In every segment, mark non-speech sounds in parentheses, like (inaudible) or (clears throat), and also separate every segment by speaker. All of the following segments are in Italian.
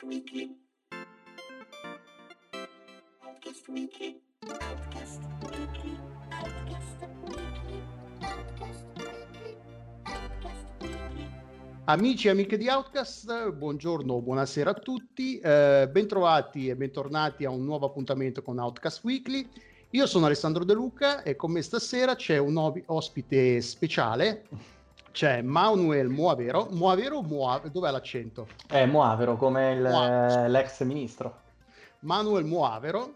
Speaker 1: Outcast Weekly.
Speaker 2: Amici e amiche di Outcast, buongiorno, buonasera a tutti, eh, bentrovati e bentornati a un nuovo appuntamento con Outcast Weekly. Io sono Alessandro De Luca e con me stasera c'è un ospite speciale, c'è Manuel Moavero. Moavero Moavero? Dov'è l'accento?
Speaker 3: È Moavero, come il-
Speaker 2: Moavero.
Speaker 3: l'ex ministro.
Speaker 2: Manuel Moavero,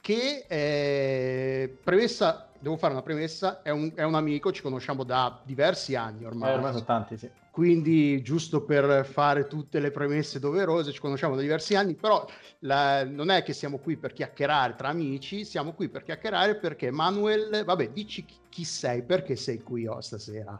Speaker 2: che è premessa, devo fare una premessa, è un, è un amico, ci conosciamo da diversi anni
Speaker 3: Eh,
Speaker 2: ormai.
Speaker 3: ormai sono tanti, sì.
Speaker 2: quindi giusto per fare tutte le premesse doverose, ci conosciamo da diversi anni, però la- non è che siamo qui per chiacchierare tra amici, siamo qui per chiacchierare perché Manuel, vabbè, dici chi, chi sei, perché sei qui oh, stasera?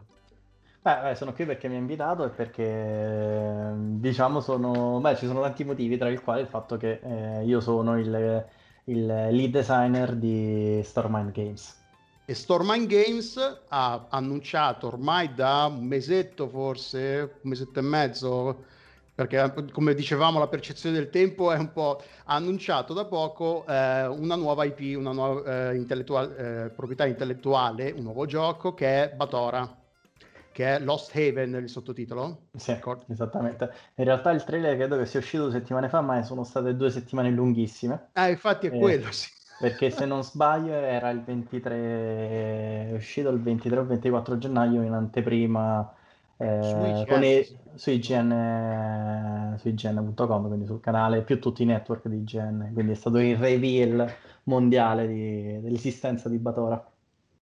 Speaker 3: Beh, beh, sono qui perché mi ha invitato e perché, diciamo, sono... Beh, ci sono tanti motivi, tra i quali il fatto che eh, io sono il, il lead designer di Stormine Games.
Speaker 2: E Stormine Games ha annunciato ormai da un mesetto forse, un mesetto e mezzo, perché come dicevamo la percezione del tempo è un po' ha annunciato da poco eh, una nuova IP, una nuova eh, intellettual- eh, proprietà intellettuale, un nuovo gioco che è Batora, che è Lost Haven il sottotitolo.
Speaker 3: Sì, esattamente. In realtà il trailer credo che sia uscito due settimane fa, ma sono state due settimane lunghissime.
Speaker 2: Ah, infatti è
Speaker 3: Eh,
Speaker 2: quello, sì.
Speaker 3: Perché se non (laughs) sbaglio era il 23, è uscito il 23 o 24 gennaio in anteprima eh,
Speaker 2: Su IGN,
Speaker 3: i- su IGN, su IGN.com, quindi sul canale più tutti i network di IGN, quindi è stato il reveal mondiale di- dell'esistenza di Batora.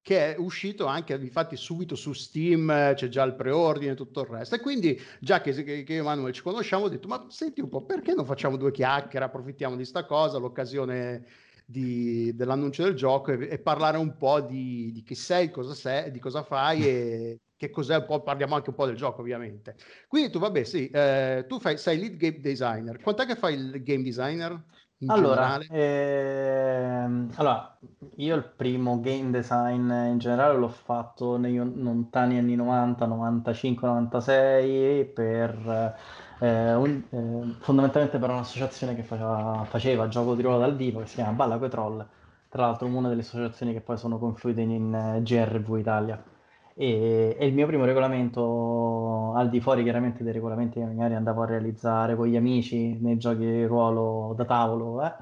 Speaker 2: Che è uscito anche infatti subito su Steam, eh, c'è già il preordine e tutto il resto. E quindi, già che, che che io e Manuel ci conosciamo, ho detto: Ma senti un po', perché non facciamo due chiacchiere? Approfittiamo di sta cosa, l'occasione di- dell'annuncio del gioco e, e parlare un po' di, di chi sei, cosa sei, di cosa fai e (laughs) che cos'è un po'. Parliamo anche un po' del gioco, ovviamente. Quindi, tu, vabbè, sì, eh, tu fai, sei lead game designer. Quant'è che fai il game designer?
Speaker 3: Allora, ehm, allora, io il primo game design in generale l'ho fatto negli lontani anni 90, 95, 96 per eh, un- eh, fondamentalmente per un'associazione che faceva, faceva gioco di ruolo dal vivo che si chiama Balla Coi Troll, tra l'altro una delle associazioni che poi sono confluite in, in, eh, GRV Italia. E, e il mio primo regolamento, al di fuori chiaramente dei regolamenti che magari andavo a realizzare con gli amici nei giochi di ruolo da tavolo, eh,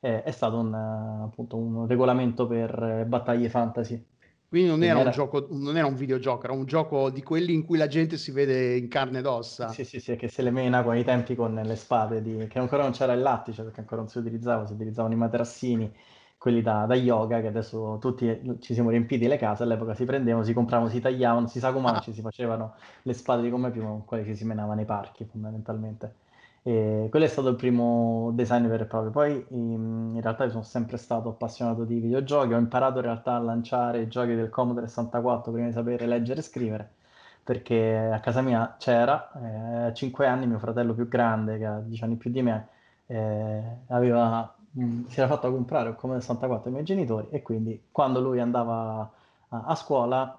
Speaker 3: eh, è stato un, appunto un regolamento per battaglie fantasy.
Speaker 2: Quindi non era un
Speaker 3: era-
Speaker 2: gioco, non era un videogioco, era un gioco di quelli in cui la gente si vede in carne ed ossa.
Speaker 3: Sì, sì, sì, che se le mena con i tempi con le spade, di- che ancora non c'era il lattice perché ancora non si utilizzava, si utilizzavano i materassini, quelli da, da yoga, che adesso tutti ci siamo riempiti le case, all'epoca si prendevano, si compravano, si tagliavano, si sagomavano,
Speaker 2: Ah.
Speaker 3: ci si facevano le spade di come piuma con quelle che si menava nei parchi fondamentalmente. E quello è stato il primo design vero e proprio. Poi in, in realtà sono sempre stato appassionato di videogiochi, ho imparato in realtà a lanciare i giochi del Commodore 64 prima di sapere leggere e scrivere perché a casa mia c'era, eh, a 5 anni mio fratello più grande, che ha 10 anni più di me, eh, aveva, mh, si era fatto comprare un Commodore 64 ai miei genitori e quindi quando lui andava a, a scuola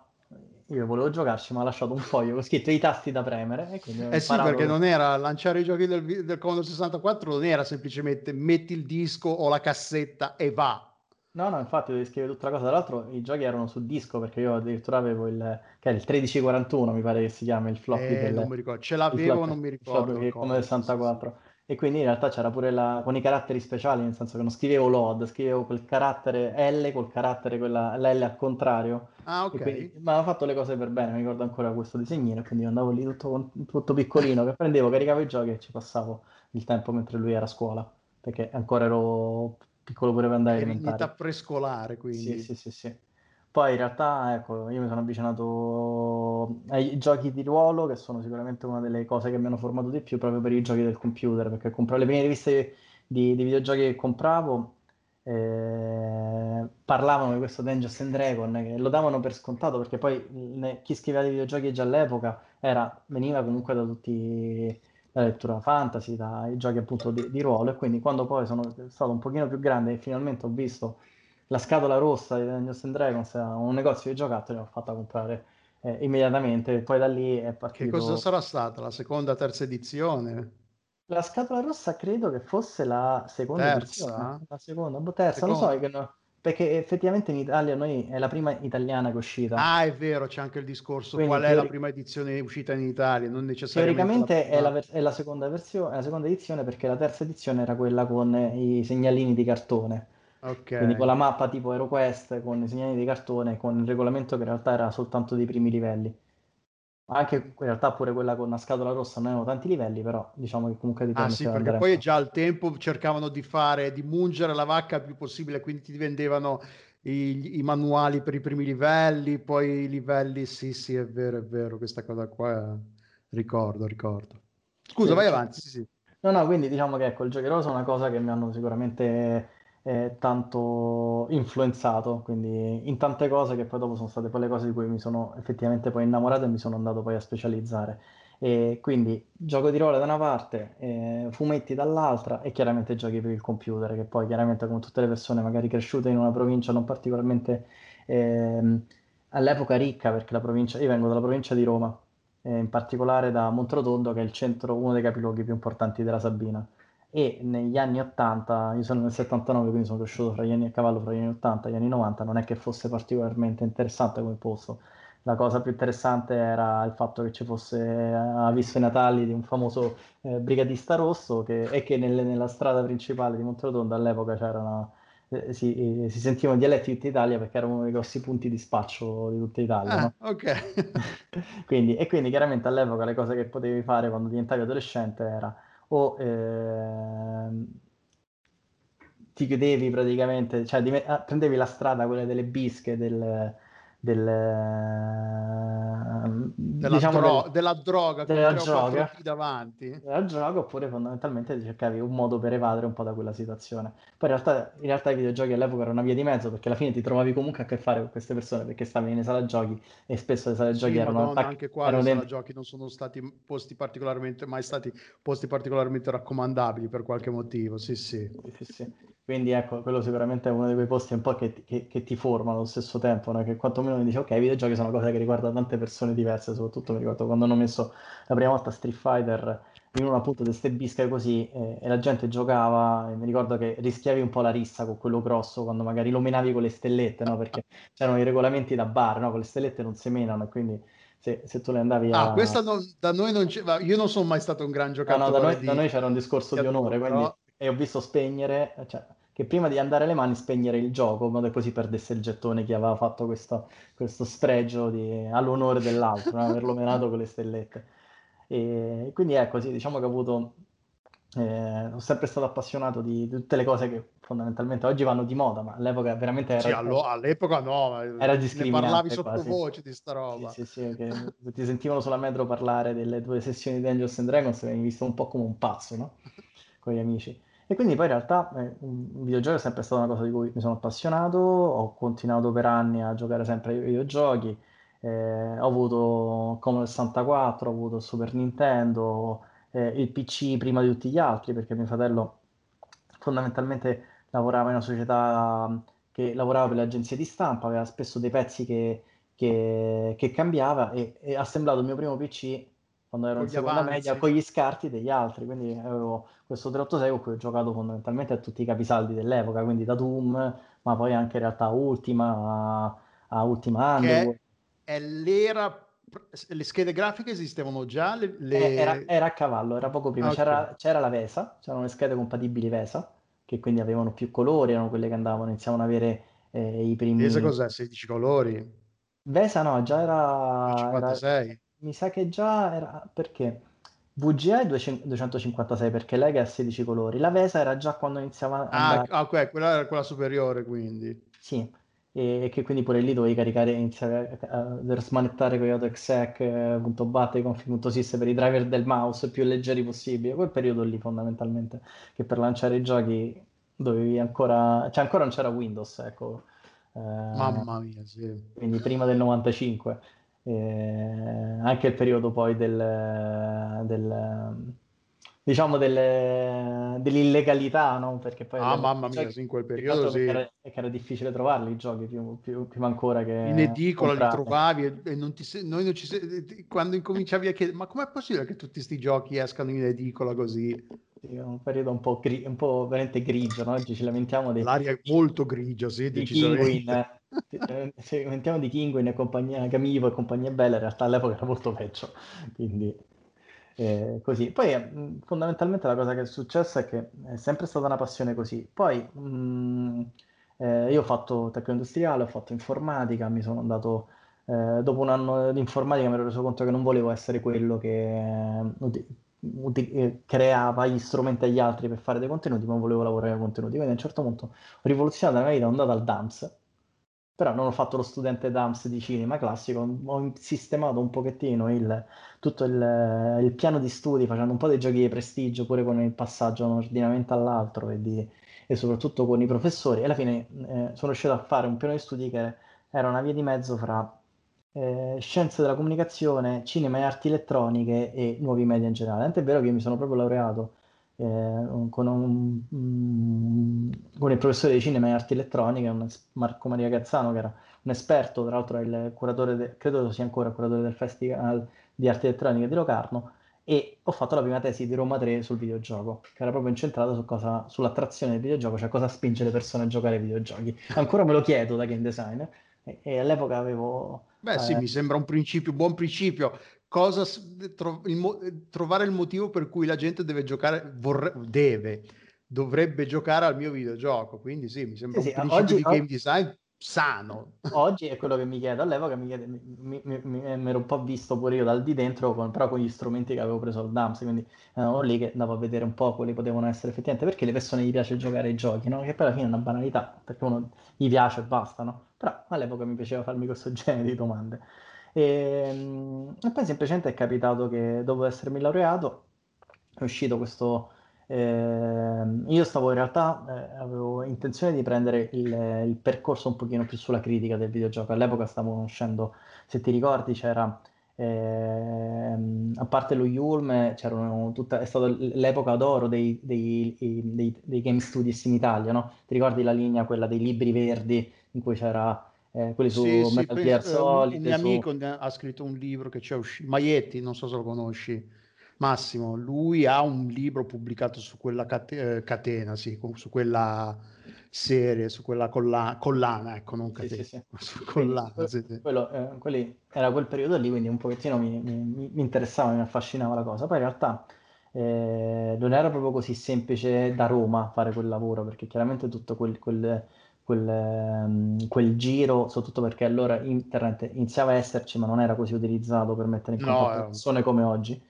Speaker 3: io volevo giocarci, ma ha lasciato un foglio con scritto i tasti da premere e quindi
Speaker 2: Eh sì, perché non era lanciare i giochi del, del Commodore 64, non era semplicemente metti il disco o la cassetta e va.
Speaker 3: No, no, infatti devi scrivere tutta la cosa. Tra l'altro i giochi erano su disco perché io addirittura avevo il, che era il 1341, mi pare che si chiama il floppy
Speaker 2: Eh,
Speaker 3: del,
Speaker 2: non mi ricordo, ce
Speaker 3: il
Speaker 2: l'avevo,
Speaker 3: floppy-
Speaker 2: non mi
Speaker 3: il
Speaker 2: ricordo.
Speaker 3: è come
Speaker 2: cosa.
Speaker 3: del 64. E quindi in realtà c'era pure la, con i caratteri speciali, nel senso che non scrivevo LOAD, scrivevo quel carattere L col carattere quella, l'L al contrario.
Speaker 2: Ah, ok.
Speaker 3: quindi- ma aveva fatto le cose per bene, mi ricordo ancora questo disegnino, quindi andavo lì tutto, tutto piccolino, che prendevo, caricavo i giochi e ci passavo il tempo mentre lui era a scuola, perché ancora ero piccolo pure per andare
Speaker 2: in età prescolare, quindi.
Speaker 3: Sì, sì, sì, sì. Poi in realtà, ecco, io mi sono avvicinato ai giochi di ruolo, che sono sicuramente una delle cose che mi hanno formato di più proprio per i giochi del computer, perché compravo le prime riviste di, di videogiochi che compravo, eh, parlavano di questo Dungeons and Dragon, che lo davano per scontato, perché poi ne- chi scriveva dei videogiochi già all'epoca era, veniva comunque da tutti la lettura fantasy, dai giochi appunto di, di ruolo, e quindi quando poi sono stato un pochino più grande e finalmente ho visto la scatola rossa di Dungeons and Dragons a un negozio di giocattoli, l'ho fatta comprare eh, immediatamente, poi da lì è
Speaker 2: Che
Speaker 3: partito...
Speaker 2: cosa sarà stata? La seconda, terza edizione?
Speaker 3: La scatola rossa credo che fosse la seconda
Speaker 2: Terza?
Speaker 3: edizione, la seconda, boh, terza, non so,
Speaker 2: Seconda.
Speaker 3: che no- perché effettivamente in Italia noi è la prima italiana che è uscita.
Speaker 2: Ah, è vero, c'è anche il discorso
Speaker 3: Quindi
Speaker 2: qual è la
Speaker 3: teori-
Speaker 2: prima edizione uscita in Italia, non necessariamente
Speaker 3: Teoricamente è
Speaker 2: prima.
Speaker 3: la, ver- è la seconda versione, è la seconda edizione perché la terza edizione era quella con i segnalini di cartone,
Speaker 2: Ok.
Speaker 3: quindi con la mappa tipo HeroQuest, con i segnalini di cartone, con il regolamento che in realtà era soltanto dei primi livelli. Anche in realtà pure quella con la scatola rossa non avevano tanti livelli, però diciamo che comunque ti
Speaker 2: Ah sì, perché
Speaker 3: andare
Speaker 2: poi già al tempo cercavano di fare, di mungere la vacca il più possibile, quindi ti vendevano i, i manuali per i primi livelli, poi i livelli, sì sì, è vero, è vero, questa cosa qua, ricordo, ricordo. Scusa,
Speaker 3: Sì,
Speaker 2: vai avanti, sì sì.
Speaker 3: No, no, quindi diciamo che ecco, il giocheroso è una cosa che mi hanno sicuramente eh, tanto influenzato, quindi in tante cose che poi dopo sono state poi le cose di cui mi sono effettivamente poi innamorato e mi sono andato poi a specializzare. E quindi gioco di ruolo da una parte, eh, fumetti dall'altra e chiaramente giochi per il computer, che poi chiaramente come tutte le persone magari cresciute in una provincia non particolarmente ehm, all'epoca ricca, perché la provincia, io vengo dalla provincia di Roma, eh, in particolare da Montrotondo, che è il centro, uno dei capoluoghi più importanti della Sabina. E negli anni 80, io sono nel 79, quindi sono cresciuto fra gli anni a cavallo fra gli anni 80 e gli anni 90, non è che fosse particolarmente interessante come posto. La cosa più interessante era il fatto che ci fosse, eh, ha visto i Natali di un famoso eh, brigadista rosso che, e che nelle- nella strada principale di Montrotondo all'epoca c'erano, eh, si, eh, si sentivano dialetti di tutta Italia perché era uno dei grossi punti di spaccio di tutta Italia,
Speaker 2: Ah,
Speaker 3: no?
Speaker 2: ok. (laughs)
Speaker 3: Quindi, e quindi chiaramente all'epoca le cose che potevi fare quando diventavi adolescente era o ehm, ti chiudevi praticamente, cioè dime- ah, prendevi la strada, quella delle bische, del, del, ehm,
Speaker 2: Della,
Speaker 3: diciamo
Speaker 2: dro-
Speaker 3: del-
Speaker 2: della droga
Speaker 3: della droga.
Speaker 2: davanti.
Speaker 3: della droga oppure fondamentalmente cercavi un modo per evadere un po' da quella situazione. Poi in realtà, in realtà i videogiochi all'epoca erano una via di mezzo perché alla fine ti trovavi comunque a che fare con queste persone perché stavi nelle sale giochi e spesso le sale giochi
Speaker 2: Sì,
Speaker 3: erano,
Speaker 2: Madonna, anche qua
Speaker 3: erano
Speaker 2: le sala
Speaker 3: dentro-
Speaker 2: giochi non sono stati posti particolarmente, mai stati posti particolarmente raccomandabili per qualche motivo. Sì. Sì,
Speaker 3: sì, sì. Quindi ecco, quello sicuramente è uno di quei posti un po' che, ti- che- che ti formano allo stesso tempo, no? Che quantomeno mi dice, ok, i videogiochi sono una cosa che riguarda tante persone diverse, soprattutto mi ricordo quando hanno messo la prima volta Street Fighter in una appunto di queste bische così eh, e la gente giocava e mi ricordo che rischiavi un po' la rissa con quello grosso quando magari lo menavi con le stellette, no? Perché c'erano i regolamenti da bar, no? Con le stellette non si menano e quindi se, se tu le andavi a...
Speaker 2: Ah, questa non- da noi non c'è, io non sono mai stato un gran
Speaker 3: No,
Speaker 2: giocatore
Speaker 3: no, da noi,
Speaker 2: di-
Speaker 3: da noi c'era un discorso di onore, quindi, e ho visto spegnere, cioè, che prima di andare alle mani spegnere il gioco, in modo che così perdesse il gettone chi aveva fatto questo, questo spregio di- all'onore dell'altro, no? averlo menato con le stellette. E quindi è così, diciamo che ho avuto, eh, sono sempre stato appassionato di, di tutte le cose che fondamentalmente oggi vanno di moda, ma all'epoca veramente era...
Speaker 2: Sì, allo- all'epoca no,
Speaker 3: Era discriminante
Speaker 2: parlavi sottovoce di sta roba.
Speaker 3: Sì, sì, sì, che ti sentivano sulla metro parlare delle tue sessioni di Angels and Dragons venivi visto un po' come un pazzo, no? Con gli amici. E quindi poi in realtà eh, un videogioco è sempre stata una cosa di cui mi sono appassionato, ho continuato per anni a giocare sempre ai videogiochi, eh, ho avuto Commodore 64, ho avuto Super Nintendo, eh, il PC prima di tutti gli altri, perché mio fratello fondamentalmente lavorava in una società che lavorava per le agenzie di stampa, aveva spesso dei pezzi che, che- che cambiava e, e ha assemblato il mio primo PC quando ero
Speaker 2: Con
Speaker 3: in seconda
Speaker 2: avanzi.
Speaker 3: media con gli scarti degli altri, quindi avevo questo 386 con cui ho giocato fondamentalmente a tutti i capisaldi dell'epoca, quindi da Doom, ma poi anche in realtà Ultima, a, a Ultima
Speaker 2: Che
Speaker 3: Underworld.
Speaker 2: è l'era, le schede grafiche esistevano già, le, le-
Speaker 3: Eh, Era, era a cavallo, era poco prima.
Speaker 2: Ah, ok.
Speaker 3: C'era, c'era la VESA, c'erano le schede compatibili VESA, che quindi avevano più colori, erano quelle che andavano, iniziavano ad avere eh, i primi...
Speaker 2: Esa cos'è? 16 colori?
Speaker 3: VESA no, già era, era-
Speaker 2: 56?
Speaker 3: Mi sa che già era... Perché? VGA è 200 256 perché Lega è a 16 colori. La VESA era già quando iniziava a
Speaker 2: Ah,
Speaker 3: andare...
Speaker 2: ah, ok, quella era quella superiore, quindi.
Speaker 3: Sì, e che quindi pure lì dovevi caricare, iniziare a, dover smanettare con autoexec.bat, config.sys per i driver del mouse più leggeri possibili. Quel periodo lì fondamentalmente, che per lanciare i giochi dovevi ancora... Cioè ancora non c'era Windows, ecco. Eh,
Speaker 2: Mamma mia, sì.
Speaker 3: quindi prima del 95. Eh, anche il periodo poi del, del diciamo delle- dell'illegalità, no? Perché poi
Speaker 2: Ah, mamma mia,
Speaker 3: giochi-
Speaker 2: in quel
Speaker 3: più
Speaker 2: periodo sì.
Speaker 3: era, era difficile trovarli i giochi più- più- prima ancora che
Speaker 2: In edicola li
Speaker 3: comprarli.
Speaker 2: trovavi e, e non ti, noi non ci se- quando incominciavi a chiedere ma com'è possibile che tutti questi giochi escano in edicola così?
Speaker 3: Sì, un periodo un po', gri- un po' veramente grigio, no? Oggi ci lamentiamo dei,
Speaker 2: L'aria è molto grigia, sì,
Speaker 3: di
Speaker 2: decisamente.
Speaker 3: Eh, ci lamentiamo di Kinguin e compagnia Gamivo e compagnia bella, in realtà all'epoca era molto peggio, quindi eh, così. Poi mh, fondamentalmente la cosa che è successa è che è sempre stata una passione così. Poi mh, eh, io ho fatto tecnico industriale, ho fatto informatica, mi sono andato eh, dopo un anno di informatica mi ero reso conto che non volevo essere quello che uti- uti- eh, creava gli strumenti agli altri per fare dei contenuti, ma volevo lavorare con contenuti. Quindi a un certo punto ho rivoluzionato la mia vita, sono andato al DAMS, però non ho fatto lo studente DAMS di cinema classico, ho sistemato un pochettino il, tutto il, il piano di studi, facendo un po' dei giochi di prestigio, pure con il passaggio da un ordinamento all'altro e, di- e soprattutto con i professori. E alla fine eh, sono riuscito a fare un piano di studi che era una via di mezzo fra eh, scienze della comunicazione, cinema e arti elettroniche e nuovi media in generale. Tant'è vero che io mi sono proprio laureato con, un- mm, con il professore di cinema e arti elettroniche, Marco Maria Gazzano, che era un esperto, tra l'altro è il curatore, de- credo sia ancora curatore del Festival di Arti Elettroniche di Locarno, e ho fatto la prima tesi di Roma 3 sul videogioco, che era proprio incentrata su cosa, sull'attrazione del videogioco, cioè cosa spinge le persone a giocare ai videogiochi. Ancora me lo chiedo da game designer, e, e all'epoca avevo...
Speaker 2: Beh, sì,
Speaker 3: eh,
Speaker 2: mi sembra un principio, buon principio. Cosa, tro- il eh, trovare il motivo per cui la gente deve giocare, vorre- deve, dovrebbe giocare al mio videogioco. Quindi sì, mi sembra
Speaker 3: Sì,
Speaker 2: un
Speaker 3: sì,
Speaker 2: principio
Speaker 3: oggi-
Speaker 2: di game design sano.
Speaker 3: Oggi è quello che mi chiedo, all'epoca mi, chiede- mi, mi- mi- mi ero un po' visto pure io dal di dentro, con- però con gli strumenti che avevo preso al DAMS, quindi andavo lì che andavo a vedere un po' quali potevano essere effettivamente, perché le persone gli piace giocare ai giochi, no? Che poi alla fine è una banalità, perché uno gli piace e basta, no? Però all'epoca mi piaceva farmi questo (laughs) genere di domande. E, mm, e poi semplicemente è capitato che dopo essermi laureato è uscito questo... ehm, io stavo in realtà, eh, avevo intenzione di prendere il, il percorso un pochino più sulla critica del videogioco. All'epoca stavo conoscendo, se ti ricordi, c'era, ehm, a parte lo Yulm, tutta, è stata l'epoca d'oro dei, dei, dei- dei game studios in Italia, no? Ti ricordi la linea, quella dei libri verdi, in cui c'era eh, quelli su
Speaker 2: Sì, sì,
Speaker 3: Metal
Speaker 2: penso-
Speaker 3: Gear
Speaker 2: eh, un,
Speaker 3: Solid,
Speaker 2: un mio
Speaker 3: su-
Speaker 2: amico ha scritto un libro che c'è uscito, Maietti, non so se lo conosci, Massimo, lui ha un libro pubblicato su quella cate- eh, catena, sì, su quella serie, su quella colla- collana, ecco, non
Speaker 3: Sì,
Speaker 2: catena,
Speaker 3: sì, sì. (laughs)
Speaker 2: su
Speaker 3: Quindi,
Speaker 2: collana, sì, sì.
Speaker 3: quello, eh, quelli- era quel periodo lì, quindi un pochettino mi, mi- mi interessava, mi affascinava la cosa. Poi in realtà eh, non era proprio così semplice da Roma fare quel lavoro, perché chiaramente tutto quel, quel- quel, ehm, quel giro, soprattutto perché allora internet iniziava a esserci, ma non era così utilizzato per mettere in
Speaker 2: No,
Speaker 3: contatto
Speaker 2: era-
Speaker 3: persone come oggi.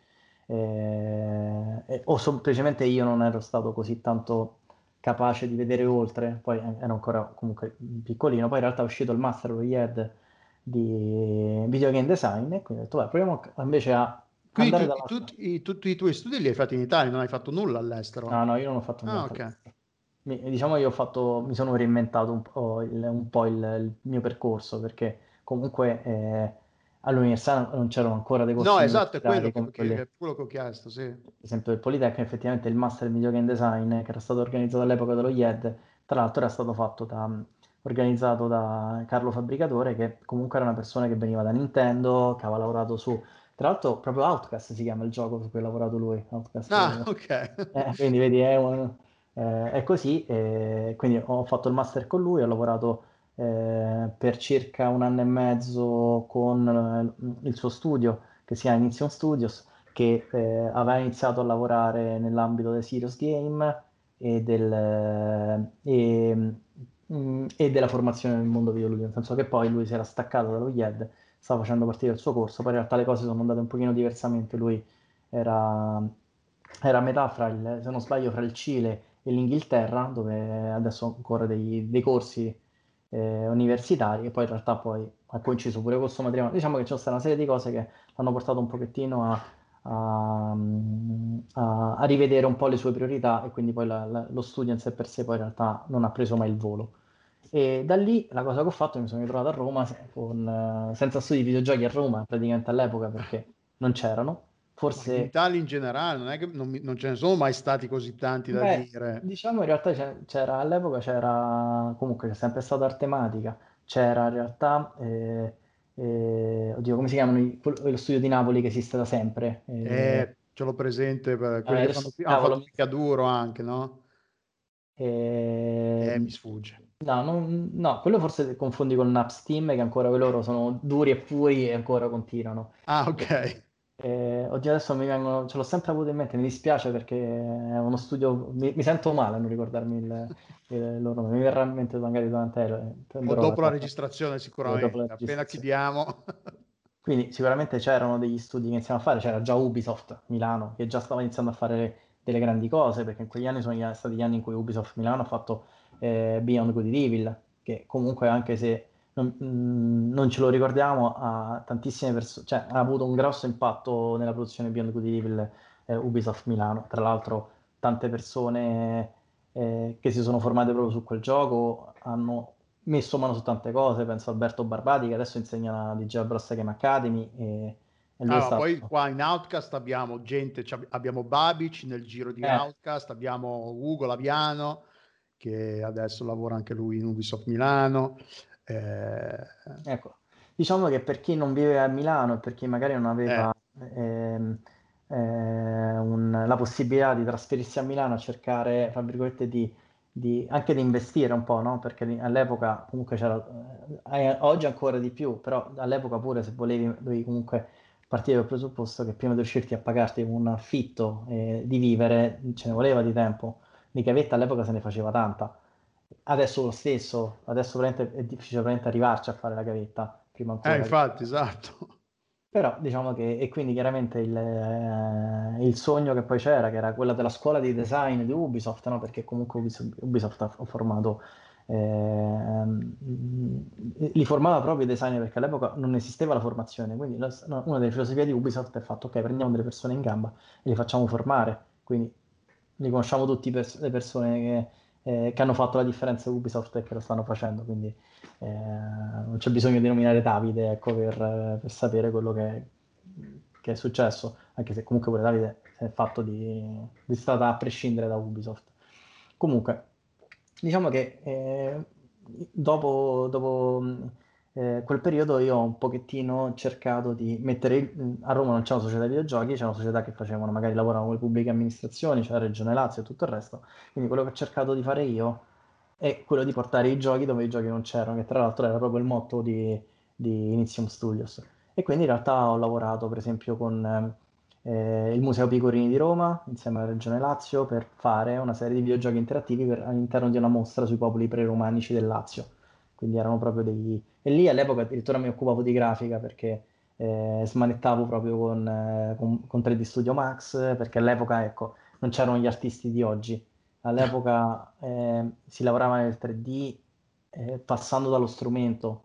Speaker 3: Eh, e- o semplicemente io non ero stato così tanto capace di vedere oltre, poi eh, ero ancora comunque piccolino, poi in realtà è uscito il master lo IED di video game design e quindi ho detto, beh, proviamo invece a
Speaker 2: Quindi
Speaker 3: andare
Speaker 2: tu-
Speaker 3: dalla...
Speaker 2: tutti, i, tuoi studi li hai fatti in Italia, non hai fatto nulla all'estero?
Speaker 3: No, no, io non ho fatto
Speaker 2: Ah,
Speaker 3: niente
Speaker 2: ok.
Speaker 3: all'estero. Mi- diciamo io ho fatto, mi sono reinventato un po' il, un po' il, il mio percorso perché comunque eh, all'università non c'erano ancora dei corsi
Speaker 2: No, esatto, è quello che,
Speaker 3: quelli
Speaker 2: è quello che ho chiesto, sì.
Speaker 3: ad esempio del Politecnico, effettivamente il master in video game design che era stato organizzato all'epoca dallo IED, tra l'altro era stato fatto da, organizzato da Carlo Fabbricatore, che comunque era una persona che veniva da Nintendo, che aveva lavorato su, tra l'altro proprio Outcast si chiama il gioco su cui ha lavorato lui, Outcast.
Speaker 2: Ah, ok.
Speaker 3: Eh, quindi vedi, è, un- eh, è così, eh, quindi ho fatto il master con lui, ho lavorato eh, per circa un anno e mezzo con eh, il suo studio, che si chiama Inizion Studios, che eh, aveva iniziato a lavorare nell'ambito del serious game e, del, e, mm, e della formazione nel mondo videoludico, nel senso che poi lui si era staccato dallo IED, stava facendo partire il suo corso, poi in realtà le cose sono andate un pochino diversamente, lui era, era a metà fra il, se non sbaglio, fra il Cile e l'Inghilterra, dove adesso ancora dei, dei corsi eh, universitari, e poi in realtà poi ha coinciso pure con suo matrimonio. Diciamo che c'è stata una serie di cose che l'hanno portato un pochettino a, a- a- a rivedere un po' le sue priorità e quindi poi la- la- lo studio in sé per sé poi in realtà non ha preso mai il volo. E da lì la cosa che ho fatto, mi sono ritrovato a Roma con, eh, senza studi di videogiochi a Roma, praticamente all'epoca perché non c'erano.
Speaker 2: Ma in
Speaker 3: Forse
Speaker 2: Italia in generale non è che non, non ce ne sono mai stati così tanti da
Speaker 3: Beh,
Speaker 2: dire.
Speaker 3: diciamo in realtà c'era all'epoca c'era comunque c'è sempre stata Artematica, c'era in realtà eh, eh, oddio come si chiamano lo studio di Napoli che esiste da sempre, eh,
Speaker 2: Eh, ce l'ho presente per quelli
Speaker 3: Eh,
Speaker 2: che fanno, hanno
Speaker 3: cavolo,
Speaker 2: fatto Picaduro anche, no? Eh,
Speaker 3: Eh,
Speaker 2: mi sfugge.
Speaker 3: no, non- no, quello forse confondi con Naps Team, che ancora loro sono duri e puri e ancora continuano.
Speaker 2: Ah, ok.
Speaker 3: Eh, oddio, adesso mi vengono, ce l'ho sempre avuto in mente, mi dispiace perché è uno studio, mi, mi sento male a non ricordarmi il, (laughs) il loro nome, mi verrà in mente magari durante eh,
Speaker 2: O dopo la
Speaker 3: carta.
Speaker 2: registrazione sicuramente,
Speaker 3: la
Speaker 2: appena
Speaker 3: registrazione.
Speaker 2: chiudiamo. (laughs)
Speaker 3: Quindi sicuramente c'erano degli studi che iniziamo a fare, c'era già Ubisoft Milano che già stava iniziando a fare delle grandi cose, perché in quegli anni sono stati gli anni in cui Ubisoft Milano ha fatto eh, Beyond Good Evil, che comunque anche se non, mm, non ce lo ricordiamo, ha tantissime persone, cioè ha avuto un grosso impatto nella produzione di Beyond Good Evil eh, Ubisoft Milano. Tra l'altro tante persone eh, che si sono formate proprio su quel gioco hanno messo mano su tante cose, penso a Alberto Barbati che adesso insegna DJ Bros Game Academy e, e lui è
Speaker 2: Ah,
Speaker 3: stato...
Speaker 2: poi qua in Outcast abbiamo gente, abbiamo Babic nel giro di
Speaker 3: Eh.
Speaker 2: Outcast, abbiamo Ugo Laviano che adesso lavora anche lui in Ubisoft Milano. Eh,
Speaker 3: Ecco, diciamo che per chi non vive a Milano e per chi magari non aveva ehm, eh, un- la possibilità di trasferirsi a Milano a cercare, fra virgolette, di, di- anche di investire un po', no? Perché all'epoca comunque c'era, eh, oggi ancora di più, però all'epoca pure se volevi, dovevi comunque partire dal presupposto che prima di riuscirti a pagarti un affitto e di vivere ce ne voleva di tempo. Di gavetta all'epoca se ne faceva tanta. Adesso lo stesso, adesso veramente è difficile veramente arrivarci a fare la gavetta, prima ancora.
Speaker 2: eh, infatti, esatto.
Speaker 3: Però diciamo che, e quindi chiaramente il, eh, il sogno che poi c'era, che era quella della scuola di design di Ubisoft, no? Perché comunque Ubisoft, ha formato, ehm, li formava proprio i designer perché all'epoca non esisteva la formazione, quindi la- una delle filosofie di Ubisoft è il fatto, ok, prendiamo delle persone in gamba e li facciamo formare, quindi li conosciamo tutti pers- le persone che, eh, che hanno fatto la differenza Ubisoft e che lo stanno facendo, quindi eh, non c'è bisogno di nominare Davide ecco, per, eh, per sapere quello che, che è successo, anche se comunque pure Davide è fatto di, di stata a prescindere da Ubisoft. Comunque, diciamo che eh, dopo, dopo, eh, quel periodo io ho un pochettino cercato di mettere il- a Roma non c'è una società di videogiochi, c'è una società che facevano, magari lavoravano con le pubbliche amministrazioni, c'è la Regione Lazio e tutto il resto, quindi quello che ho cercato di fare io è quello di portare i giochi dove i giochi non c'erano, che tra l'altro era proprio il motto di, di Inizium Studios. E quindi in realtà ho lavorato per esempio con eh, il Museo Picorini di Roma, insieme alla Regione Lazio, per fare una serie di videogiochi interattivi per- all'interno di una mostra sui popoli pre-romanici del Lazio. Quindi erano proprio dei... E lì all'epoca addirittura mi occupavo di grafica perché eh, smanettavo proprio con, eh, con, con 3D Studio Max, perché all'epoca, ecco, non c'erano gli artisti di oggi. All'epoca (laughs) eh, si lavorava nel 3D eh, passando dallo strumento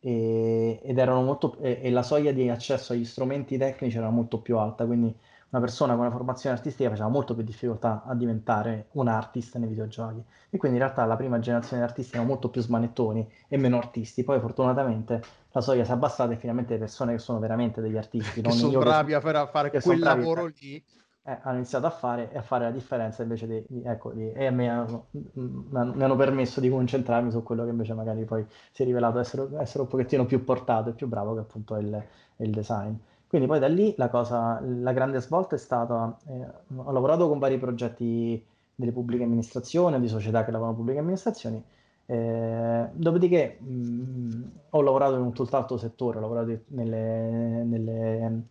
Speaker 3: e, ed erano molto, e, la soglia di accesso agli strumenti tecnici era molto più alta, quindi una persona con una formazione artistica faceva molto più difficoltà a diventare un artist nei videogiochi. E quindi in realtà la prima generazione di artisti erano molto più smanettoni e meno artisti. Poi fortunatamente la soglia si è abbassata e finalmente le persone che sono veramente degli artisti,
Speaker 2: Che
Speaker 3: non
Speaker 2: sono
Speaker 3: io che
Speaker 2: bravi a fare, quel
Speaker 3: sono bravi,
Speaker 2: lavoro
Speaker 3: eh.
Speaker 2: lì.
Speaker 3: eh, hanno iniziato a fare e a fare la differenza invece di, di- ecco, di- e mi hanno, mi hanno- mi hanno permesso di concentrarmi su quello che invece magari poi si è rivelato essere, essere un pochettino più portato e più bravo che appunto è il, è il design. Quindi poi da lì la cosa, la grande svolta è stata, eh, ho lavorato con vari progetti delle pubbliche amministrazioni di società che lavorano in pubbliche amministrazioni, eh, dopodiché mh, ho lavorato in un tutt'altro settore, ho lavorato nelle, nelle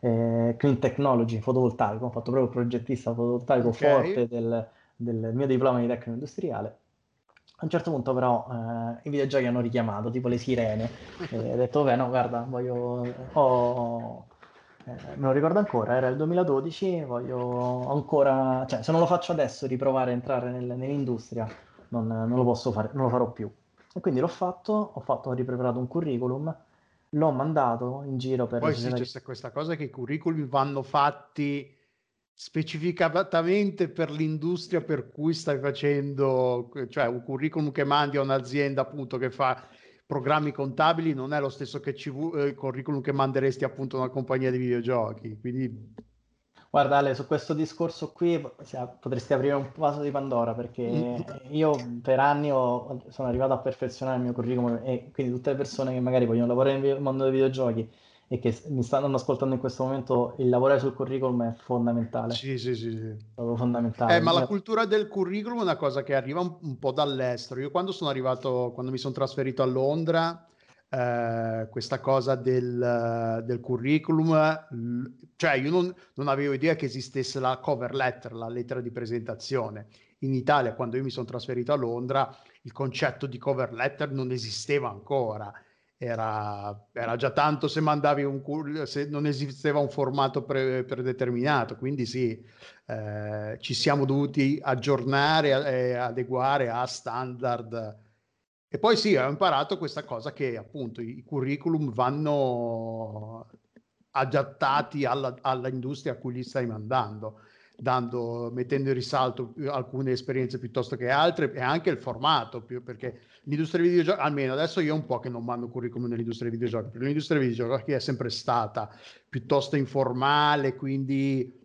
Speaker 3: eh, clean technology, fotovoltaico, ho fatto proprio il progettista fotovoltaico
Speaker 2: Ok.
Speaker 3: forte del, del mio diploma di tecnico industriale. A un certo punto però eh, i videogiochi hanno richiamato, tipo le sirene, (laughs) e ho detto, vabbè no, guarda, voglio... ho- eh, me lo ricordo ancora, era il 2012, voglio ancora... Cioè, se non lo faccio adesso, riprovare a entrare nel- nell'industria, non, non lo posso fare, non lo farò più. E quindi l'ho fatto, ho fatto, ho ripreparato un curriculum, l'ho mandato in giro per
Speaker 2: Poi sì, c'è questa cosa che i curriculum vanno fatti specificatamente per l'industria per cui stai facendo, cioè un curriculum che mandi a un'azienda appunto che fa programmi contabili non è lo stesso che CV, eh, curriculum che manderesti appunto a una compagnia di videogiochi. Quindi
Speaker 3: Guarda Ale, su questo discorso qui potresti aprire un vaso di Pandora perché io per anni ho- sono arrivato a perfezionare il mio curriculum e quindi tutte le persone che magari vogliono lavorare nel mondo dei videogiochi e che mi stanno ascoltando in questo momento, il lavorare sul curriculum è fondamentale.
Speaker 2: Sì, sì, sì. sì.
Speaker 3: Fondamentale.
Speaker 2: Eh, ma la cultura del curriculum è una cosa che arriva un, un po' dall'estero. Io quando sono arrivato, quando mi sono trasferito a Londra, eh, questa cosa del, del curriculum, cioè io non, non, avevo idea che esistesse la cover letter, la lettera di presentazione. In Italia, quando io mi sono trasferito a Londra, il concetto di cover letter non esisteva ancora era, era, già tanto se mandavi un se non esisteva un formato pre, predeterminato. Quindi sì eh, ci siamo dovuti aggiornare e adeguare a standard. E poi sì ho imparato questa cosa che appunto i curriculum vanno adattati alla, all'industria a cui li stai mandando dando, mettendo in risalto alcune esperienze piuttosto che altre e anche il formato, più, perché l'industria dei videogiochi, almeno adesso io un po' che non mando curriculum nell'industria dei videogiochi, perché l'industria dei videogiochi è sempre stata piuttosto informale, quindi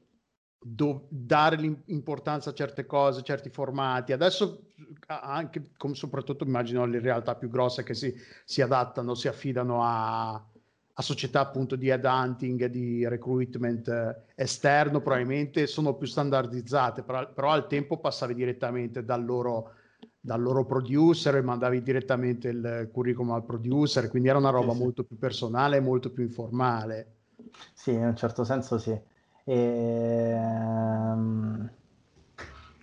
Speaker 2: do, dare l'importanza a certe cose, certi formati. Adesso anche, soprattutto immagino le realtà più grosse che si, si adattano, si affidano a a società appunto di headhunting, di recruitment eh, esterno, probabilmente sono più standardizzate, però, però, al tempo passavi direttamente dal loro, dal loro producer e mandavi direttamente il curriculum al producer, quindi era una roba sì, molto più personale e molto più informale.
Speaker 3: Sì, in un certo senso sì. E...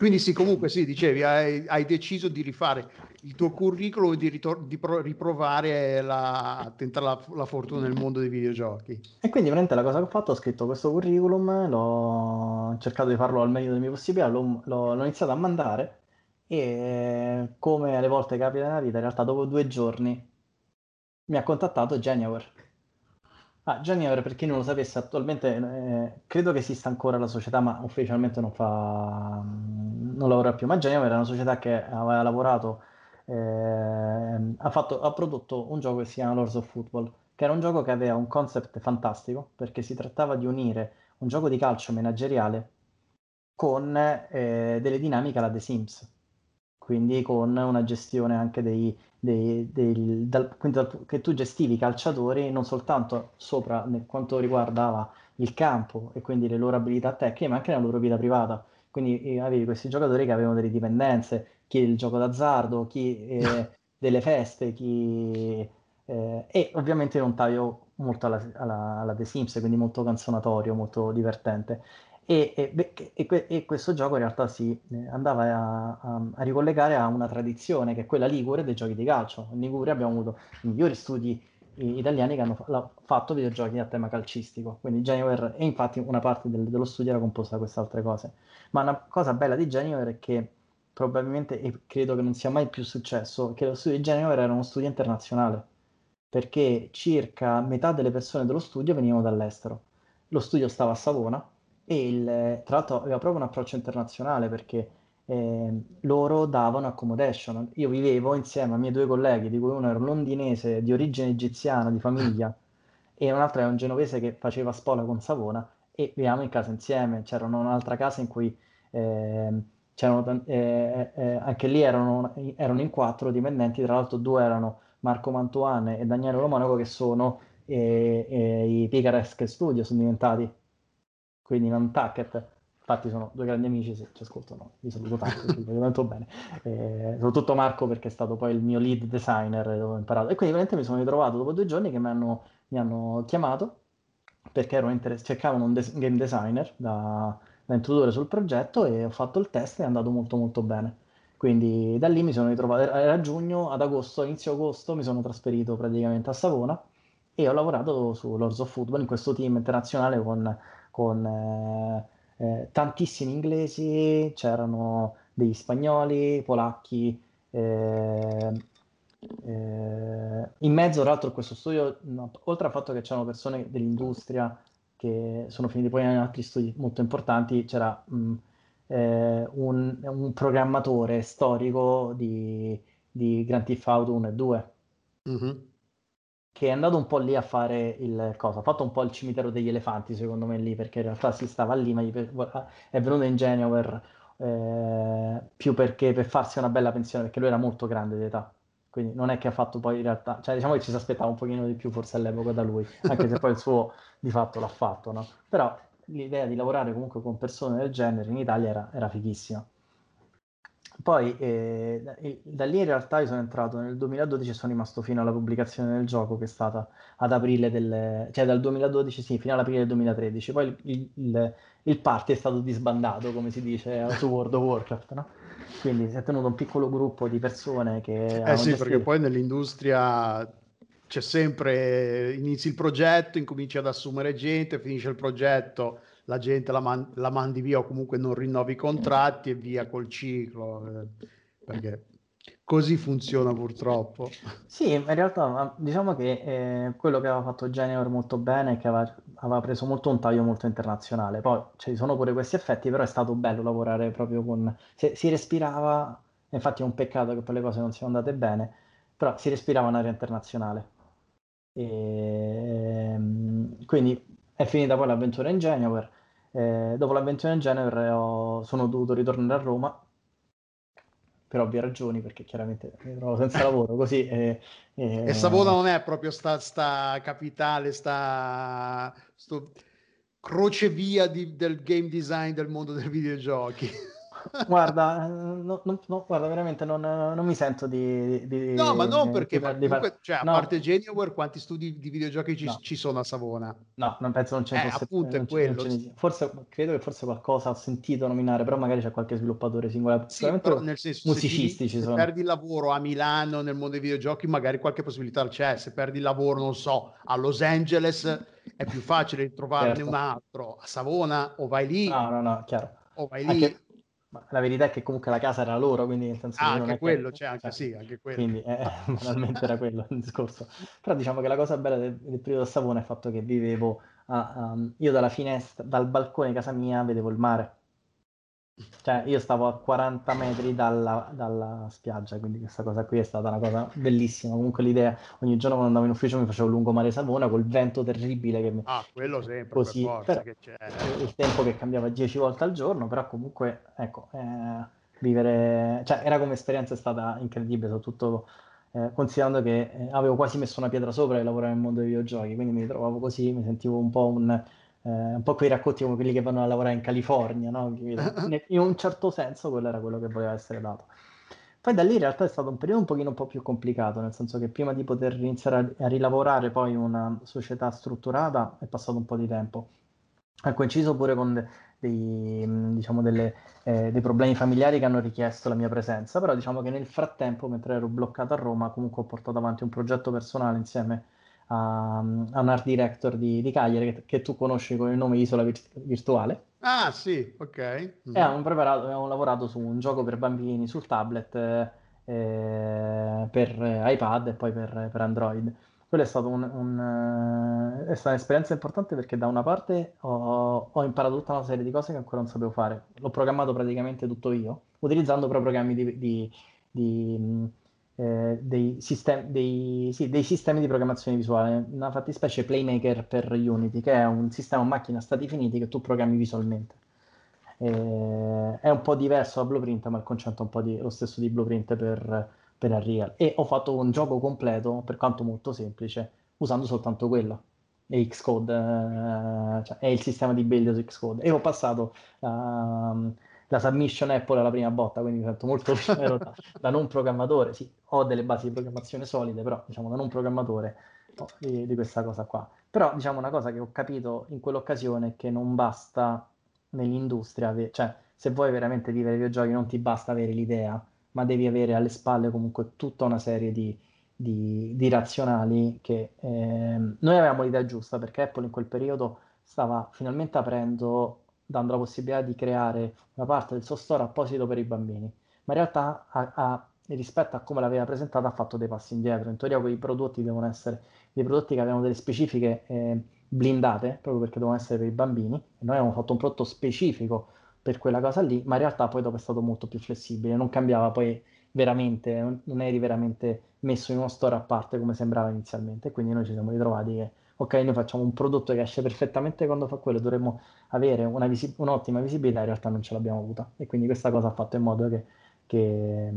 Speaker 2: Quindi sì, comunque sì, dicevi, hai, hai deciso di rifare il tuo curriculum e di, ritor- di pro- riprovare la, tentare la, la, fortuna nel mondo dei videogiochi.
Speaker 3: E quindi veramente la cosa che ho fatto, ho scritto questo curriculum, l'ho cercato di farlo al meglio delle mie possibilità, l'ho, l'ho, l'ho iniziato a mandare e come alle volte capita nella vita, in realtà dopo due giorni mi ha contattato January Ah, Janier, per chi non lo sapesse, attualmente eh, credo che esista ancora la società, ma ufficialmente non fa, non lavora più. Ma Janier era una società che aveva lavorato, eh, ha, fatto, ha prodotto un gioco che si chiama Lords of Football, che era un gioco che aveva un concept fantastico, perché si trattava di unire un gioco di calcio manageriale con eh, delle dinamiche alla The Sims, quindi con una gestione anche dei, dei, dei, dal, dal, che tu gestivi i calciatori non soltanto sopra nel quanto riguardava il campo e quindi le loro abilità tecniche, ma anche nella loro vita privata. Quindi eh, avevi questi giocatori che avevano delle dipendenze, chi il gioco d'azzardo, chi eh, (laughs) delle feste, chi... Eh, e ovviamente non taglio molto alla, alla, alla The Sims, quindi molto canzonatorio, molto divertente. E, e, e, e, questo gioco in realtà si eh, andava a, a, a, ricollegare a una tradizione che è quella ligure dei giochi di calcio. In Liguria abbiamo avuto i migliori studi italiani che hanno fa- fatto videogiochi a tema calcistico. Quindi Genuer, e infatti una parte del, dello studio era composta da queste altre cose. Ma una cosa bella di Genuer è che probabilmente, e credo che non sia mai più successo, che lo studio di Genuer era uno studio internazionale, perché circa metà delle persone dello studio venivano dall'estero. Lo studio stava a Savona e il, tra l'altro aveva proprio un approccio internazionale perché eh, loro davano accommodation. Io vivevo insieme a miei due colleghi, di cui uno era un londinese di origine egiziana, di famiglia, (laughs) e un altro era un genovese che faceva spola con Savona, e vivevamo in casa insieme. C'era un'altra casa in cui eh, c'erano, eh, eh, anche lì erano, erano, in quattro dipendenti, tra l'altro due erano Marco Mantuane e Daniele Romanoco che sono eh, eh, i Picaresque Studio, sono diventati quindi Nantucket. Infatti sono due grandi amici, se ci ascoltano vi saluto tanto, (laughs) vi vedo molto bene. Eh, soprattutto Marco perché è stato poi il mio lead designer dove ho imparato. E quindi veramente mi sono ritrovato dopo due giorni che mi hanno, mi hanno chiamato perché interess- cercavano un des- game designer da, da introdurre sul progetto e ho fatto il test e è andato molto molto bene. Quindi da lì mi sono ritrovato, era giugno, ad agosto, inizio agosto mi sono trasferito praticamente a Savona e ho lavorato su Lords of Football in questo team internazionale con con eh, eh, tantissimi inglesi, c'erano degli spagnoli, polacchi. Eh, eh, in mezzo, tra l'altro, a questo studio, oltre al fatto che c'erano persone dell'industria che sono finiti poi in altri studi molto importanti, c'era mh, eh, un, un, programmatore storico di, di Grand Theft Auto 1 e 2. Mm-hmm che è andato un po' lì a fare il cosa, ha fatto un po' il cimitero degli elefanti secondo me lì, perché in realtà si stava lì, ma è venuto in Genova eh, più perché per farsi una bella pensione, perché lui era molto grande di età, quindi non è che ha fatto poi in realtà, cioè diciamo che ci si aspettava un pochino di più forse all'epoca da lui, anche se poi il suo di fatto l'ha fatto, no? Però l'idea di lavorare comunque con persone del genere in Italia era, era fighissima. Poi eh, da lì in realtà io sono entrato nel 2012 e sono rimasto fino alla pubblicazione del gioco che è stata ad aprile del... cioè dal 2012 sì, fino all'aprile del 2013. Poi il, il, il party è stato disbandato, come si dice su World of Warcraft, no? Quindi si è tenuto un piccolo gruppo di persone che...
Speaker 2: Eh sì, gestito... perché poi nell'industria c'è sempre, inizi il progetto, incominci ad assumere gente, finisce il progetto la gente la, man- la, mandi via o comunque non rinnovi i contratti e via col ciclo, eh, perché così funziona purtroppo.
Speaker 3: Sì, in realtà diciamo che eh, quello che aveva fatto Genior molto bene è che aveva, aveva, preso molto un taglio molto internazionale, poi ci sono pure questi effetti, però è stato bello lavorare proprio con... Se, si respirava, infatti è un peccato che poi le cose non siano andate bene, però si respirava un'area internazionale. E, ehm, quindi è finita poi l'avventura in Genova. Eh, dopo l'avventura in Genova ho... sono dovuto ritornare a Roma per ovvie ragioni, perché chiaramente mi trovo senza (laughs) lavoro così. E,
Speaker 2: e... e Savona non è proprio sta, sta capitale, sta sto crocevia di, del game design del mondo dei videogiochi
Speaker 3: guarda, no, no, no, guarda, veramente non, non, mi sento di, di
Speaker 2: No, ma non perché, di, ma comunque, cioè, a parte Genioware, quanti studi di videogiochi ci, ci, sono a Savona?
Speaker 3: No, non penso non c'è.
Speaker 2: Eh, appunto, è quello.
Speaker 3: Forse, credo che forse qualcosa ho sentito nominare, però magari c'è qualche sviluppatore singolare.
Speaker 2: Sì, nel senso, musicisti se, ti, se perdi il lavoro a Milano nel mondo dei videogiochi, magari qualche possibilità c'è. Se perdi il lavoro, non so, a Los Angeles è più facile trovarne certo. un altro. A Savona o vai lì.
Speaker 3: No, no, no, chiaro.
Speaker 2: O vai lì. Anche
Speaker 3: ma la verità è che comunque la casa era loro, quindi nel senso
Speaker 2: ah,
Speaker 3: che
Speaker 2: anche quello, che... c'è anche cioè, sì, anche quello.
Speaker 3: Quindi eh, (laughs) banalmente era quello il discorso. Però diciamo che la cosa bella del, del periodo a Savona è il fatto che vivevo, a, um, io dalla finestra, dal balcone di casa mia vedevo il mare. Cioè, io stavo a 40 metri dalla, dalla, spiaggia, quindi questa cosa qui è stata una cosa bellissima. Comunque l'idea, ogni giorno quando andavo in ufficio mi facevo lungomare Savona col vento terribile che mi...
Speaker 2: Ah, quello sempre,
Speaker 3: così, c'è. Il tempo che cambiava 10 volte al giorno, però comunque, ecco, eh, vivere... Cioè, era come esperienza è stata incredibile, soprattutto eh, considerando che eh, avevo quasi messo una pietra sopra e lavorare nel mondo dei videogiochi, quindi mi trovavo così, mi sentivo un po' un eh, un po' quei racconti come quelli che vanno a lavorare in California, no? (laughs) in un certo senso quello era quello che voleva essere dato. Poi da lì in realtà è stato un periodo un pochino un po' più complicato, nel senso che prima di poter iniziare a, a rilavorare poi una società strutturata è passato un po' di tempo. Ha coinciso pure con de- dei, diciamo delle, eh, dei problemi familiari che hanno richiesto la mia presenza, però diciamo che nel frattempo, mentre ero bloccato a Roma, comunque ho portato avanti un progetto personale insieme a, a un art director di, di Cagliari che, che, tu conosci con il nome Isola Vir- Virtuale.
Speaker 2: Ah sì, ok. Mm.
Speaker 3: E abbiamo, preparato, abbiamo lavorato su un gioco per bambini sul tablet eh, per iPad e poi per, per Android. Quello è stato un, un, è stata un'esperienza importante perché da una parte ho, ho, imparato tutta una serie di cose che ancora non sapevo fare. L'ho programmato praticamente tutto io, utilizzando però programmi di, di, di eh, dei, sistem- dei, sì, dei, sistemi di programmazione visuale, una fattispecie Playmaker per Unity, che è un sistema macchina stati finiti che tu programmi visualmente. Eh, è un po' diverso da Blueprint, ma il concetto è un po' di, lo stesso di Blueprint per, per Unreal. E ho fatto un gioco completo, per quanto molto semplice, usando soltanto quello. E Xcode, eh, cioè è il sistema di build su Xcode. E ho passato... Uh, la submission Apple alla prima botta, quindi mi sento molto (laughs) leggero da, da, non programmatore. Sì, ho delle basi di programmazione solide, però diciamo da non programmatore no, di, di, questa cosa qua. Però diciamo una cosa che ho capito in quell'occasione è che non basta nell'industria, cioè se vuoi veramente vivere i videogiochi non ti basta avere l'idea, ma devi avere alle spalle comunque tutta una serie di, di, di razionali che eh, noi avevamo l'idea giusta perché Apple in quel periodo stava finalmente aprendo dando la possibilità di creare una parte del suo store apposito per i bambini, ma in realtà ha, ha, rispetto a come l'aveva presentata ha fatto dei passi indietro. In teoria quei prodotti devono essere dei prodotti che avevano delle specifiche eh, blindate, proprio perché devono essere per i bambini, e noi abbiamo fatto un prodotto specifico per quella cosa lì, ma in realtà poi dopo è stato molto più flessibile, non cambiava poi veramente, non eri veramente messo in uno store a parte come sembrava inizialmente, quindi noi ci siamo ritrovati che ok, noi facciamo un prodotto che esce perfettamente quando fa quello, dovremmo avere una visi- un'ottima visibilità, in realtà non ce l'abbiamo avuta. E quindi questa cosa ha fatto in modo che, che,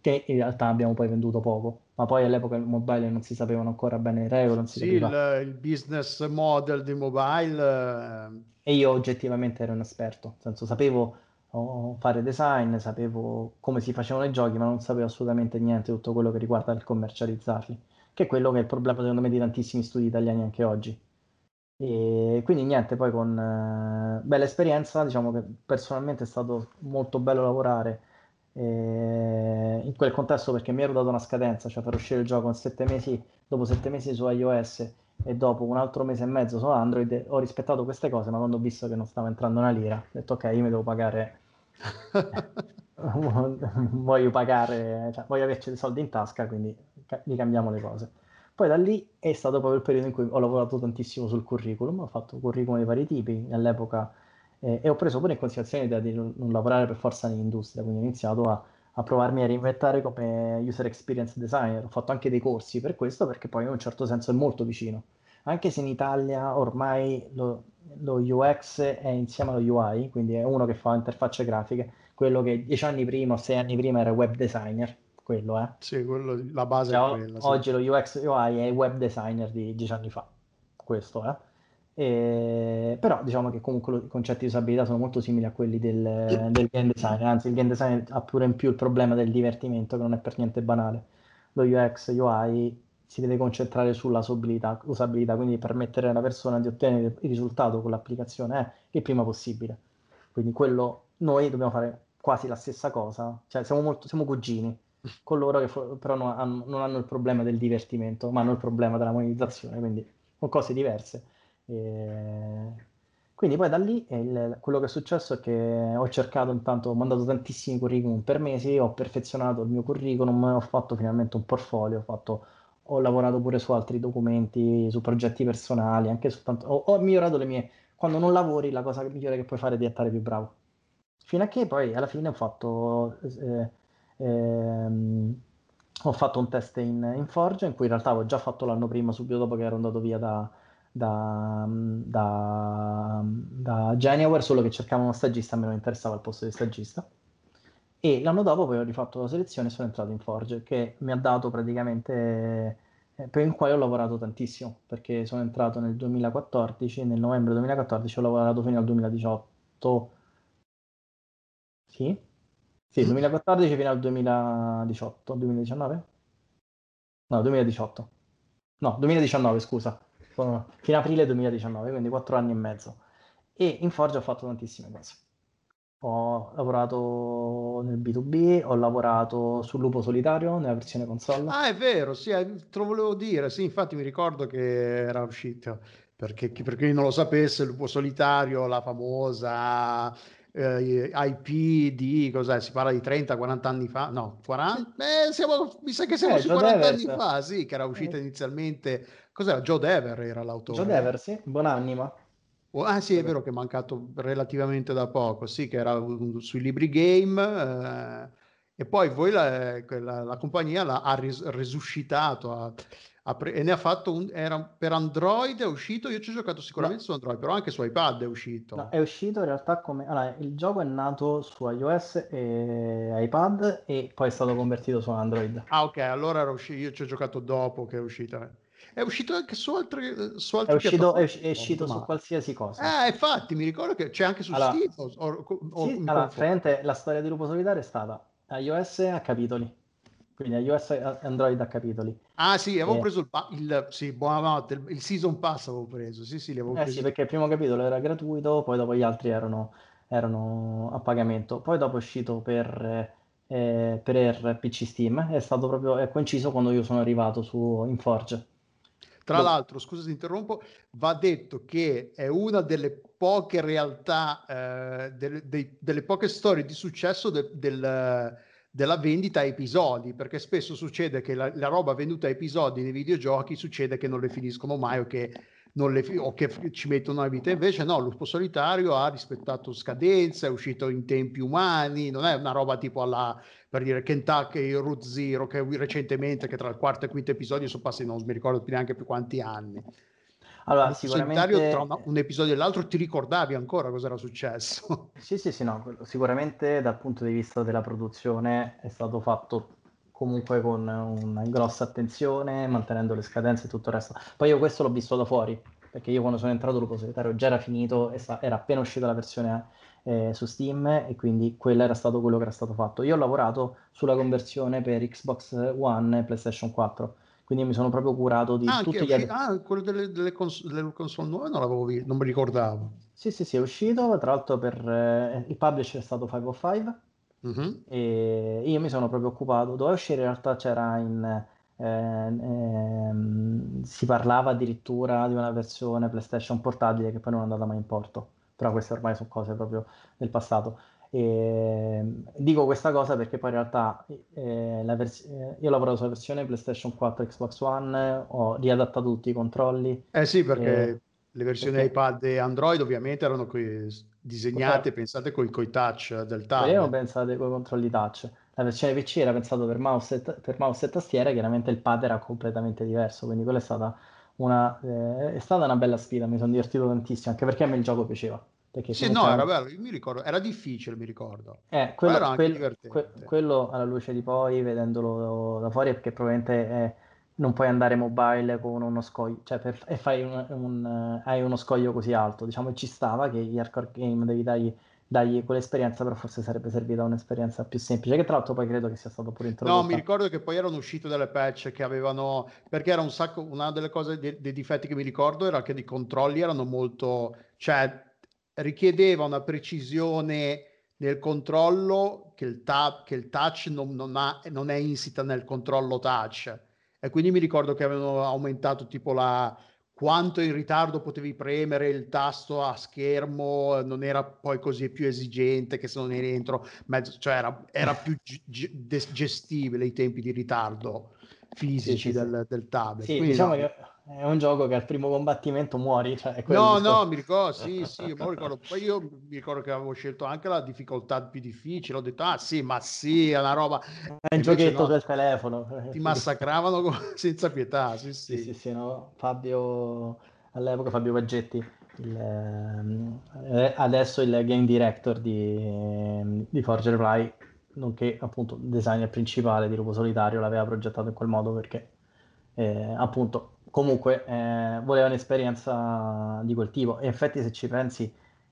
Speaker 3: che in realtà abbiamo poi venduto poco, ma poi all'epoca il mobile non si sapevano ancora bene le regole, non si
Speaker 2: sì, il, il, business model di mobile. Eh...
Speaker 3: E io oggettivamente ero un esperto, nel senso sapevo oh, fare design, sapevo come si facevano i giochi, ma non sapevo assolutamente niente di tutto quello che riguarda il commercializzarli, che è quello che è il problema secondo me di tantissimi studi italiani anche oggi. E quindi niente, poi con eh, bella esperienza, diciamo che personalmente è stato molto bello lavorare eh, in quel contesto perché mi ero dato una scadenza, cioè per uscire il gioco in sette mesi, dopo sette mesi su iOS e dopo un altro mese e mezzo su Android, ho rispettato queste cose, ma quando ho visto che non stava entrando una lira, ho detto ok, io mi devo pagare, (laughs) (laughs) voglio pagare, cioè, voglio averci dei soldi in tasca, quindi mi cambiamo le cose. Poi da lì è stato proprio il periodo in cui ho lavorato tantissimo sul curriculum, ho fatto curriculum di vari tipi, all'epoca eh, e ho preso pure in considerazione l'idea di non, lavorare per forza nell'industria, quindi ho iniziato a, a, provarmi a reinventare come user experience designer, ho fatto anche dei corsi per questo perché poi in un certo senso è molto vicino, anche se in Italia ormai lo, lo UX è insieme allo UI, quindi è uno che fa interfacce grafiche, quello che dieci anni prima o sei anni prima era web designer, quello è. Eh.
Speaker 2: Sì, quello, la base
Speaker 3: cioè,
Speaker 2: è quella.
Speaker 3: Sì. Oggi lo UX UI è web designer di dieci anni fa, questo. Eh. E, però diciamo che comunque i concetti di usabilità sono molto simili a quelli del, del, game design, anzi il game design ha pure in più il problema del divertimento che non è per niente banale. Lo UX, UI si deve concentrare sulla usabilità, usabilità, quindi permettere alla persona di ottenere il risultato con l'applicazione eh, il prima possibile. Quindi quello noi dobbiamo fare quasi la stessa cosa, cioè siamo, molto, siamo cugini, con loro che for- però non hanno, non hanno il problema del divertimento, ma hanno il problema della monetizzazione, quindi sono cose diverse e... Quindi poi da lì il, quello che è successo è che ho cercato intanto, ho mandato tantissimi curriculum per mesi, ho perfezionato il mio curriculum, ho fatto finalmente un portfolio, ho, fatto, ho lavorato pure su altri documenti, su progetti personali, anche soltanto, ho, ho, migliorato le mie... Quando non lavori la cosa migliore che puoi fare è diventare più bravo. Fino a che poi alla fine ho fatto... Eh, ehm, ho fatto un test in, in Forge in cui in realtà avevo già fatto l'anno prima, subito dopo che ero andato via da, da, da, da Geniaware, solo che cercavano uno stagista, a me non interessava il posto di stagista. E l'anno dopo poi ho rifatto la selezione e sono entrato in Forge, che mi ha dato praticamente, eh, per il quale ho lavorato tantissimo, perché sono entrato nel 2014, nel novembre 2014 ho lavorato fino al 2018. Sì? Sì, 2014 fino al 2018, 2019? No, 2018. No, 2019, scusa fino a aprile 2019, quindi quattro anni e mezzo. E in Forge ho fatto tantissime cose. Ho lavorato nel B2B, ho lavorato sul Lupo Solitario nella versione console.
Speaker 2: Ah, è vero, sì, eh, te lo volevo dire. Sì, infatti mi ricordo che era uscito. Perché per chi non lo sapesse, il Lupo Solitario, la famosa eh, IP di cos'è? Si parla di 30-40 anni fa? No, 40? Beh, siamo, mi sa che siamo eh, su 40 anni fa, sì, che era uscita eh. inizialmente Cos'era? Joe Dever era l'autore.
Speaker 3: Joe Dever, sì, buon'anima.
Speaker 2: Oh, ah sì, è vero che è mancato relativamente da poco, sì, che era un, sui libri game eh, e poi voi la, la, la compagnia l'ha, ha ris, resuscitato ha, e ne ha fatto un, era per Android è uscito, io ci ho giocato sicuramente no. su Android, però anche su iPad è uscito.
Speaker 3: No, è uscito in realtà come... Allora, il gioco è nato su iOS e iPad e poi è stato convertito su Android.
Speaker 2: Ah ok, allora era uscito, io ci ho giocato dopo che è uscito. È uscito anche su altre, su altre
Speaker 3: è uscito, è, è uscito su qualsiasi cosa.
Speaker 2: Eh, infatti, mi ricordo che c'è anche su
Speaker 3: allora,
Speaker 2: Steam.
Speaker 3: O, o, sì, allora, la storia di Lupo Solitario è stata iOS a capitoli. Quindi iOS e Android a capitoli.
Speaker 2: Ah sì, avevo eh. preso il, il, sì, buonanotte, il, Season Pass avevo preso, sì sì, li avevo
Speaker 3: eh
Speaker 2: presi.
Speaker 3: sì, perché il primo capitolo era gratuito, poi dopo gli altri erano, erano a pagamento. Poi dopo è uscito per, eh, per PC Steam, è stato proprio è coinciso quando io sono arrivato su Inforge.
Speaker 2: Tra no. l'altro, scusa se interrompo, va detto che è una delle poche realtà, eh, delle, dei, delle, poche storie di successo de, del, della vendita a episodi, perché spesso succede che la, la, roba venduta a episodi nei videogiochi succede che non le finiscono mai o che, le, o che ci mettono una vita. Invece no, Lupo Solitario ha rispettato scadenze, è uscito in tempi umani, non è una roba tipo alla per dire Kentucky Root Zero che recentemente che tra il quarto e il quinto episodio sono passati non mi ricordo più neanche più quanti anni
Speaker 3: allora sicuramente
Speaker 2: tra un, un episodio e l'altro ti ricordavi ancora cosa era successo (laughs)
Speaker 3: sì sì sì no sicuramente dal punto di vista della produzione è stato fatto comunque con una grossa attenzione, mantenendo le scadenze e tutto il resto. Poi io questo l'ho visto da fuori, perché io quando sono entrato Lupo Solitario già era finito, era appena uscita la versione eh, su Steam e quindi quello era stato quello che era stato fatto. Io ho lavorato sulla conversione per Xbox One e PlayStation 4 quindi mi sono proprio curato di
Speaker 2: ah,
Speaker 3: tutti
Speaker 2: gli altri. Ah, quello delle, delle, cons- delle console nuove non l'avevo visto, non mi ricordavo.
Speaker 3: Sì, sì, sì, è uscito, tra l'altro per eh, il publisher è stato 505 mm-hmm. e io mi sono proprio occupato, doveva uscire in realtà c'era in... Eh, ehm, si parlava addirittura di una versione PlayStation portabile che poi non è andata mai in porto, però queste ormai sono cose proprio del passato. E dico questa cosa perché poi in realtà eh, vers- eh, io lavoro sulla versione PlayStation 4 e Xbox One, ho riadattato tutti i controlli.
Speaker 2: Eh sì, perché e... le versioni perché... iPad e Android ovviamente erano qui disegnate, okay. pensate con i touch del tablet.
Speaker 3: Erano pensate con i controlli touch. La versione PC era pensata per mouse, e, per mouse e tastiera, chiaramente il pad era completamente diverso, quindi quella è stata una, eh, è stata una bella sfida, mi sono divertito tantissimo, anche perché a me il gioco piaceva.
Speaker 2: Sì, no, era bello, mi ricordo, era difficile, mi ricordo.
Speaker 3: Eh, quello, era quel, que, quello alla luce di poi, vedendolo da fuori, perché probabilmente è, non puoi andare mobile con uno scoglio, cioè per, e fai un, un, hai uno scoglio così alto. Diciamo, ci stava che gli hardcore game devi dargli, dargli quell'esperienza, però forse sarebbe servita un'esperienza più semplice, che tra l'altro poi credo che sia stato pure introdotto.
Speaker 2: No, mi ricordo che poi erano uscite delle patch che avevano, perché era un sacco, una delle cose, dei, dei difetti che mi ricordo era che i controlli erano molto, cioè richiedeva una precisione nel controllo che il, ta- che il touch non, non, ha, non, è insita nel controllo touch. E quindi mi ricordo che avevano aumentato tipo la quanto in ritardo potevi premere il tasto a schermo, non era poi così più esigente che se non eri dentro mezzo, cioè era, era (laughs) più g- gestibile i tempi di ritardo fisici sì, sì, del, del tablet.
Speaker 3: Sì, diciamo no. che è un gioco che al primo combattimento muori. Cioè
Speaker 2: no, no, mi ricordo, sì, sì, io ricordo. Poi io mi ricordo che avevo scelto anche la difficoltà più difficile. Ho detto, ah sì, ma sì, è una roba...
Speaker 3: È un giochetto no, del telefono.
Speaker 2: Ti massacravano (laughs) senza pietà, sì, sì.
Speaker 3: Sì, sì, sì no? Fabio, all'epoca Fabio Paggetti, il, eh, adesso il game director di, di Forge Reply, nonché appunto designer principale di Lupo Solitario, l'aveva progettato in quel modo perché eh, appunto comunque eh, voleva un'esperienza di quel tipo. E infatti, se ci pensi,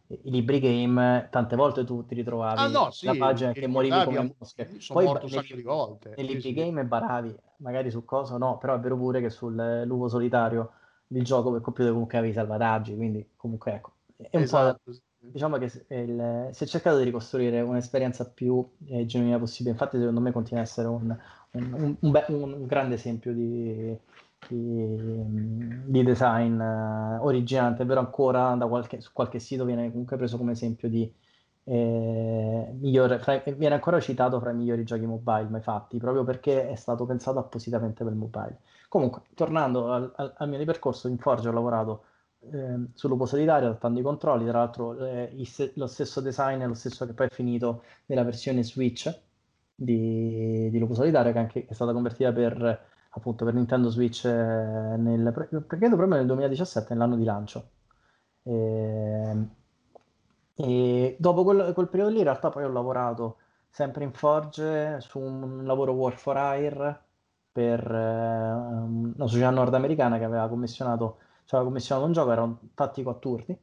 Speaker 3: i libri game, tante volte tu ti ritrovavi
Speaker 2: ah, no, sì,
Speaker 3: la pagina che morivi come mosche.
Speaker 2: Sono Poi morto un sacco di volte.
Speaker 3: Nei sì, libri sì. game baravi, magari su cosa no, però è vero pure che sul lupo solitario il gioco per computer comunque avevi salvataggi, quindi comunque ecco. È un esatto. po', diciamo che il, si è cercato di ricostruire un'esperienza più eh, genuina possibile. Infatti, secondo me continua a essere un, un, un, un, be- un grande esempio di, di, di design eh, originante, però ancora da qualche, su qualche sito viene comunque preso come esempio di eh, migliore, fra, viene ancora citato fra i migliori giochi mobile mai fatti, proprio perché è stato pensato appositamente per il mobile. Comunque, tornando al, al, al mio percorso, in Forge ho lavorato eh, su Lupo Solitario adattando i controlli, tra l'altro eh, il, lo stesso design è lo stesso che poi è finito nella versione Switch di, di Lupo Solitario, che, anche, è stata convertita per appunto per Nintendo Switch eh, nel, credo proprio nel 2017, nell'anno di lancio. E, ehm, e dopo quel, quel, periodo lì in realtà poi ho lavorato sempre in Forge su un lavoro War for Hire per eh, una società nordamericana che aveva commissionato, cioè aveva commissionato un gioco, era un tattico a turni.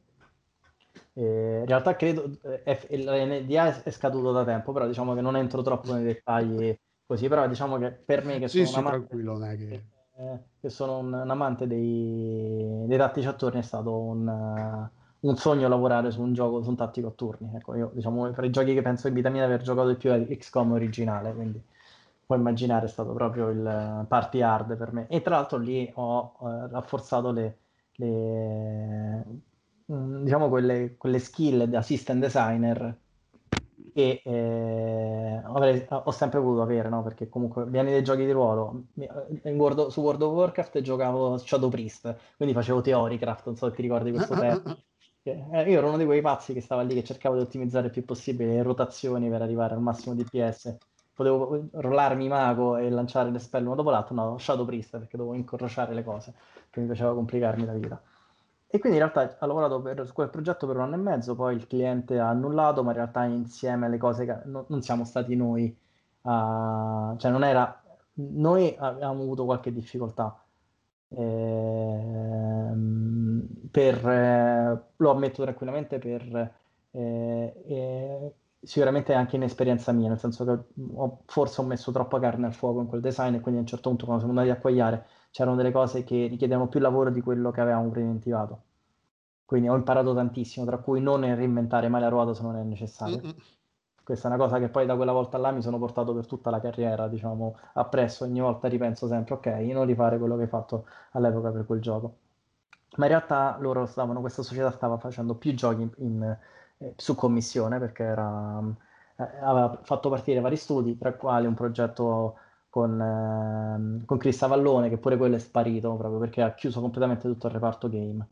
Speaker 3: E in realtà credo eh, l'NDA è scaduto da tempo, però diciamo che non entro troppo nei dettagli così, però diciamo che per me che
Speaker 2: sì,
Speaker 3: sono,
Speaker 2: sì, amante, che...
Speaker 3: Eh, che sono un, un, amante dei, dei tattici a turni è stato un, uh, un, sogno lavorare su un gioco, su un tattico a turni. Ecco, io diciamo, tra i giochi che penso in vita mia di aver giocato di più è XCOM originale, quindi puoi immaginare è stato proprio il party hard per me. E tra l'altro lì ho uh, rafforzato le, le mm, diciamo quelle, quelle skill da assistant designer che eh, avrei, ho sempre voluto avere, no? perché comunque vieni dai giochi di ruolo. World, su World of Warcraft giocavo Shadow Priest, quindi facevo Theorycraft, non so se ti ricordi questo termine. Eh, io ero uno di quei pazzi che stava lì che cercava di ottimizzare il più possibile le rotazioni per arrivare al massimo di PS. Potevo rollarmi mago e lanciare le spell uno dopo l'altro, no, Shadow Priest perché dovevo incrociare le cose, che mi faceva complicarmi la vita. E quindi in realtà ha lavorato per, su quel progetto per un anno e mezzo, poi il cliente ha annullato, ma in realtà insieme alle cose che no, non siamo stati noi, a, cioè non era noi abbiamo avuto qualche difficoltà. Ehm, per, eh, lo ammetto tranquillamente per eh, eh, sicuramente anche in esperienza mia, nel senso che ho, forse ho messo troppa carne al fuoco in quel design e quindi a un certo punto quando siamo andati a quagliare c'erano delle cose che richiedevano più lavoro di quello che avevamo preventivato. Quindi ho imparato tantissimo, tra cui non reinventare mai la ruota se non è necessario. Mm-hmm. Questa è una cosa che poi da quella volta là mi sono portato per tutta la carriera, diciamo, appresso. Ogni volta ripenso sempre, ok, non rifare quello che hai fatto all'epoca per quel gioco. Ma in realtà loro stavano, questa società stava facendo più giochi in, in, eh, su commissione perché era, eh, aveva fatto partire vari studi, tra i quali un progetto con, eh, con Chris Avallone, che pure quello è sparito proprio perché ha chiuso completamente tutto il reparto game.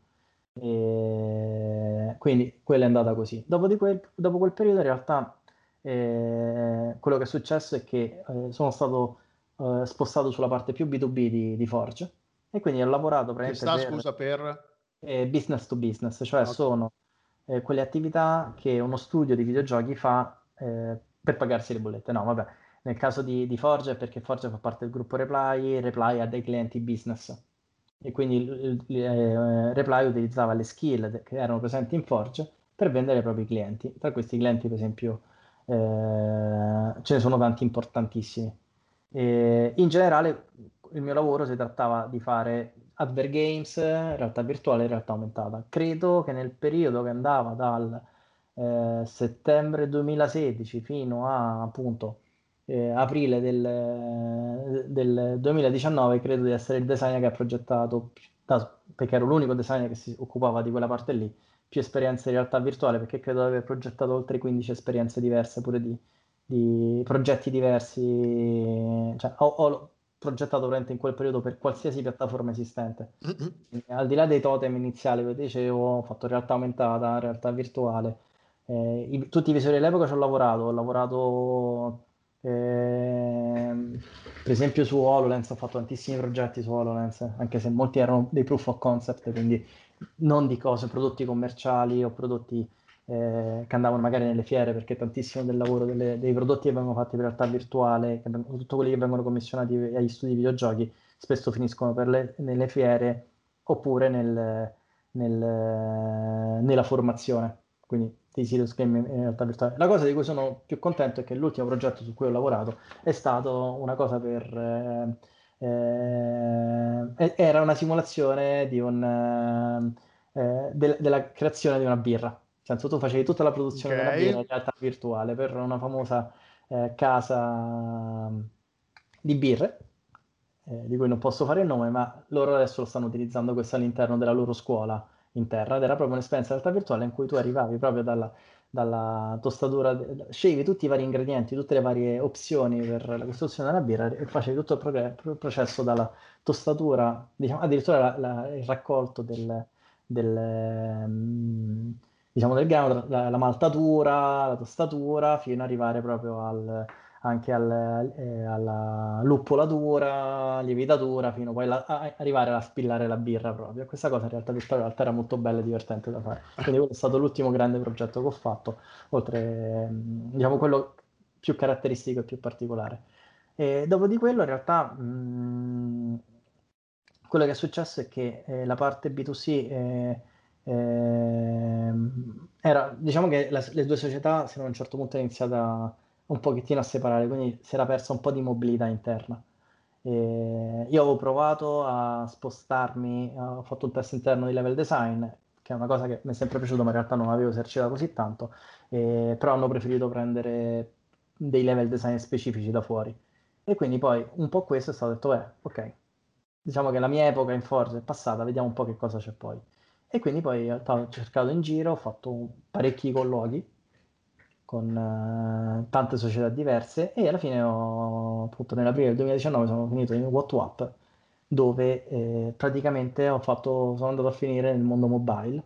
Speaker 3: E quindi quella è andata così. Dopo, quel, dopo quel periodo, in realtà, eh, quello che è successo è che eh, sono stato eh, spostato sulla parte più B2B di, di Forge e quindi ho lavorato
Speaker 2: per, sta, scusa, per...
Speaker 3: Eh, business to business, cioè okay. sono eh, quelle attività che uno studio di videogiochi fa eh, per pagarsi le bollette. No, vabbè, nel caso di, di Forge perché Forge fa parte del gruppo Reply, Reply ha dei clienti business e quindi eh, Reply utilizzava le skill che erano presenti in Forge per vendere ai propri clienti. Tra questi clienti, per esempio, eh, ce ne sono tanti importantissimi. E in generale, il mio lavoro si trattava di fare adver games, realtà virtuale e realtà aumentata. Credo che nel periodo che andava dal eh, settembre 2016 fino a appunto eh, aprile del, del, 2019 credo di essere il designer che ha progettato, perché ero l'unico designer che si occupava di quella parte lì, più esperienze in realtà virtuale, perché credo di aver progettato oltre 15 esperienze diverse, pure di, di progetti diversi. Cioè, ho, ho progettato veramente in quel periodo per qualsiasi piattaforma esistente. Mm-hmm. Al di là dei totem iniziali che dicevo, ho fatto realtà aumentata, realtà virtuale. Eh, i, tutti i visori dell'epoca ci ho lavorato, ho lavorato eh, per esempio su HoloLens ho fatto tantissimi progetti su HoloLens, anche se molti erano dei proof of concept, quindi non di cose, prodotti commerciali o prodotti eh, che andavano magari nelle fiere, perché tantissimo del lavoro delle, dei prodotti che vengono fatti per realtà virtuale, tutto quelli che vengono commissionati agli studi di videogiochi, spesso finiscono le, nelle fiere oppure nel, nel, nella formazione. Quindi di Sirius Game in realtà virtuale. La cosa di cui sono più contento è che l'ultimo progetto su cui ho lavorato è stato una cosa per... Eh, eh, era una simulazione di un, eh, eh de- della creazione di una birra. Nel senso, tu facevi tutta la produzione okay. della birra in realtà virtuale per una famosa eh, casa di birre, eh, di cui non posso fare il nome, ma loro adesso lo stanno utilizzando questo all'interno della loro scuola interna ed era proprio un'esperienza in realtà virtuale in cui tu arrivavi proprio dalla, dalla tostatura, sceglievi tutti i vari ingredienti, tutte le varie opzioni per la costruzione della birra e facevi tutto il, progr- il processo dalla tostatura, diciamo, addirittura la, la, il raccolto del, del, um, diciamo del grano, la, la, maltatura, la tostatura, fino ad arrivare proprio al, anche al, eh, alla luppolatura, lievitatura, fino poi la, a arrivare a spillare la birra proprio. Questa cosa in realtà, in realtà era molto bella e divertente da fare. (laughs) Quindi quello è stato l'ultimo grande progetto che ho fatto, oltre, diciamo, quello più caratteristico e più particolare. E dopo di quello, in realtà, mh, quello che è successo è che eh, la parte B2C eh, eh, era, diciamo che la, le due società, se a un certo punto è iniziata un pochettino a separare, quindi si era persa un po' di mobilità interna. E io avevo provato a spostarmi, ho fatto un test interno di level design, che è una cosa che mi è sempre piaciuta, ma in realtà non avevo esercitato così tanto, e, però hanno preferito prendere dei level design specifici da fuori. E quindi poi un po' questo è stato detto, beh, ok, diciamo che la mia epoca in Forza è passata, vediamo un po' che cosa c'è poi. E quindi poi ho cercato in giro, ho fatto parecchi colloqui con uh, tante società diverse e alla fine ho, appunto nell'aprile del 2019 sono finito in WhatsApp dove eh, praticamente ho fatto, sono andato a finire nel mondo mobile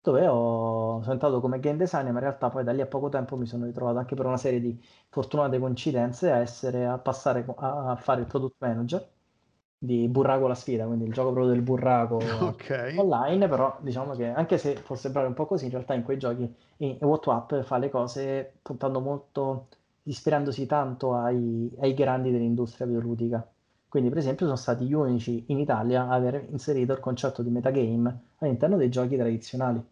Speaker 3: dove ho, sono entrato come game designer ma in realtà poi da lì a poco tempo mi sono ritrovato anche per una serie di fortunate coincidenze a essere a passare a, a fare il product manager di Burraco la sfida, quindi il gioco proprio del burraco (laughs) okay. online, però diciamo che anche se può sembrare un po' così, in realtà in quei giochi in WhatsApp fa le cose puntando molto ispirandosi tanto ai, ai grandi dell'industria videoludica. Quindi, per esempio, sono stati gli unici in Italia a aver inserito il concetto di metagame all'interno dei giochi tradizionali.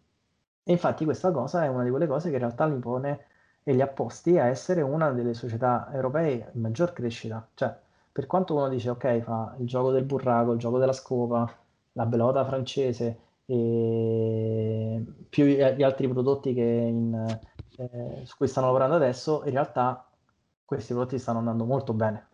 Speaker 3: E infatti questa cosa è una di quelle cose che in realtà li pone e li ha posti a essere una delle società europee in maggior crescita. Cioè, per quanto uno dice, ok, fa il gioco del burraco, il gioco della scopa, la bellota francese e più gli altri prodotti che in, eh, su cui stanno lavorando adesso, in realtà questi prodotti stanno andando molto bene.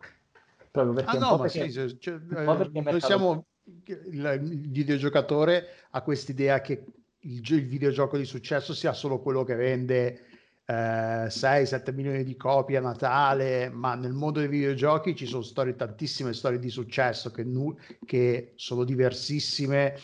Speaker 2: Proprio perché, ah, no, ma perché, sì, cioè, eh, noi siamo il, il videogiocatore ha quest'idea che il, il, videogioco di successo sia solo quello che vende eh, 6-7 milioni di copie a Natale, ma nel mondo dei videogiochi ci sono storie, tantissime storie di successo che, nu- che sono diversissime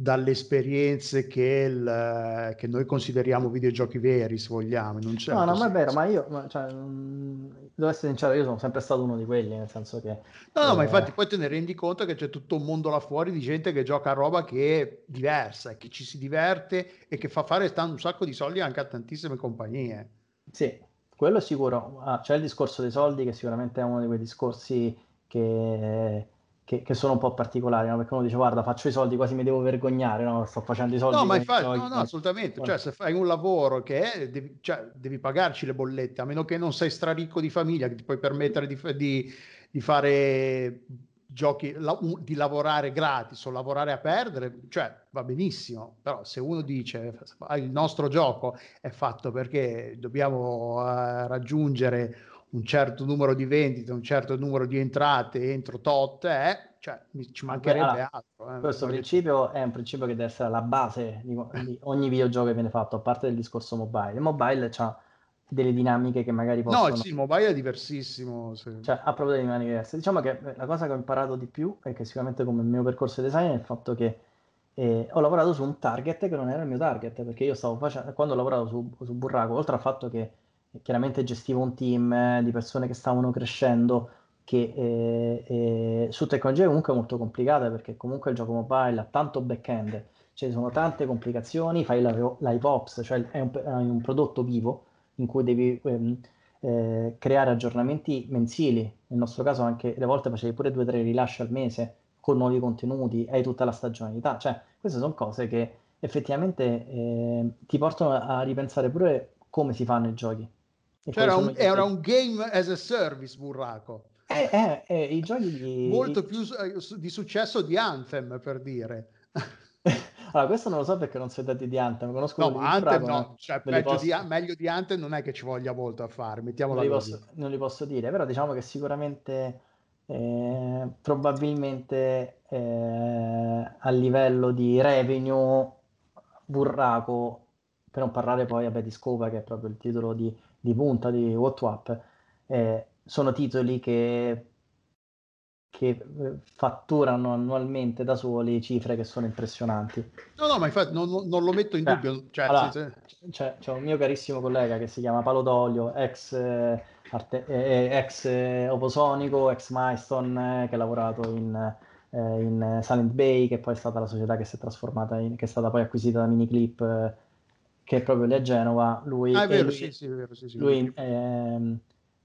Speaker 2: dalle esperienze che, il, che, noi consideriamo videogiochi veri, se vogliamo.
Speaker 3: no, certo no, ma è vero, ma io, ma, cioè, devo essere sincero, io sono sempre stato uno di quelli, nel senso che...
Speaker 2: No, no, eh... ma infatti poi te ne rendi conto che c'è tutto un mondo là fuori di gente che gioca a roba che è diversa, che ci si diverte e che fa fare un sacco di soldi anche a tantissime compagnie.
Speaker 3: Sì, quello è sicuro. Ah, c'è il discorso dei soldi che sicuramente è uno di quei discorsi che che, che, sono un po' particolari, no? perché uno dice guarda faccio i soldi quasi mi devo vergognare, no? sto facendo i soldi.
Speaker 2: No, ma infatti, no, no, assolutamente, cioè se fai un lavoro che è, devi, cioè, devi pagarci le bollette, a meno che non sei straricco di famiglia, che ti puoi permettere di, di, di fare giochi, la, di lavorare gratis o lavorare a perdere, cioè va benissimo, però se uno dice il nostro gioco è fatto perché dobbiamo uh, raggiungere un certo numero di vendite, un certo numero di entrate entro tot, eh, cioè, ci mancherebbe allora, altro.
Speaker 3: Eh. Questo principio è un principio che deve essere la base di, di, ogni videogioco che viene fatto, a parte del discorso mobile. Il mobile ha delle dinamiche che magari possono...
Speaker 2: No, sì, il mobile è diversissimo. Sì.
Speaker 3: Cioè, ha proprio delle dinamiche diverse. Diciamo che la cosa che ho imparato di più, e che sicuramente come il mio percorso di design, è il fatto che eh, ho lavorato su un target che non era il mio target, perché io stavo facendo, quando ho lavorato su, su Burraco, oltre al fatto che chiaramente gestivo un team eh, di persone che stavano crescendo che eh, eh, su tecnologie comunque molto complicate perché comunque il gioco mobile ha tanto back-end, ci sono tante complicazioni, fai live ops, cioè è un, è un prodotto vivo in cui devi ehm, eh, creare aggiornamenti mensili, nel nostro caso anche le volte facevi pure due o tre rilasci al mese con nuovi contenuti, hai tutta la stagionalità, cioè queste sono cose che effettivamente eh, ti portano a ripensare pure come si fanno i giochi.
Speaker 2: Cioè era, un, era un, game as a service, Burraco.
Speaker 3: Eh, eh, eh, i giochi di...
Speaker 2: Molto più eh, di successo di Anthem, per dire. (laughs)
Speaker 3: allora, questo non lo so perché non so dati di Anthem, conosco
Speaker 2: no, ma Anthem no, cioè, posso... di, meglio di Anthem non è che ci voglia molto a fare, mettiamola
Speaker 3: non li, posso, non li posso dire, però diciamo che sicuramente eh, probabilmente eh, a livello di revenue Burraco, per non parlare poi vabbè, di Scopa che è proprio il titolo di di punta di WhatsApp, eh, sono titoli che, che eh, fatturano annualmente da soli cifre che sono impressionanti.
Speaker 2: No, no, ma infatti non, non lo metto in Beh, dubbio. Cioè,
Speaker 3: allora, se... c'è, c'è, un mio carissimo collega che si chiama Palo D'Olio, ex, eh, arte, eh, ex eh, Oposonico, ex Milestone, eh, che ha lavorato in, in Silent Bay, che poi è stata la società che si è trasformata in, che è stata poi acquisita da Miniclip che è proprio a Genova. Lui,
Speaker 2: ah, è vero, lui, sì, sì, vero, sì, sì,
Speaker 3: lui ehm,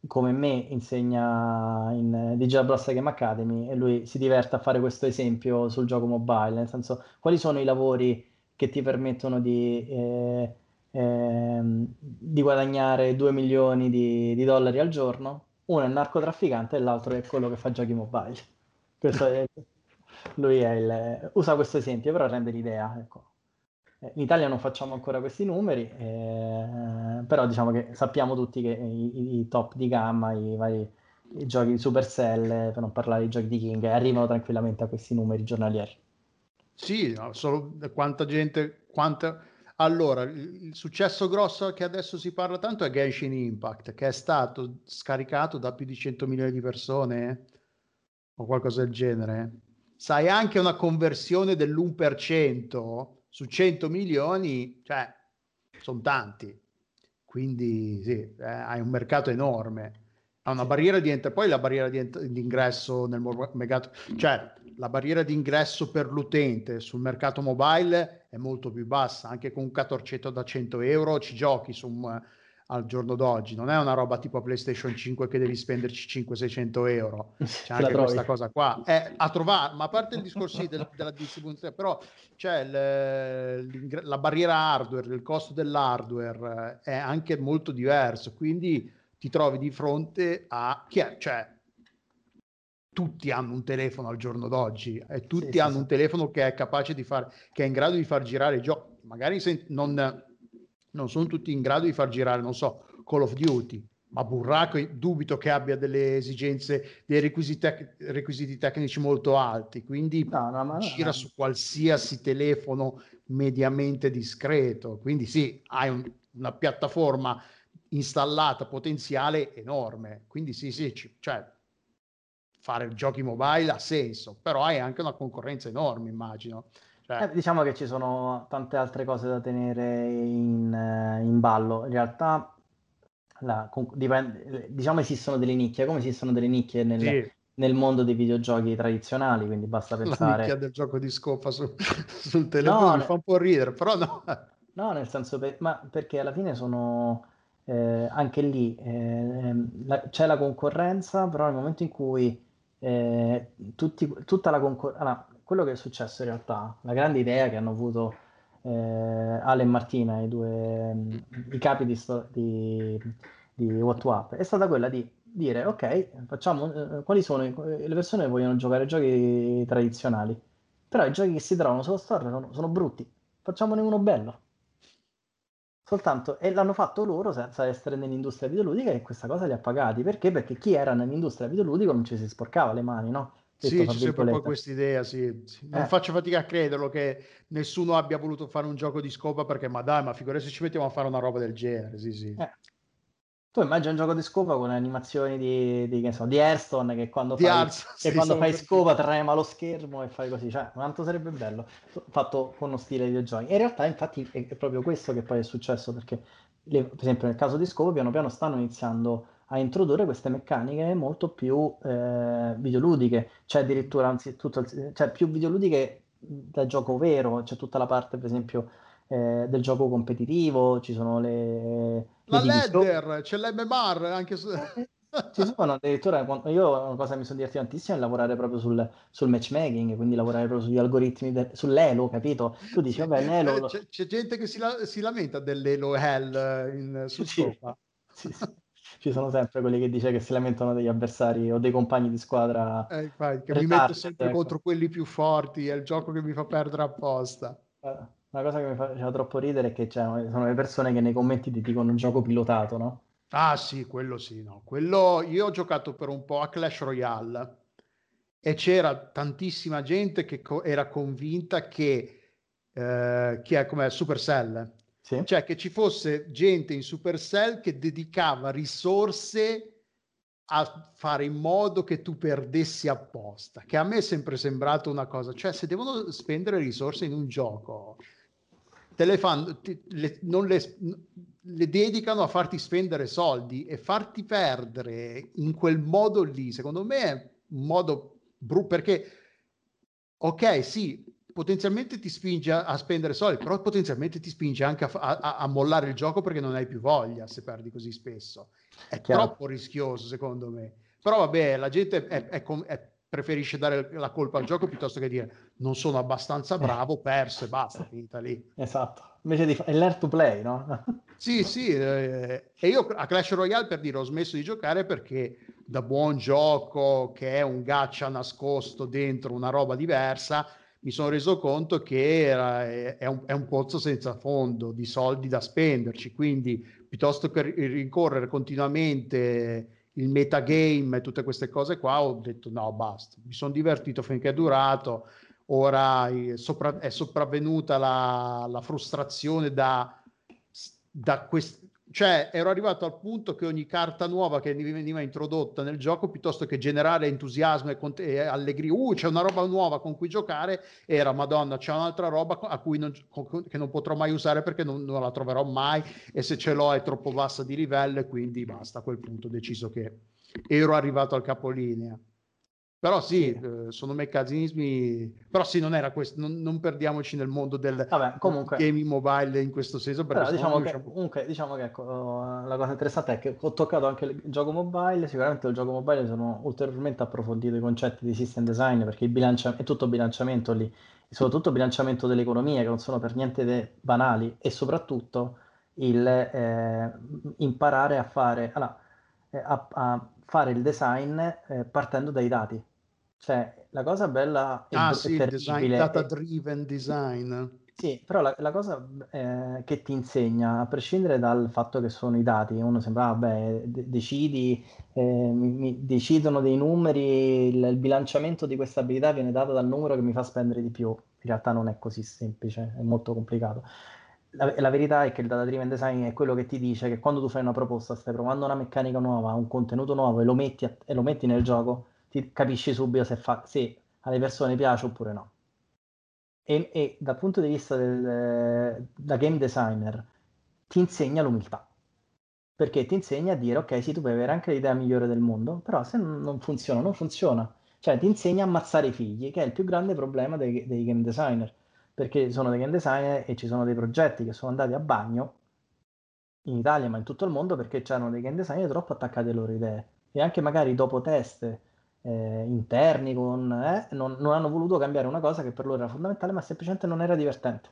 Speaker 3: come me insegna in Digital Bros Game Academy e lui si diverte a fare questo esempio sul gioco mobile, nel senso quali sono i lavori che ti permettono di, eh, eh, di guadagnare 2 milioni di, di, dollari al giorno? Uno è il narcotrafficante e l'altro è quello che fa giochi mobile. È, lui il, usa questo esempio, però rende l'idea. Ecco. In Italia non facciamo ancora questi numeri, eh, però diciamo che sappiamo tutti che i, i top di gamma, i vari i giochi di Supercell, per non parlare di giochi di King, arrivano tranquillamente a questi numeri giornalieri.
Speaker 2: Sì, no, solo quanta gente, quanta... Allora, il successo grosso che adesso si parla tanto è Genshin Impact, che è stato scaricato da più di 100 milioni di persone eh? o qualcosa del genere. Sai anche una conversione dell'1% su 100 milioni, cioè, sono tanti. Quindi sì, eh, hai un mercato enorme. Ha una barriera di entrata, poi la barriera di, ent- di ingresso nel mercato, cioè la barriera di ingresso per l'utente sul mercato mobile è molto più bassa, anche con un catorcetto da 100 euro ci giochi su un, al giorno d'oggi, non è una roba tipo PlayStation 5 che devi spenderci 500-600 euro, (laughs) c'è anche questa cosa qua, è a trovare, ma a parte il discorso del, (laughs) della distribuzione, però c'è la barriera hardware, il costo dell'hardware eh, è anche molto diverso, quindi ti trovi di fronte a chi è, cioè tutti hanno un telefono al giorno d'oggi e tutti sì, hanno sì, un telefono che è capace di fare, che è in grado di far girare i giochi. Magari se, non, non, sono tutti in grado di far girare, non so, Call of Duty, ma Burraco dubito che abbia delle esigenze, dei requisiti, tec- requisiti tecnici molto alti, quindi no, no, gira no. su qualsiasi telefono mediamente discreto. Quindi sì, hai un, una piattaforma installata potenziale enorme. Quindi sì, sì, c- cioè fare giochi mobile ha senso, però hai anche una concorrenza enorme, immagino.
Speaker 3: Eh, diciamo che ci sono tante altre cose da tenere in, eh, in ballo. In realtà, la, dipende, diciamo esistono delle nicchie, come esistono delle nicchie nel, sì. nel mondo dei videogiochi tradizionali, quindi basta pensare... La
Speaker 2: nicchia del gioco di scopa su, (laughs) sul telefono no, mi fa un po' ridere, però no.
Speaker 3: No, nel senso, per, ma perché alla fine sono... Eh, anche lì eh, la, c'è la concorrenza, però nel momento in cui eh, tutti, tutta la concorrenza. Allora, quello che è successo in realtà, la grande idea che hanno avuto eh, Ale e Martina, i due i capi di, di, di What to Up, è stata quella di dire ok, facciamo eh, quali sono le persone che vogliono giocare giochi tradizionali, però i giochi che si trovano sullo store sono, sono brutti, facciamone uno bello soltanto e l'hanno fatto loro senza essere nell'industria videoludica e questa cosa li ha pagati perché? Perché chi era nell'industria videoludica non ci si sporcava le mani, no?
Speaker 2: Sì, c'è sempre poi questa idea, sì. Non eh. faccio fatica a crederlo che nessuno abbia voluto fare un gioco di scopa perché ma dai, ma figurati se ci mettiamo a fare una roba del genere, sì, sì.
Speaker 3: Eh. Tu immagini un gioco di scopa con animazioni di, di, che so, di Airstone che quando
Speaker 2: di
Speaker 3: fai,
Speaker 2: Arts,
Speaker 3: che sì, quando fai scopa trema lo schermo e fai così, cioè quanto sarebbe bello fatto con uno stile di videogiochi. in realtà infatti è, è, proprio questo che poi è successo perché le, per esempio nel caso di scopa piano piano stanno iniziando a introdurre queste meccaniche molto più eh, videoludiche, c'è addirittura anzi, tutto, cioè più videoludiche da gioco vero, c'è tutta la parte per esempio eh, del gioco competitivo, ci sono le...
Speaker 2: La le ladder, c'è l'MMR anche su...
Speaker 3: Eh, ci sono addirittura, io una cosa che mi sono divertito tantissimo è lavorare proprio sul, sul matchmaking, quindi lavorare proprio sugli algoritmi, de, sull'Elo, capito? Tu dici, vabbè, (laughs) l'Elo...
Speaker 2: C'è, c'è gente che si, la, si lamenta dell'Elo Hell in, su sì.
Speaker 3: Sì, sì. Ci sono sempre quelli che dice che si lamentano degli avversari o dei compagni di squadra.
Speaker 2: Eh, infatti, che mi metto sempre ecco. contro quelli più forti, è il gioco che mi fa perdere apposta.
Speaker 3: Eh. Una cosa che mi faceva troppo ridere è che c'erano, sono le persone che nei commenti ti dicono un gioco pilotato, no?
Speaker 2: Ah sì, quello sì, no. Quello io ho giocato per un po' a Clash Royale e c'era tantissima gente che co- era convinta che, eh, che è come Supercell, sì. cioè che ci fosse gente in Supercell che dedicava risorse a fare in modo che tu perdessi apposta, che a me è sempre sembrato una cosa, cioè se devono spendere risorse in un gioco, te le fanno, ti, le, non le, le dedicano a farti spendere soldi e farti perdere in quel modo lì, secondo me è un modo brutto perché, ok, sì, potenzialmente ti spinge a, a, spendere soldi, però potenzialmente ti spinge anche a, a, a, mollare il gioco perché non hai più voglia se perdi così spesso. È Chiaro. troppo rischioso, secondo me. Però vabbè, la gente è, è, è, preferisce dare la colpa al gioco piuttosto che dire non sono abbastanza bravo, perso e basta, finita lì.
Speaker 3: Esatto, invece di fare l'art to play, no? (laughs)
Speaker 2: sì, sì, eh, e io a Clash Royale per dire ho smesso di giocare perché da buon gioco che è un gaccia nascosto dentro una roba diversa, mi sono reso conto che era, è, un, è, un, pozzo senza fondo di soldi da spenderci, quindi piuttosto che rincorrere continuamente il metagame e tutte queste cose qua, ho detto no, basta, mi sono divertito finché è durato, ora è, sopra- è sopravvenuta la, la frustrazione da, da quest- cioè ero arrivato al punto che ogni carta nuova che veniva introdotta nel gioco, piuttosto che generare entusiasmo e, cont- e allegria, uh, c'è una roba nuova con cui giocare, era madonna, c'è un'altra roba a cui non, che non potrò mai usare perché non, non, la troverò mai e se ce l'ho è troppo bassa di livello e quindi basta, a quel punto ho deciso che ero arrivato al capolinea. Però sì, eh, sono meccanismi. Però sì, non era questo. Non, non perdiamoci nel mondo del
Speaker 3: Vabbè, comunque,
Speaker 2: gaming mobile in questo senso.
Speaker 3: Però diciamo che, comunque, diciamo che ecco, la cosa interessante è che ho toccato anche il gioco mobile, sicuramente il gioco mobile sono ulteriormente approfondito i concetti di system design perché il bilancia- è tutto bilanciamento lì, soprattutto bilanciamento dell'economia che non sono per niente de- banali e soprattutto il eh, imparare a fare, allora, eh, a, a fare il design eh, partendo dai dati. Cioè, la cosa bella e,
Speaker 2: Ah, sì,
Speaker 3: terribile
Speaker 2: data
Speaker 3: è-
Speaker 2: driven design.
Speaker 3: sì, però la, la cosa eh, che ti insegna, a prescindere dal fatto che sono i dati, uno sembra, ah, beh, de- decidi, eh, mi, mi decidono dei numeri, il, il bilanciamento di questa abilità viene dato dal numero che mi fa spendere di più. In realtà non è così semplice, è molto complicato. La, la verità è che il data driven design è quello che ti dice che quando tu fai una proposta, stai provando una meccanica nuova, un contenuto nuovo e lo metti, a- e lo metti nel gioco, ti capisci subito se, fa, se alle persone piace oppure no. E, e dal punto di vista del, da game designer ti insegna l'umiltà. Perché ti insegna a dire ok sì tu puoi avere anche l'idea migliore del mondo però se non non funziona non funziona. Cioè ti insegna a ammazzare i figli che è il più grande problema dei, dei game designer. Perché sono dei game designer e ci sono dei progetti che sono andati a bagno in Italia ma in tutto il mondo perché c'erano dei game designer troppo attaccati alle loro idee. E anche magari dopo test eh, interni con, eh, non, non hanno voluto cambiare una cosa che per loro era fondamentale ma semplicemente non era divertente.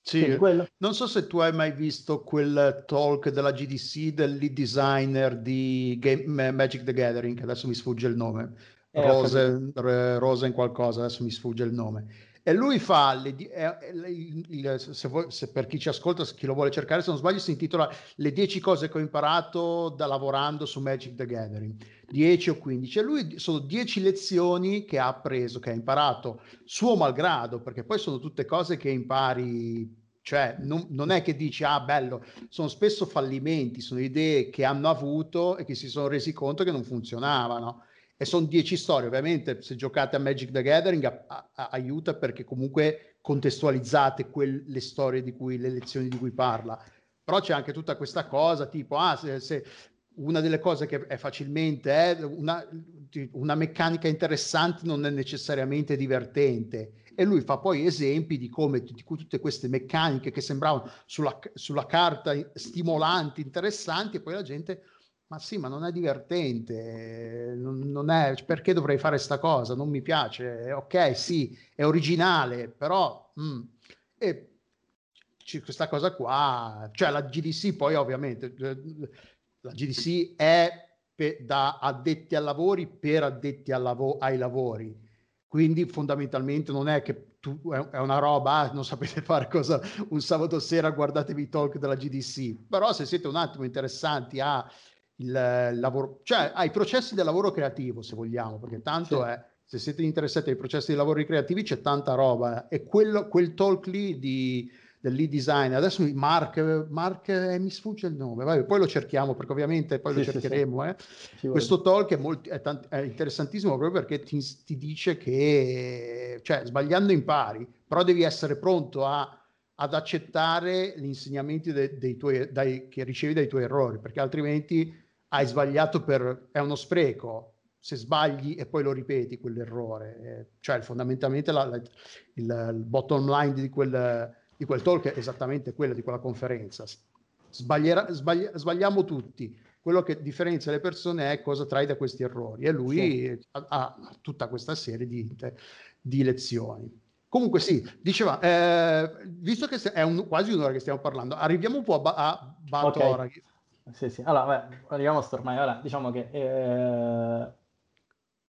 Speaker 2: Sì, non so se tu hai mai visto quel talk della GDC del lead designer di Game- Magic the Gathering, adesso mi sfugge il nome,
Speaker 3: Eh,
Speaker 2: Rosen, Re- Rosen qualcosa, adesso mi sfugge il nome. E lui fa, le è- il- il- se, vuoi- se per chi ci ascolta, se chi lo vuole cercare, se non sbaglio, si intitola Le 10 cose che ho imparato da lavorando su Magic the Gathering, 10 o 15. E lui sono 10 lezioni che ha appreso, che ha imparato suo malgrado, perché poi sono tutte cose che impari, cioè non, non è che dici, ah bello, sono spesso fallimenti, sono idee che hanno avuto e che si sono resi conto che non funzionavano. E sono 10 storie, ovviamente se giocate a Magic the Gathering a- a- aiuta perché comunque contestualizzate quelle storie di cui, le lezioni di cui parla. Però c'è anche tutta questa cosa tipo, ah, se, se una delle cose che è facilmente è una, una meccanica interessante non è necessariamente divertente e lui fa poi esempi di come cui tutte queste meccaniche che sembravano sulla, sulla carta stimolanti, interessanti e poi la gente ma sì, ma non è divertente, non, non è, perché dovrei fare sta cosa? Non mi piace, ok, sì, è originale, però mm, e questa cosa qua, cioè la GDC poi ovviamente eh, la GDC è pe- da addetti ai lavori per addetti lavo- ai lavori, quindi fondamentalmente non è che tu, è, è una roba, ah, non sapete (laughs) fare cosa un sabato sera guardatevi i talk della GDC, però se siete un attimo interessanti a il lavoro, cioè ai processi del lavoro creativo, se vogliamo, perché tanto
Speaker 3: Sì.
Speaker 2: è, se siete interessati ai processi di lavoro creativi c'è tanta roba eh. e quello, quel talk lì di, del lead design, adesso Mark, Mark eh, mi sfugge il nome, Vabbè, poi lo cerchiamo perché ovviamente poi lo
Speaker 3: Sì, sì, sì.
Speaker 2: cercheremo, eh.
Speaker 3: Figurati.
Speaker 2: Questo talk è, molto, è, tant- è interessantissimo proprio perché ti, ti dice che, cioè, sbagliando impari, però devi essere pronto a- ad accettare gli insegnamenti de- dei tuoi, dai- che ricevi dai tuoi errori, perché altrimenti hai sbagliato per... è uno spreco. Se sbagli e poi lo ripeti quell'errore, eh, cioè fondamentalmente la- la- il, il bottom line di quel, di quel talk è esattamente quello di quella conferenza. Sbaglierà- sbagli- sbagliamo tutti, quello che differenzia le persone è cosa trai da questi errori e lui ha, ha tutta questa serie di, di lezioni. Comunque sì, diceva, eh, visto che è un- quasi un'ora che stiamo parlando, arriviamo un po' a, Ba- a Batora.
Speaker 3: Ok. Sì, sì. Allora, beh, arriviamo a sto ormai. Ora, diciamo che eh,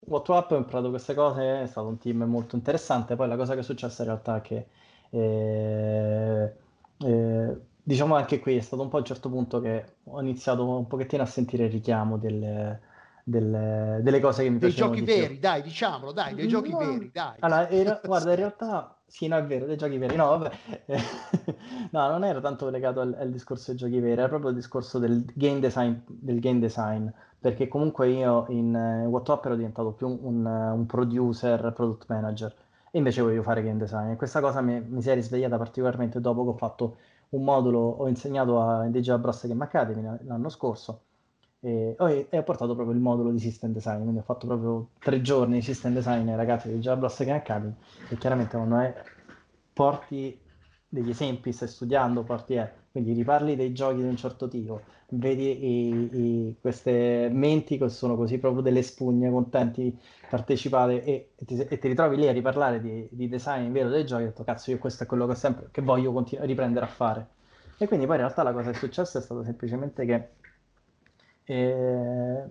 Speaker 3: What Up ha imparato queste cose, è stato un team molto interessante. Poi la cosa che è successa in realtà è che, eh, eh, diciamo anche qui, è stato un po' a un certo punto che ho iniziato un pochettino a sentire il richiamo delle, delle- delle cose che mi
Speaker 2: Dei
Speaker 3: piacevano
Speaker 2: giochi
Speaker 3: di più.
Speaker 2: veri, dai, diciamolo, dai, dei giochi
Speaker 3: No.
Speaker 2: veri, dai.
Speaker 3: Allora, re- guarda, in realtà sì, no, è vero, dei giochi veri. No, vabbè. (laughs) No, non era tanto legato al, al discorso dei giochi veri, era proprio il discorso del game design, del game design, perché comunque io in eh, WhatsApp ero diventato più un, eh, un producer, product manager, e invece voglio fare game design. E questa cosa mi, mi si è risvegliata particolarmente dopo che ho fatto un modulo, ho insegnato a Digital Bros Game Academy l'anno scorso, E, e, ho portato proprio il modulo di system design, quindi ho fatto proprio tre giorni di system design ai ragazzi di Java Blast Academy e chiaramente quando è, porti degli esempi, stai studiando, porti è, quindi riparli dei giochi di un certo tipo, vedi i, i, queste menti che sono così proprio delle spugne, contenti di partecipare e, e, ti, e ti, ritrovi lì a riparlare di, di design vero dei giochi, ho detto cazzo io questo è quello che, sempre, che voglio continu- riprendere a fare. E quindi poi in realtà la cosa che è successa è stata semplicemente che e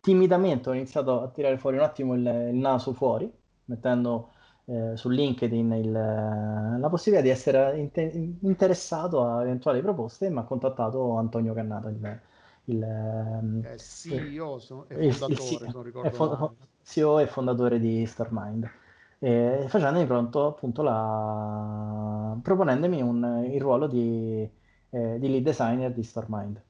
Speaker 3: timidamente ho iniziato a tirare fuori un attimo il, il naso fuori, mettendo eh, su LinkedIn il, la possibilità di essere inter- interessato a eventuali proposte e mi ha contattato Antonio Cannata, il, il
Speaker 2: eh, CEO e fondatore, il, il, fo-
Speaker 3: CEO e fondatore di Starmind. E facendomi pronto appunto la... proponendomi un, il ruolo di, eh, di lead designer di Starmind.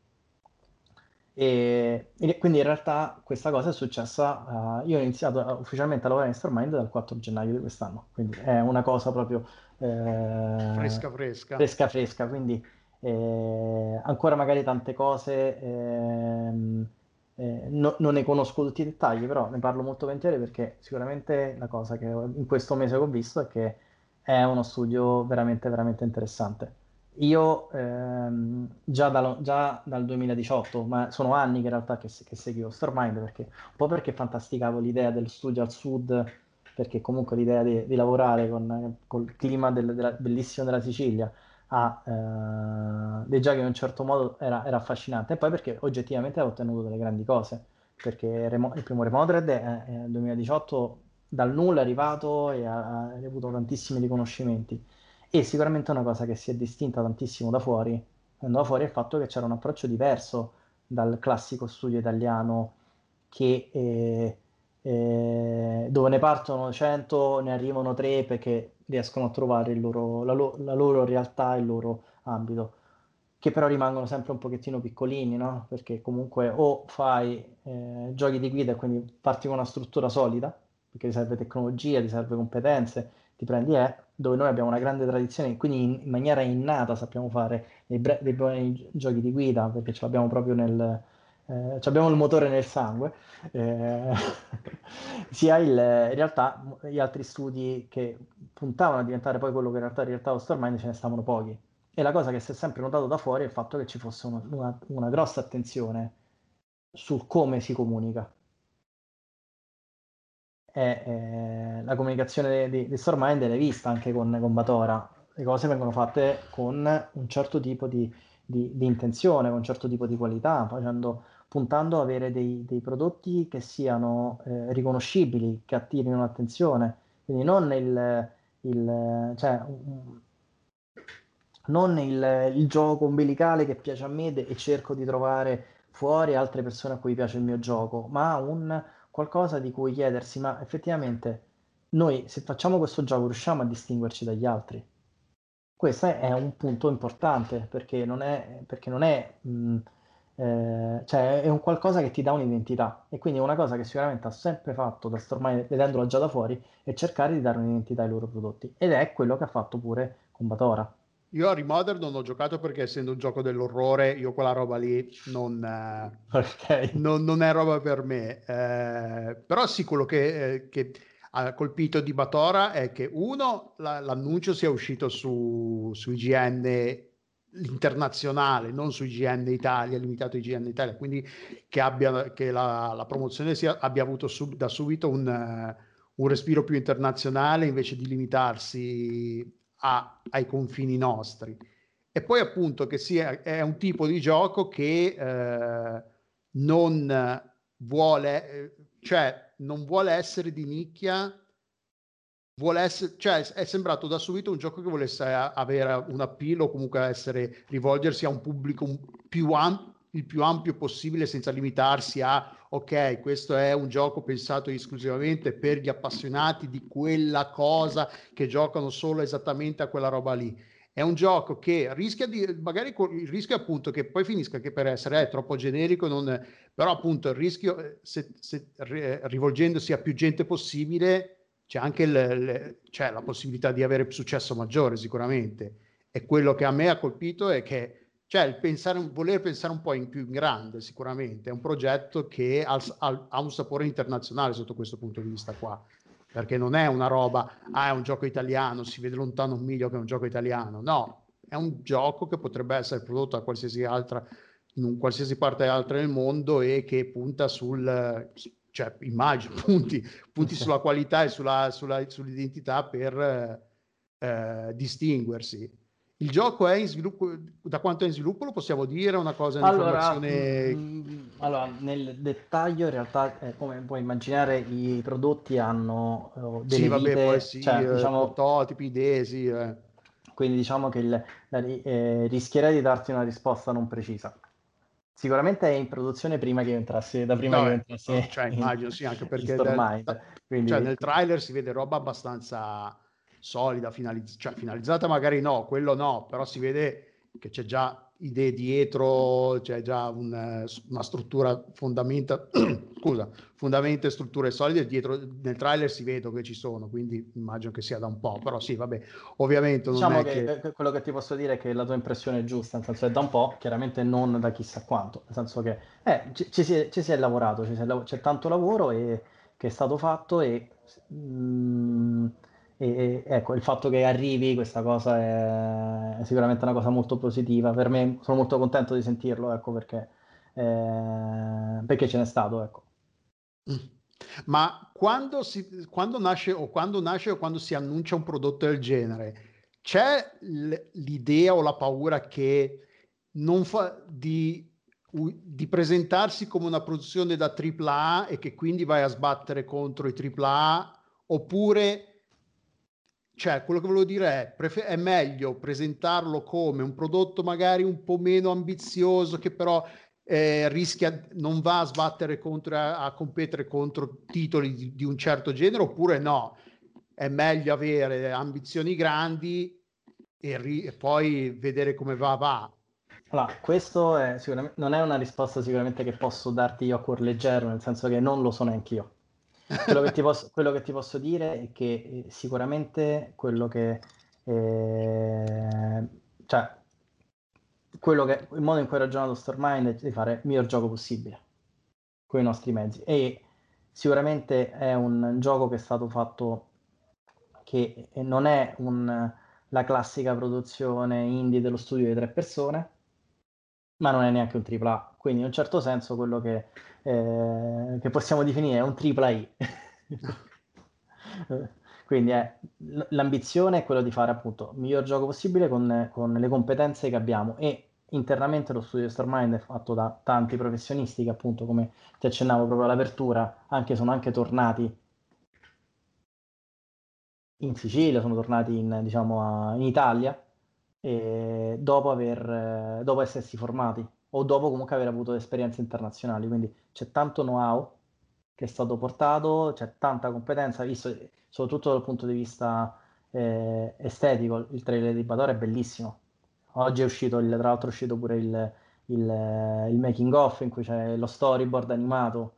Speaker 3: E, e, quindi in realtà questa cosa è successa, uh, io ho iniziato ufficialmente a lavorare in Starmind dal 4 gennaio di quest'anno, quindi è una cosa proprio
Speaker 2: eh, fresca fresca.
Speaker 3: Fresca fresca, quindi eh, ancora magari tante cose, ehm, eh, no, non ne conosco tutti i dettagli, però ne parlo molto volentieri perché sicuramente la cosa che in questo mese ho visto è che è uno studio veramente veramente interessante. Io ehm, già, da, già, dal 2018, ma sono anni che in realtà che, che seguivo Stormind, perché, un po' perché fantasticavo l'idea del studio al sud, perché comunque l'idea di, di lavorare con, col clima del, della, bellissimo della Sicilia a eh, dei giochi in un certo modo era, era, affascinante, e poi perché oggettivamente ha ottenuto delle grandi cose, perché Remo, il primo Remote Red nel 2018 dal nulla è arrivato e ha, ha avuto tantissimi riconoscimenti e sicuramente una cosa che si è distinta tantissimo da fuori, da fuori il fatto che c'era un approccio diverso dal classico studio italiano che eh, eh, dove ne partono 100, ne arrivano 3 perché riescono a trovare loro, la, lo, la, loro realtà, il loro ambito, che però rimangono sempre un pochettino piccolini, no? Perché comunque o fai eh, giochi di guida e quindi parti con una struttura solida, perché ti serve tecnologia, ti serve competenze, ti prendi E, dove noi abbiamo una grande tradizione, quindi in, in maniera innata sappiamo fare dei, bre- dei, buoni giochi di guida, perché ce l'abbiamo proprio nel... Eh, abbiamo il motore nel sangue, eh, (laughs) sia il, in realtà gli altri studi che puntavano a diventare poi quello che in realtà in realtà lo Stormind ce ne stavano pochi. E la cosa che si è sempre notato da fuori è il fatto che ci fosse una, una, una grossa attenzione sul come si comunica e eh, la comunicazione di, di Stormind l'hai vista anche con, con Batora. Le cose vengono fatte con un certo tipo di, di, di intenzione, con un certo tipo di qualità, facendo, puntando ad avere dei, dei prodotti che siano eh, riconoscibili, che attirino l'attenzione. Quindi non il, il, cioè, non il, il, gioco umbilicale che piace a me e cerco di trovare fuori altre persone a cui piace il mio gioco, ma un, qualcosa di cui chiedersi, ma effettivamente noi se facciamo questo gioco riusciamo a distinguerci dagli altri? Questo è un punto importante perché non è, perché non è, mh, eh, cioè è un qualcosa che ti dà un'identità e quindi una cosa che sicuramente ha sempre fatto da ormai vedendolo già da fuori è cercare di dare un'identità ai loro prodotti ed è quello che ha fatto pure con Batora.
Speaker 2: Io a Remodern non ho giocato perché essendo un gioco dell'orrore, io quella roba lì non, eh, okay. non, non è roba per me. Eh, però sì, quello che, eh, che, ha colpito di Batora è che uno, la, l'annuncio sia uscito su, su IGN internazionale, non su IGN Italia, limitato IGN Italia, quindi che, abbia, che la, la promozione sia, abbia avuto sub, da subito un, un respiro più internazionale invece di limitarsi a, ai confini nostri. E poi appunto che sia, è un tipo di gioco che eh, non vuole, eh, cioè non vuole essere di nicchia, vuole essere, cioè è sembrato da subito un gioco che volesse avere un appeal o comunque essere, rivolgersi a un pubblico più ampio il più ampio possibile senza limitarsi a ok, questo è un gioco pensato esclusivamente per gli appassionati di quella cosa che giocano solo esattamente a quella roba lì. È un gioco che rischia di, magari il rischio appunto che poi finisca che per essere eh, troppo generico, non, però appunto il rischio, eh, se, se, rivolgendosi a più gente possibile, c'è anche il, le, c'è la possibilità di avere successo maggiore sicuramente. E quello che a me ha colpito è che cioè il pensare, voler pensare un po' in più in grande sicuramente, è un progetto che ha, ha, un sapore internazionale sotto questo punto di vista qua perché non è una roba, ah è un gioco italiano, si vede lontano un miglio che è un gioco italiano, no, è un gioco che potrebbe essere prodotto a qualsiasi altra, in qualsiasi parte altra del mondo e che punta sul, cioè immagino, (laughs) punti, punti sulla qualità e sulla, sulla, sull'identità per eh, distinguersi. Il gioco è in sviluppo, da quanto è in sviluppo lo possiamo dire? Una cosa
Speaker 3: allora, mh, mm, allora, nel dettaglio in realtà, eh, come puoi immaginare, i prodotti hanno uh, delle sì, vabbè, vite, sì, cioè,
Speaker 2: eh, diciamo, prototipi, idee, sì. Eh.
Speaker 3: Quindi diciamo che il, eh, rischierei di darti una risposta non precisa. Sicuramente è in produzione prima che entrasse, da prima no, che entrasse. No,
Speaker 2: cioè, immagino sì, anche perché del, quindi... cioè, nel trailer si vede roba abbastanza solida, finalizz- cioè finalizzata magari no, quello no, però si vede che c'è già idee dietro, c'è già un, una struttura fondamenta, (clears throat) scusa, fondamenta e strutture solide dietro nel trailer si vedono che ci sono, quindi immagino che sia da un po', però sì, vabbè, ovviamente non
Speaker 3: diciamo
Speaker 2: che,
Speaker 3: che... quello che ti posso dire è che la tua impressione è giusta, nel senso è da un po', chiaramente non da chissà quanto, nel senso che eh, ci, ci, si è, ci, si è, lavorato, si è, c'è tanto lavoro e, che è stato fatto e mh, mm, e ecco, il fatto che arrivi questa cosa è, è sicuramente una cosa molto positiva. Per me sono molto contento di sentirlo, ecco, perché, eh, perché ce n'è stato, ecco.
Speaker 2: Mm. Ma quando, si, quando, nasce o quando nasce o quando si annuncia un prodotto del genere, c'è l'idea o la paura che non fa di, di presentarsi come una produzione da AAA e che quindi vai a sbattere contro i AAA oppure cioè, quello che volevo dire è, prefer- è meglio presentarlo come un prodotto magari un po' meno ambizioso che però eh, rischia, non va a sbattere contro, a, a competere contro titoli di, di, un certo genere, oppure no, è meglio avere ambizioni grandi e, ri- e poi vedere come va, va.
Speaker 3: Allora, questo è non è una risposta sicuramente che posso darti io a cuor leggero, nel senso che non lo so neanche io. Quello che, posso, quello che, ti posso, dire è che eh, sicuramente quello che... Eh, cioè, quello che, il modo in cui ha ragionato Stormind è di fare il miglior gioco possibile con i nostri mezzi. E sicuramente è un gioco che è stato fatto che non è un, la classica produzione indie dello studio di tre persone ma non è neanche un AAA quindi in un certo senso quello che eh, che possiamo definire un tripla I. (laughs) Quindi è, l'ambizione è quella di fare appunto il miglior gioco possibile con, con, le competenze che abbiamo e internamente lo studio Starmind è fatto da tanti professionisti che appunto come ti accennavo proprio all'apertura anche, sono anche tornati in Sicilia, sono tornati in, diciamo, a, in Italia dopo, aver, dopo essersi formati o dopo comunque aver avuto esperienze internazionali. Quindi c'è tanto know-how che è stato portato, c'è tanta competenza, visto soprattutto dal punto di vista eh, estetico. Il trailer di Bador è bellissimo. Oggi è uscito, il, tra l'altro, è uscito pure il, il, il making of in cui c'è lo storyboard animato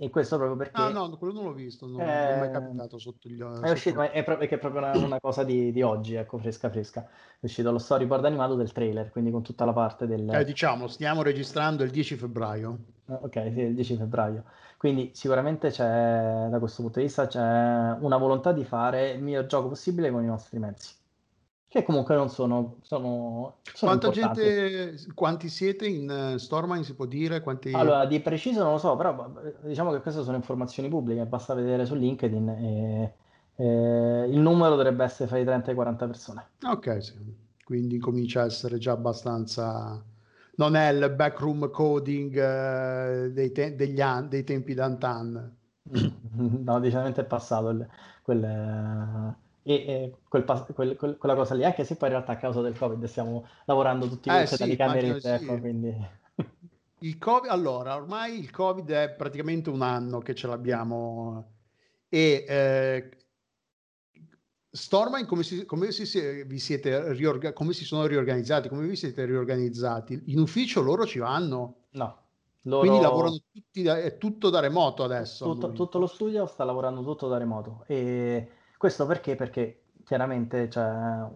Speaker 3: e questo proprio perché...
Speaker 2: Ah no, quello non l'ho visto, non, eh, non è mai capitato sotto gli occhi.
Speaker 3: È uscito, è, proprio, è proprio una, una cosa di, di, oggi, ecco, fresca fresca. È uscito lo storyboard animato del trailer, quindi con tutta la parte del...
Speaker 2: Eh, diciamo, stiamo registrando il 10 febbraio.
Speaker 3: Ah, ok, sì, il 10 febbraio. Quindi sicuramente c'è, da questo punto di vista, c'è una volontà di fare il miglior gioco possibile con i nostri mezzi che comunque non sono, sono, sono
Speaker 2: Quanta gente, quanti siete in uh, Stormine si può dire? Quanti...
Speaker 3: Allora, di preciso non lo so, però diciamo che queste sono informazioni pubbliche, basta vedere su LinkedIn e, e il numero dovrebbe essere fra i 30 e i 40 persone.
Speaker 2: Ok, sì. quindi comincia a essere già abbastanza... Non è il backroom coding uh, dei, te- degli an- dei tempi d'antan. (laughs)
Speaker 3: no, decisamente è passato il, quel... E, quel quel, quel, quella cosa lì, anche se poi in realtà a causa del Covid stiamo lavorando tutti eh, sì, camere in tempo, sì. quindi...
Speaker 2: Il COVID, allora, ormai il Covid è praticamente un anno che ce l'abbiamo e eh, Stormine come si, come, si, vi siete riorga- come si sono riorganizzati? Come vi siete riorganizzati? In ufficio loro ci vanno?
Speaker 3: No.
Speaker 2: Loro... Quindi lavorano tutti, da, è tutto da remoto adesso.
Speaker 3: Tutto, tutto, lo studio sta lavorando tutto da remoto e questo perché? Perché chiaramente cioè,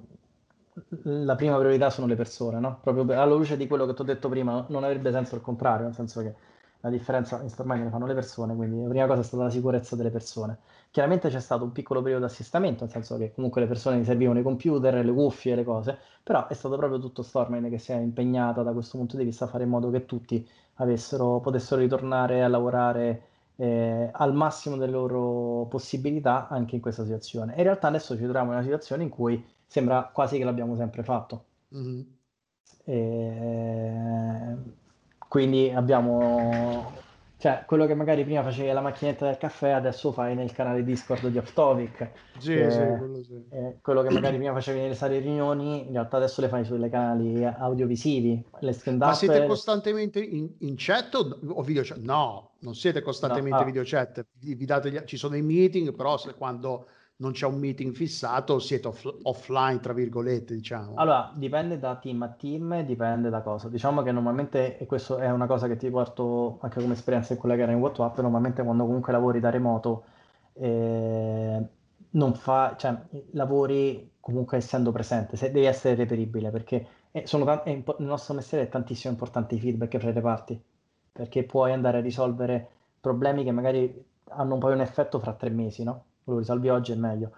Speaker 3: la prima priorità sono le persone, no? Proprio alla luce di quello che ti ho detto prima, non avrebbe senso il contrario, nel senso che la differenza me ne fanno le persone, quindi la prima cosa è stata la sicurezza delle persone. Chiaramente c'è stato un piccolo periodo di assestamento, nel senso che comunque le persone gli servivano i computer, le cuffie, le cose, però è stato proprio tutto Stormline che si è impegnata da questo punto di vista a fare in modo che tutti avessero, potessero ritornare a lavorare eh, al massimo delle loro possibilità anche in questa situazione. E in realtà adesso ci troviamo in una situazione in cui sembra quasi che l'abbiamo sempre fatto. Mm-hmm. E quindi abbiamo, cioè, quello che magari prima facevi alla macchinetta del caffè, adesso fai nel canale Discord di Off Topic.
Speaker 2: Sì, eh, sì, quello, sì.
Speaker 3: Eh, quello che magari prima facevi nelle sale riunioni, in realtà adesso le fai sui canali audiovisivi, le stand up.
Speaker 2: Ma siete costantemente in, in chat o, o, video chat? No, non siete costantemente no, ah. video chat. Vi, vi date gli, ci sono i meeting, però se quando non c'è un meeting fissato, siete off- offline, tra virgolette, diciamo.
Speaker 3: Allora, dipende da team a team, dipende da cosa. Diciamo che normalmente, e questo è una cosa che ti porto anche come esperienza in quella che era in WhatsApp, normalmente quando comunque lavori da remoto, eh, non fa, cioè, lavori comunque essendo presente, se devi essere reperibile, perché t- impo- nel nostro mestiere è tantissimo importante i feedback fra i reparti, perché puoi andare a risolvere problemi che magari hanno poi un effetto fra tre mesi, no? Lo risolvi oggi è meglio.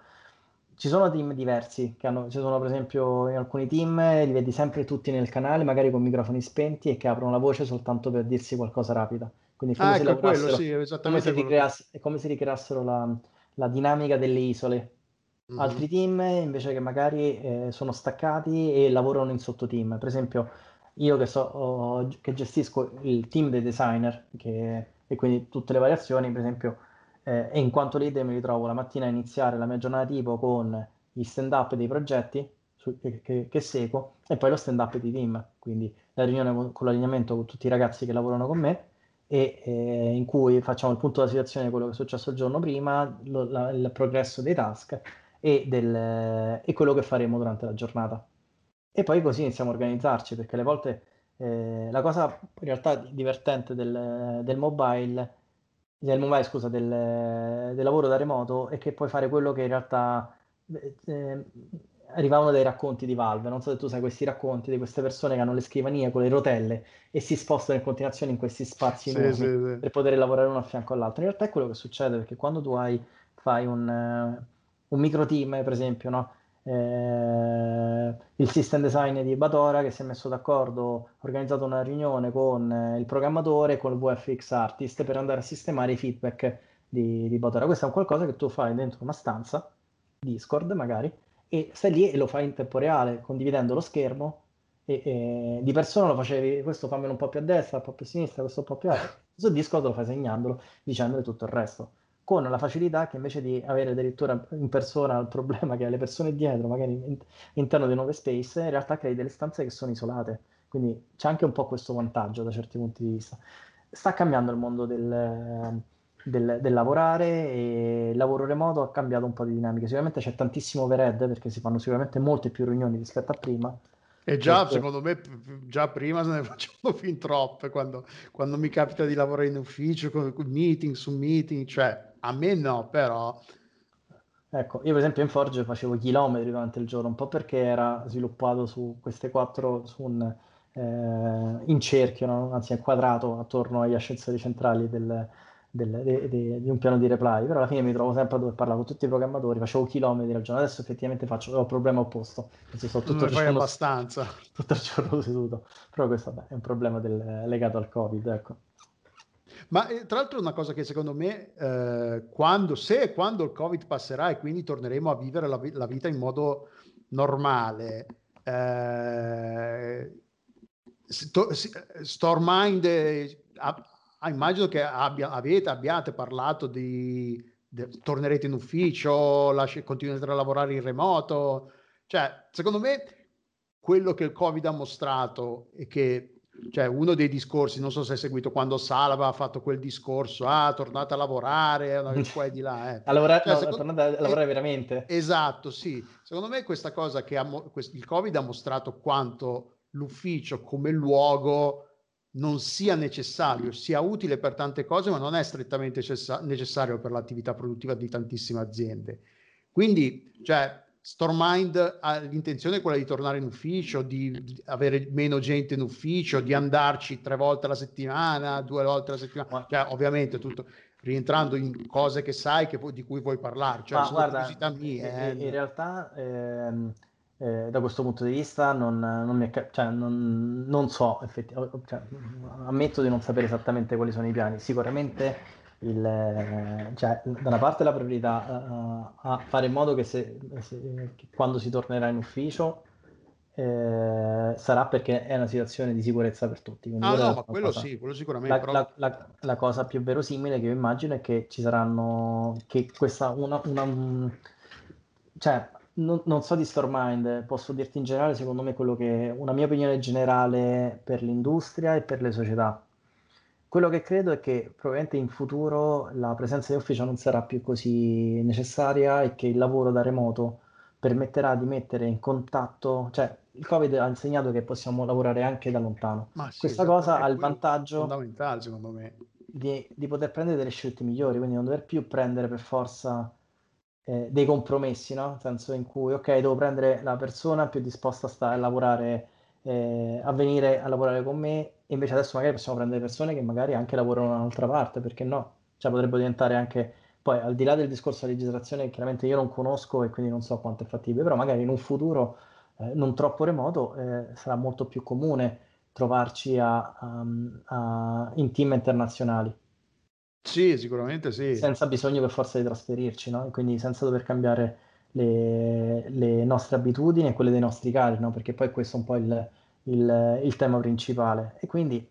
Speaker 3: Ci sono team diversi, che hanno, ci sono per esempio in alcuni team, li vedi sempre tutti nel canale, magari con microfoni spenti e che aprono la voce soltanto per dirsi qualcosa rapido. Quindi come, ah, ecco quello, sì, come, se, ricreass- come se ricreassero la, la, dinamica delle isole. Mm-hmm. Altri team invece che magari eh, sono staccati e lavorano in sottoteam. Per esempio, io che, so, oh, che gestisco il team dei designer che, e quindi tutte le variazioni, per esempio eh, e in quanto leader mi ritrovo la mattina a iniziare la mia giornata tipo con gli stand up dei progetti su, che, che, che, seguo e poi lo stand up di team, quindi la riunione con, con, l'allineamento con tutti i ragazzi che lavorano con me e eh, in cui facciamo il punto della situazione di quello che è successo il giorno prima, lo, la, il progresso dei task e, del, e, quello che faremo durante la giornata. E poi così iniziamo a organizzarci perché alle volte eh, la cosa in realtà divertente del, del mobile del mobile, scusa, del, del, lavoro da remoto e che puoi fare quello che in realtà eh, eh, arrivavano dai racconti di Valve. Non so se tu sai questi racconti di queste persone che hanno le scrivanie con le rotelle e si spostano in continuazione in questi spazi sì, sì, sì. per poter lavorare uno a fianco all'altro. In realtà è quello che succede perché quando tu hai, fai un, uh, un micro team, per esempio, no? Eh, il system design di Batora che si è messo d'accordo, ha organizzato una riunione con eh, il programmatore e con il VFX artist per andare a sistemare i feedback di, di Batora. Questo è un qualcosa che tu fai dentro una stanza, Discord magari, e stai lì e lo fai in tempo reale, condividendo lo schermo. E, e di persona lo facevi, questo fammelo un po' più a destra, un po' più a sinistra, questo un po' più a... Su Discord lo fai segnandolo, dicendole tutto il resto con la facilità che invece di avere addirittura in persona il problema che ha le persone dietro, magari all'interno dei nuove space, in realtà crei delle stanze che sono isolate. Quindi c'è anche un po' questo vantaggio da certi punti di vista. Sta cambiando il mondo del, del, del lavorare e il lavoro remoto ha cambiato un po' di dinamiche. Sicuramente c'è tantissimo overhead perché si fanno sicuramente molte più riunioni rispetto a prima
Speaker 2: e già, Questo... secondo me, già prima se ne (laughs) facciamo fin troppe quando, quando mi capita di lavorare in ufficio, con, con meeting su meeting, cioè a me no, però...
Speaker 3: Ecco, io per esempio in Forge facevo chilometri durante il giorno, un po' perché era sviluppato su queste quattro, su un, eh, in cerchio, no? anzi è quadrato attorno agli ascensori centrali del, del, de, de, di un piano di reply, però alla fine mi trovo sempre a dover parlare con tutti i programmatori, facevo chilometri al giorno, adesso effettivamente faccio, ho il problema opposto,
Speaker 2: sto tutto, il giorno, abbastanza. (laughs)
Speaker 3: tutto il giorno seduto, però questo vabbè, è un problema del, legato al Covid, ecco.
Speaker 2: Ma eh, tra l'altro una cosa che secondo me, eh, quando, se e quando il Covid passerà e quindi torneremo a vivere la, la vita in modo normale, eh, Stormind Ah, immagino che abbia, avete, abbiate parlato di, de, tornerete in ufficio, lasci, continuerete a lavorare in remoto. Cioè, secondo me, quello che il Covid ha mostrato e che cioè uno dei discorsi, non so se hai seguito quando Salva ha fatto quel discorso, ah, tornate a lavorare, qua e di là. Eh.
Speaker 3: A lavorare, cioè, no, secondo, tornate a lavorare veramente.
Speaker 2: Esatto, sì. Secondo me questa cosa che ha, il Covid ha mostrato quanto l'ufficio come luogo non sia necessario, sia utile per tante cose, ma non è strettamente necessario per l'attività produttiva di tantissime aziende. Quindi, cioè, Stormind ha l'intenzione quella di tornare in ufficio, di, avere meno gente in ufficio, di andarci tre volte alla settimana, due volte alla settimana, cioè ovviamente tutto rientrando in cose che sai che, di cui vuoi parlare, cioè
Speaker 3: Ma
Speaker 2: sono
Speaker 3: guarda,
Speaker 2: curiosità mie.
Speaker 3: in,
Speaker 2: eh.
Speaker 3: in realtà ehm, eh, da questo punto di vista non, non mi è cioè, non, non so, effettivamente, cioè, ammetto di non sapere esattamente quali sono i piani. Sicuramente il, eh, cioè, da una parte la priorità eh, a fare in modo che, se, se- che quando si tornerà in ufficio eh, sarà perché è una situazione di sicurezza per tutti. Quindi
Speaker 2: Ah no, ma quello
Speaker 3: cosa.
Speaker 2: sì, quello sicuramente,
Speaker 3: La,
Speaker 2: però
Speaker 3: la- la- la cosa più verosimile che io immagino è che ci saranno, che questa una, una- un- cioè, non, non so di Stormind, posso dirti in generale, secondo me, quello che una mia opinione generale per l'industria e per le società. Quello che credo è che probabilmente in futuro la presenza di ufficio non sarà più così necessaria e che il lavoro da remoto permetterà di mettere in contatto, cioè il Covid ha insegnato che possiamo lavorare anche da lontano.
Speaker 2: ma sì,
Speaker 3: Questa
Speaker 2: esatto,
Speaker 3: cosa ha il vantaggio
Speaker 2: fondamentale secondo me.
Speaker 3: di, di poter prendere delle scelte migliori, quindi non dover più prendere per forza eh, dei compromessi, no? Nel senso in cui, ok, devo prendere la persona più disposta a stare a lavorare, eh, a venire a lavorare con me, e invece adesso magari possiamo prendere persone che magari anche lavorano da un'altra parte, perché no? Cioè potrebbe diventare anche, poi al di là del discorso della legislazione, chiaramente io non conosco e quindi non so quanto è fattibile, però magari in un futuro eh, non troppo remoto eh, sarà molto più comune trovarci a- a- a- in team internazionali
Speaker 2: Sì, sicuramente sì.
Speaker 3: senza bisogno per forza di trasferirci, no? Quindi senza dover cambiare le, le nostre abitudini e quelle dei nostri cari, no? Perché poi questo è un po' il, il- il tema principale. E quindi,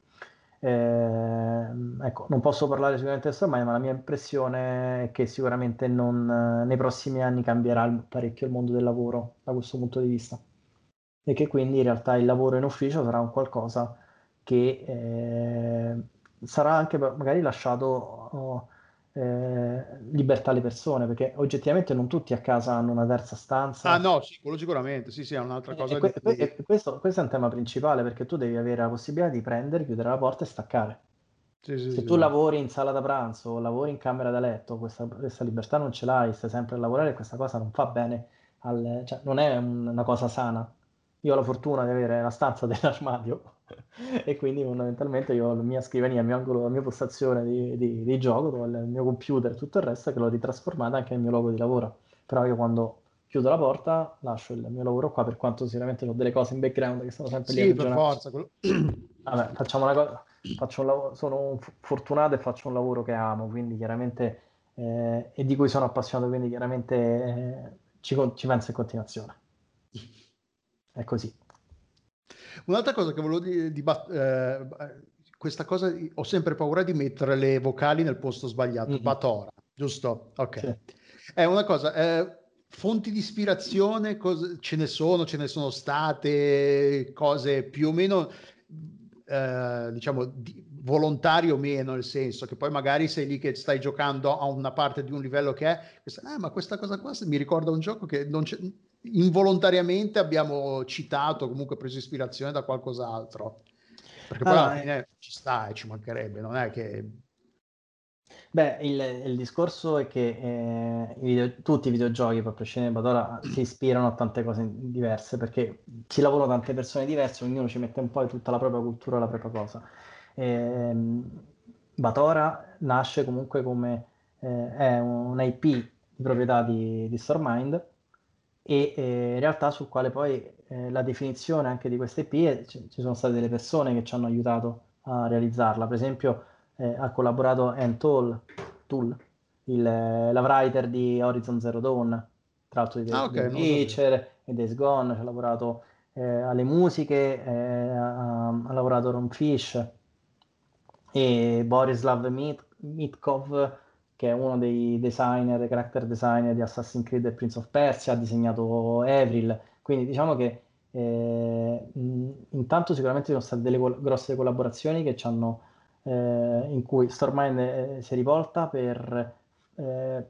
Speaker 3: ehm, ecco, non posso parlare sicuramente adesso ormai, ma la mia impressione è che sicuramente non, nei prossimi anni cambierà parecchio il mondo del lavoro da questo punto di vista. E che quindi in realtà il lavoro in ufficio sarà un qualcosa che eh, sarà anche ma- magari lasciato oh, eh, libertà alle persone, perché oggettivamente non tutti a casa hanno una terza
Speaker 2: Ah
Speaker 3: stanza.
Speaker 2: no, sì, quello sicuramente, sì, sì, è un'altra cosa
Speaker 3: e que-
Speaker 2: di-
Speaker 3: e questo, questo è un tema principale perché tu devi avere la possibilità di prendere, chiudere la porta e staccare.
Speaker 2: Sì, sì,
Speaker 3: Se
Speaker 2: sì.
Speaker 3: tu lavori in sala da pranzo o lavori in camera da letto, questa, questa libertà non ce l'hai, stai sempre a lavorare e questa cosa non fa bene, al- cioè non è un- una cosa sana. Io ho la fortuna di avere la stanza (laughs) dell'armadio (laughs) e quindi fondamentalmente io ho la mia scrivania, il mio angolo, la mia postazione di, di- di gioco, dove il mio computer e tutto il resto che l'ho ritrasformata anche nel mio luogo di lavoro. Però io quando chiudo la porta lascio il mio lavoro qua, per quanto sicuramente ho delle cose in background che sono sempre lì
Speaker 2: Sì, per forza. quello- (clears throat)
Speaker 3: Vabbè, facciamo una cosa, faccio un lavoro, sono fortunato e faccio un lavoro che amo, quindi chiaramente, eh, e di cui sono appassionato, quindi chiaramente eh, ci, ci penso in continuazione. È così.
Speaker 2: Un'altra cosa che volevo dire, di, eh, questa cosa, ho sempre paura di mettere le vocali nel posto sbagliato,
Speaker 3: Mhm.
Speaker 2: Batora, giusto? Ok.
Speaker 3: Sì.
Speaker 2: È una cosa, eh, fonti di ispirazione, cos- ce ne sono, ce ne sono state cose più o meno, eh, diciamo, di- volontarie o meno, nel senso che poi magari sei lì che stai giocando a una parte di un livello che è, questa- "Ah, ma questa cosa qua mi ricorda un gioco che non c'è, involontariamente abbiamo citato, comunque preso ispirazione da qualcos'altro. Perché poi
Speaker 3: Allora,
Speaker 2: alla fine ci sta e ci mancherebbe, non è che...
Speaker 3: Beh, il, il discorso è che eh, i video- tutti i videogiochi, poi a prescindere da Badora, si ispirano a tante cose diverse perché ci lavorano tante persone diverse, ognuno ci mette un po' tutta la propria cultura, la propria cosa. Ehm, Batora nasce comunque come eh, è un IP di proprietà di, di Stormind e eh, in realtà sul quale poi eh, la definizione anche di questa IP è- ci sono state delle persone che ci hanno aiutato a realizzarla. Per esempio, eh, ha collaborato Ann Toll, Tool, il, eh, la writer di Horizon Zero Dawn, tra l'altro di,
Speaker 2: Ah, ok,
Speaker 3: di
Speaker 2: non lo sapevo.
Speaker 3: Witcher e Days Gone, ci ha lavorato eh, alle musiche, eh, ha, ha lavorato Ron Fish e Borislav Mit- Mitkov, che è uno dei designer, character designer di Assassin's Creed e Prince of Persia, ha disegnato Avril, quindi diciamo che eh, intanto sicuramente ci sono state delle col- grosse collaborazioni che ci hanno, eh, in cui Stormind eh, si è rivolta per eh,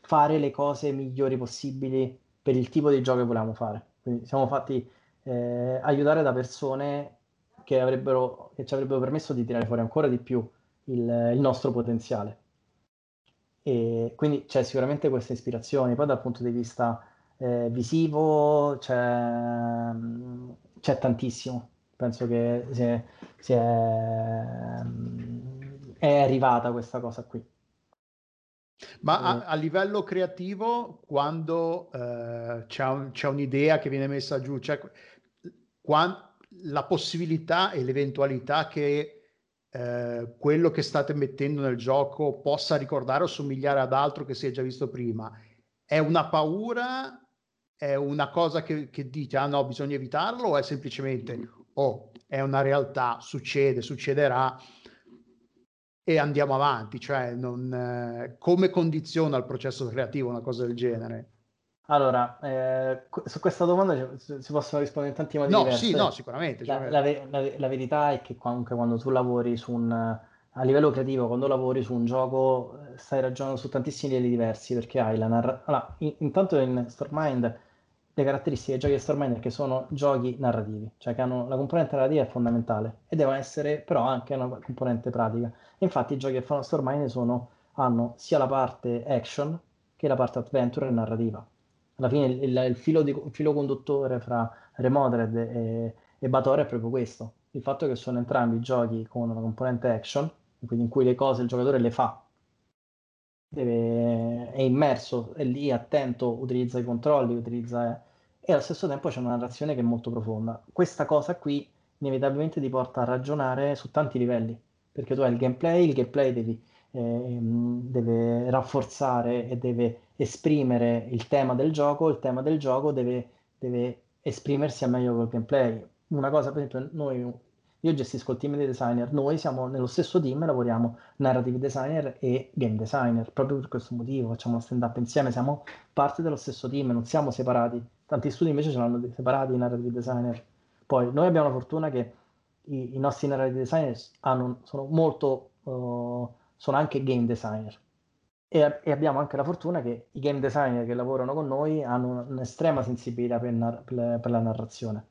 Speaker 3: fare le cose migliori possibili per il tipo di gioco che volevamo fare. Quindi siamo fatti eh, aiutare da persone che che ci avrebbero permesso di tirare fuori ancora di più il, il nostro potenziale. E quindi c'è sicuramente questa ispirazione. Poi dal punto di vista eh, visivo, c'è, c'è tantissimo. Penso che si è, si è, è arrivata questa cosa qui.
Speaker 2: Ma a, a, livello creativo, quando eh, c'è, un, c'è, un'idea che viene messa giù, cioè, quando, la possibilità e l'eventualità che eh, quello che state mettendo nel gioco possa ricordare o somigliare ad altro che si è già visto prima, è una paura? È una cosa che, che dite, ah no, bisogna evitarlo o è semplicemente, oh, è una realtà, succede, succederà, e andiamo avanti, cioè non, eh, come condiziona il processo creativo una cosa del genere?
Speaker 3: Allora, eh, su questa domanda si possono rispondere in tanti modi
Speaker 2: no,
Speaker 3: diversi.
Speaker 2: Sì, no, sicuramente.
Speaker 3: La, la, la, la, verità è che comunque quando tu lavori su un, a livello creativo, quando lavori su un gioco, eh, stai ragionando su tantissimi livelli diversi, perché hai la narrazione... Allora, in, intanto in Stormind le caratteristiche dei giochi di Stormind è che sono giochi narrativi, cioè che hanno la componente narrativa è fondamentale e devono essere però anche una componente pratica. Infatti i giochi che fanno Stormind sono, hanno sia la parte action che la parte adventure e narrativa. Alla fine il, il, il, filo, di, il filo, conduttore fra Remodered e, e Bator è proprio questo, il fatto che sono entrambi giochi con una componente action, quindi in cui le cose il giocatore le fa deve, è immerso, è lì attento, utilizza i controlli, utilizza e allo stesso tempo c'è una narrazione che è molto profonda. Questa cosa qui inevitabilmente ti porta a ragionare su tanti livelli, perché tu hai il gameplay, il gameplay devi, eh, deve rafforzare e deve esprimere il tema del gioco, il tema del gioco deve, deve esprimersi a meglio col gameplay. Una cosa, per esempio, noi io gestisco il team dei designer, noi siamo nello stesso team, lavoriamo narrative designer e game designer, proprio per questo motivo facciamo una stand up insieme, siamo parte dello stesso team, non siamo separati. Tanti studi invece ce l'hanno separati i narrative designer. Poi noi abbiamo la fortuna che i, i nostri narrative designer hanno, sono molto, uh, sono anche game designer. E, e, abbiamo anche la fortuna che i game designer che lavorano con noi hanno un'estrema sensibilità per, per, per la narrazione.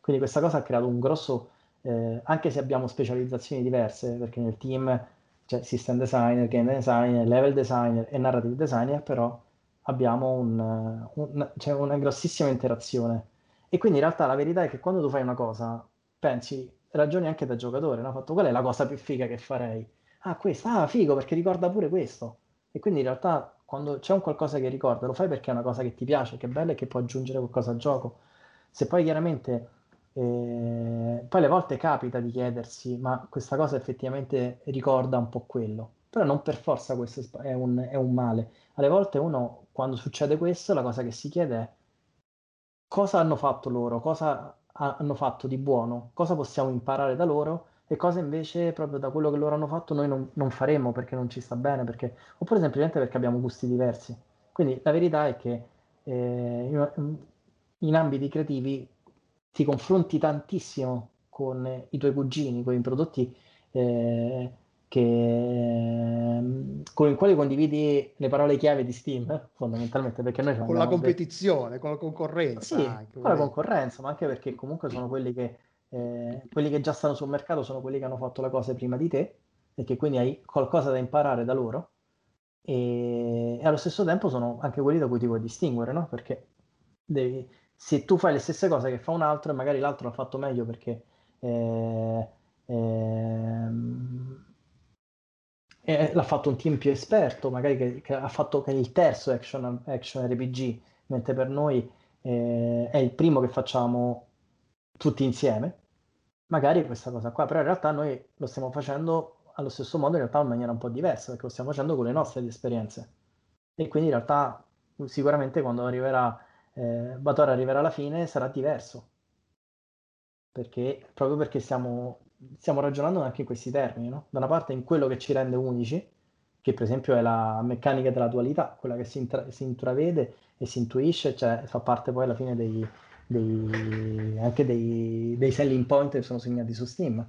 Speaker 3: Quindi questa cosa ha creato un grosso eh, anche se abbiamo specializzazioni diverse, perché nel team c'è system designer, game designer, level designer e narrative designer, però abbiamo un, un, c'è una grossissima interazione. E quindi in realtà la verità è che quando tu fai una cosa, pensi, ragioni anche da giocatore, no? Fatto, qual è la cosa più figa che farei? Ah, questa, ah, figo, perché ricorda pure questo. E quindi in realtà quando c'è un qualcosa che ricorda, lo fai perché è una cosa che ti piace, che è bella e che può aggiungere qualcosa al gioco. Se poi chiaramente e poi alle volte capita di chiedersi, ma questa cosa effettivamente ricorda un po' quello, però non per forza questo è un, è un male. Alle volte uno, quando succede questo, la cosa che si chiede è cosa hanno fatto loro, cosa hanno fatto di buono, cosa possiamo imparare da loro e cosa invece proprio da quello che loro hanno fatto noi non, non faremo perché non ci sta bene, perché... oppure semplicemente perché abbiamo gusti diversi. Quindi la verità è che eh, in, in ambiti creativi ti confronti tantissimo con i tuoi cugini, con i prodotti eh, che, con i quali condividi le parole chiave di Steam, eh, fondamentalmente, perché noi
Speaker 2: con la competizione, con la concorrenza.
Speaker 3: Sì, anche, con la concorrenza, ma anche perché comunque sono quelli che, eh, quelli che già stanno sul mercato, sono quelli che hanno fatto le cose prima di te e che quindi hai qualcosa da imparare da loro e, e allo stesso tempo sono anche quelli da cui ti vuoi distinguere, no? Perché devi, se tu fai le stesse cose che fa un altro e magari l'altro l'ha fatto meglio perché eh, ehm, eh, l'ha fatto un team più esperto, magari che, che ha fatto che è il terzo action, action RPG, mentre per noi eh, è il primo che facciamo tutti insieme, magari questa cosa qua, però in realtà noi lo stiamo facendo allo stesso modo, in realtà in maniera un po' diversa, perché lo stiamo facendo con le nostre esperienze. E quindi in realtà sicuramente quando arriverà eh, Bator arriverà alla fine sarà diverso. Perché, proprio perché stiamo, stiamo ragionando anche in questi termini, no? Da una parte in quello che ci rende unici, che per esempio è la meccanica della dualità, quella che si, intra- si intravede e si intuisce, cioè fa parte poi alla fine dei, dei, anche dei, dei, selling point che sono segnati su Steam,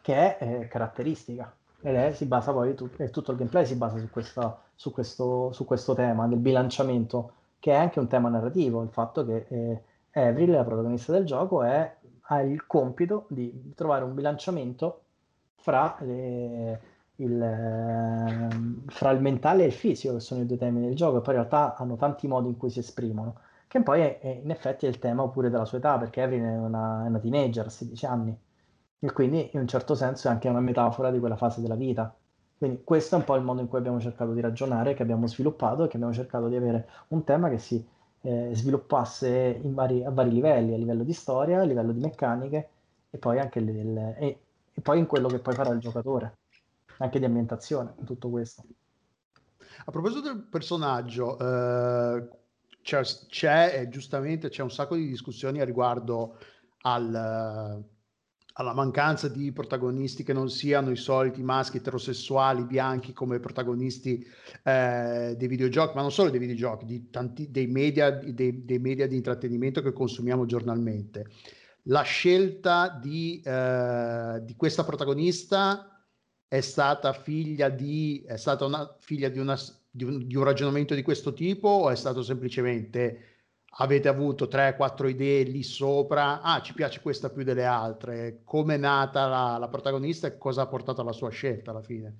Speaker 3: che è eh, caratteristica. Ed è, si basa poi, tu, tutto il gameplay si basa su, questa, su, questo, su questo tema del bilanciamento che è anche un tema narrativo, il fatto che eh, Avril, la protagonista del gioco, è, ha il compito di trovare un bilanciamento fra, le, il, eh, fra il mentale e il fisico, che sono i due temi del gioco, e poi in realtà hanno tanti modi in cui si esprimono. Che poi è, è, in effetti è il tema pure della sua età, perché Evelyn è una, è una teenager a 16 anni, e quindi in un certo senso è anche una metafora di quella fase della vita. Quindi questo è un po' il modo in cui abbiamo cercato di ragionare, che abbiamo sviluppato e che abbiamo cercato di avere un tema che si eh, sviluppasse vari, a vari livelli, a livello di storia, a livello di meccaniche e poi anche il, e, e poi in quello che poi farà il giocatore, anche di ambientazione tutto questo.
Speaker 2: A proposito del personaggio, eh, c'è, c'è giustamente c'è un sacco di discussioni riguardo al alla mancanza di protagonisti che non siano i soliti maschi eterosessuali bianchi come protagonisti eh, dei videogiochi, ma non solo dei videogiochi, di tanti, dei, media, dei, dei media di intrattenimento che consumiamo giornalmente. La scelta di, eh, di questa protagonista è stata figlia di, è stata una, figlia di, una, di, un, di un ragionamento di questo tipo o è stato semplicemente avete avuto 3-4 idee lì sopra, ah ci piace questa più delle altre, come è nata la, la, protagonista e cosa ha portato alla sua scelta alla fine?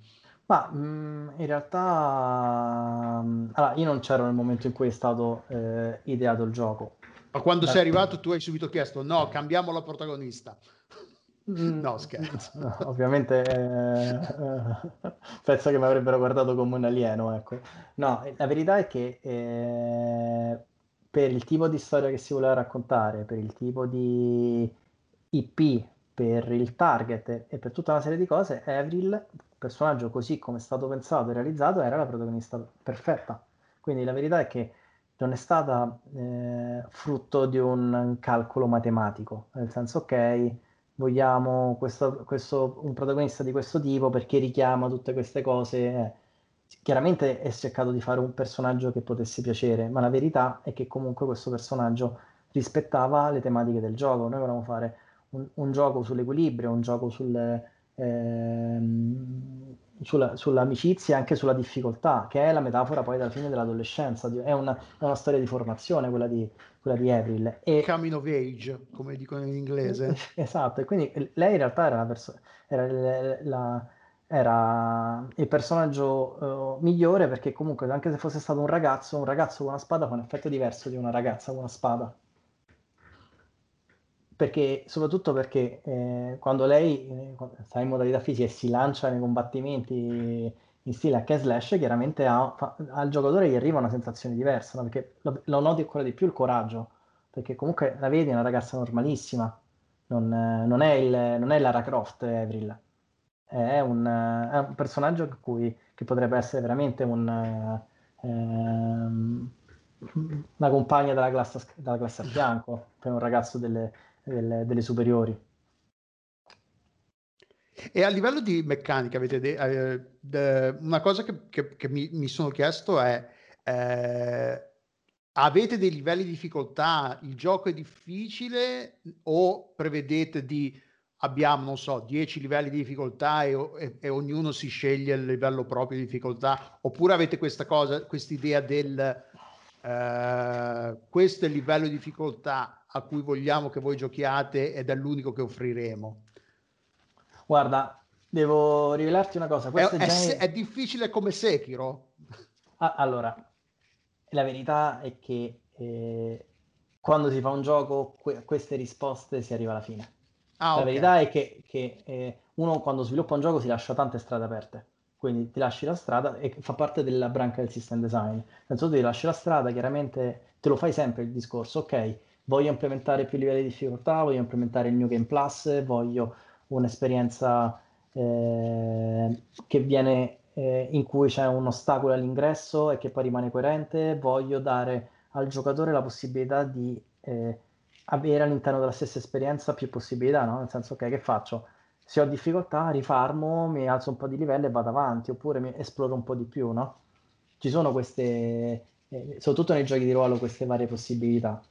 Speaker 3: Ma mh, mm, in realtà mh, allora, io non c'ero nel momento in cui è stato eh, ideato il gioco.
Speaker 2: Ma quando sei arrivato tu hai subito chiesto no, cambiamo la protagonista. Mm, no, scherzo. (laughs)
Speaker 3: No, ovviamente eh, eh, penso che mi avrebbero guardato come un alieno, ecco. No, la verità è che eh, per il tipo di storia che si voleva raccontare, per il tipo di IP, per il target e per tutta una serie di cose, Avril, personaggio così come è stato pensato e realizzato, era la protagonista perfetta. Quindi la verità è che non è stata eh, frutto di un calcolo matematico, nel senso ok, vogliamo questo, questo, un protagonista di questo tipo perché richiama tutte queste cose. Eh chiaramente è cercato di fare un personaggio che potesse piacere, ma la verità è che comunque questo personaggio rispettava le tematiche del gioco. Noi volevamo fare un, un gioco sull'equilibrio, un gioco sul, ehm, sulla, sull'amicizia e anche sulla difficoltà, che è la metafora poi della fine dell'adolescenza. È una, è una storia di formazione quella di, quella di Avril.
Speaker 2: E... Coming of age, come dicono in inglese. (laughs)
Speaker 3: esatto, e quindi lei in realtà era la, perso- era la era il personaggio uh, migliore perché comunque anche se fosse stato un ragazzo, un ragazzo con una spada fa un effetto diverso di una ragazza con una spada. Perché, soprattutto perché eh, quando lei eh, sta in modalità fisica e si lancia nei combattimenti in stile hack and slash, chiaramente ha, fa, al giocatore gli arriva una sensazione diversa, no? perché lo, lo, noti ancora di più il coraggio, perché comunque la vedi è una ragazza normalissima, non, non, è, il, non è Lara Croft Avril è un, è un personaggio cui, che potrebbe essere veramente un, ehm, una compagna della classe, della classe a fianco per un ragazzo delle, delle, delle superiori.
Speaker 2: E a livello di meccanica, avete de- eh, de- una cosa che, che, che mi, mi, sono chiesto è: eh, avete dei livelli di difficoltà? Il gioco è difficile o prevedete di abbiamo, non so, 10 livelli di difficoltà e, e, e, ognuno si sceglie il livello proprio di difficoltà, oppure avete questa cosa, questa idea del eh, questo è il livello di difficoltà a cui vogliamo che voi giochiate ed è l'unico che offriremo?
Speaker 3: Guarda, devo rivelarti una cosa.
Speaker 2: È, è, generi... è, difficile come Sekiro?
Speaker 3: Ah, allora, la verità è che eh, quando si fa un gioco, que- queste risposte si arriva alla fine Ah, la okay. verità è che, che eh, uno quando sviluppa un gioco si lascia tante strade aperte, quindi ti lasci la strada e fa parte della branca del system design. Nel senso ti lasci la strada, chiaramente te lo fai sempre il discorso, ok, voglio implementare più livelli di difficoltà, voglio implementare il New Game Plus, voglio un'esperienza eh, che viene eh, in cui c'è un ostacolo all'ingresso e che poi rimane coerente, voglio dare al giocatore la possibilità di eh, avere all'interno della stessa esperienza più possibilità, no? Nel senso, ok, che faccio? Se ho difficoltà, rifarmo, mi alzo un po' di livello e vado avanti, oppure mi esploro un po' di più, no? Ci sono queste, eh, soprattutto nei giochi di ruolo, queste varie possibilità.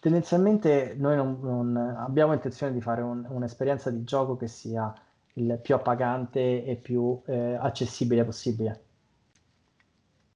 Speaker 3: Tendenzialmente noi non, non abbiamo intenzione di fare un, un'esperienza di gioco che sia il più appagante e più eh, accessibile possibile.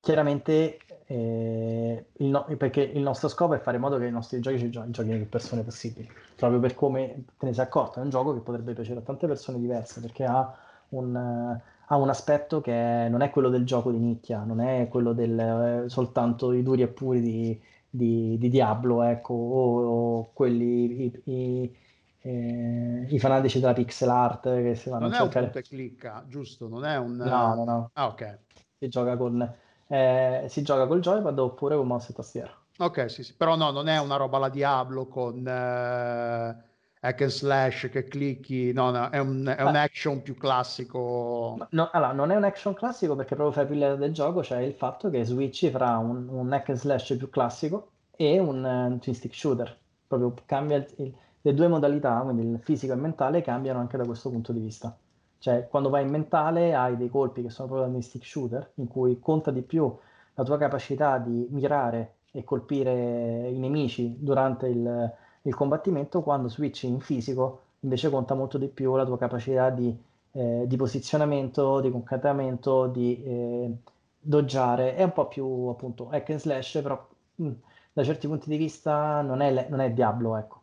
Speaker 3: Chiaramente eh, il no- perché il nostro scopo è fare in modo che i nostri giochi ci gio- giochino più persone possibili, proprio per come te ne sei accorto, è un gioco che potrebbe piacere a tante persone diverse, perché ha un, ha un aspetto che non è quello del gioco di nicchia, non è quello del uh, soltanto i duri e puri di, di, di Diablo, ecco, o, o quelli, i, i, eh, i, fanatici della pixel art che si vanno
Speaker 2: non
Speaker 3: a
Speaker 2: cercare... Non è un clicca, giusto? Non è un...
Speaker 3: No, no, no.
Speaker 2: Ah, ok.
Speaker 3: Si gioca con... Eh, si gioca col joypad oppure con mouse e tastiera.
Speaker 2: Ok, sì, sì, però no, non è una roba la Diablo con eh, hack and slash che clicchi, no, no, è un, è un action più classico.
Speaker 3: No, allora, non è un action classico perché proprio fra i del gioco c'è il fatto che switchi fra un, un hack and slash più classico e un, un twin stick shooter. Proprio cambia il, il, le due modalità, quindi il fisico e il mentale, cambiano anche da questo punto di vista. Cioè, quando vai in mentale hai dei colpi che sono proprio da stick shooter, in cui conta di più la tua capacità di mirare e colpire i nemici durante il, il combattimento, quando switchi in fisico invece conta molto di più la tua capacità di, eh, di posizionamento, di concatenamento, di eh, doggiare. È un po' più appunto hack and slash, però mh, mm, da certi punti di vista non è, non è Diablo, ecco.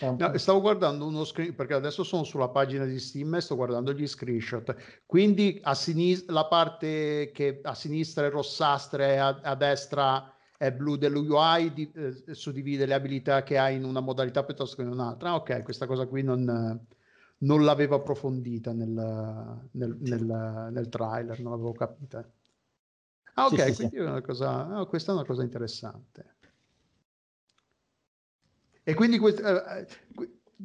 Speaker 2: No, stavo guardando uno screen perché adesso sono sulla pagina di Steam e sto guardando gli screenshot. Quindi a sinistra la parte che a sinistra è rossastra e a, a destra è blu dell'UI di, eh, suddivide le abilità che hai in una modalità piuttosto che in un'altra. Ah, ok, questa cosa qui non, non l'avevo approfondita nel, nel, nel, nel, trailer, non l'avevo capita. Ah, ok, sì, quindi sì. È una cosa, oh, questa è una cosa interessante. E quindi quest, eh, eh,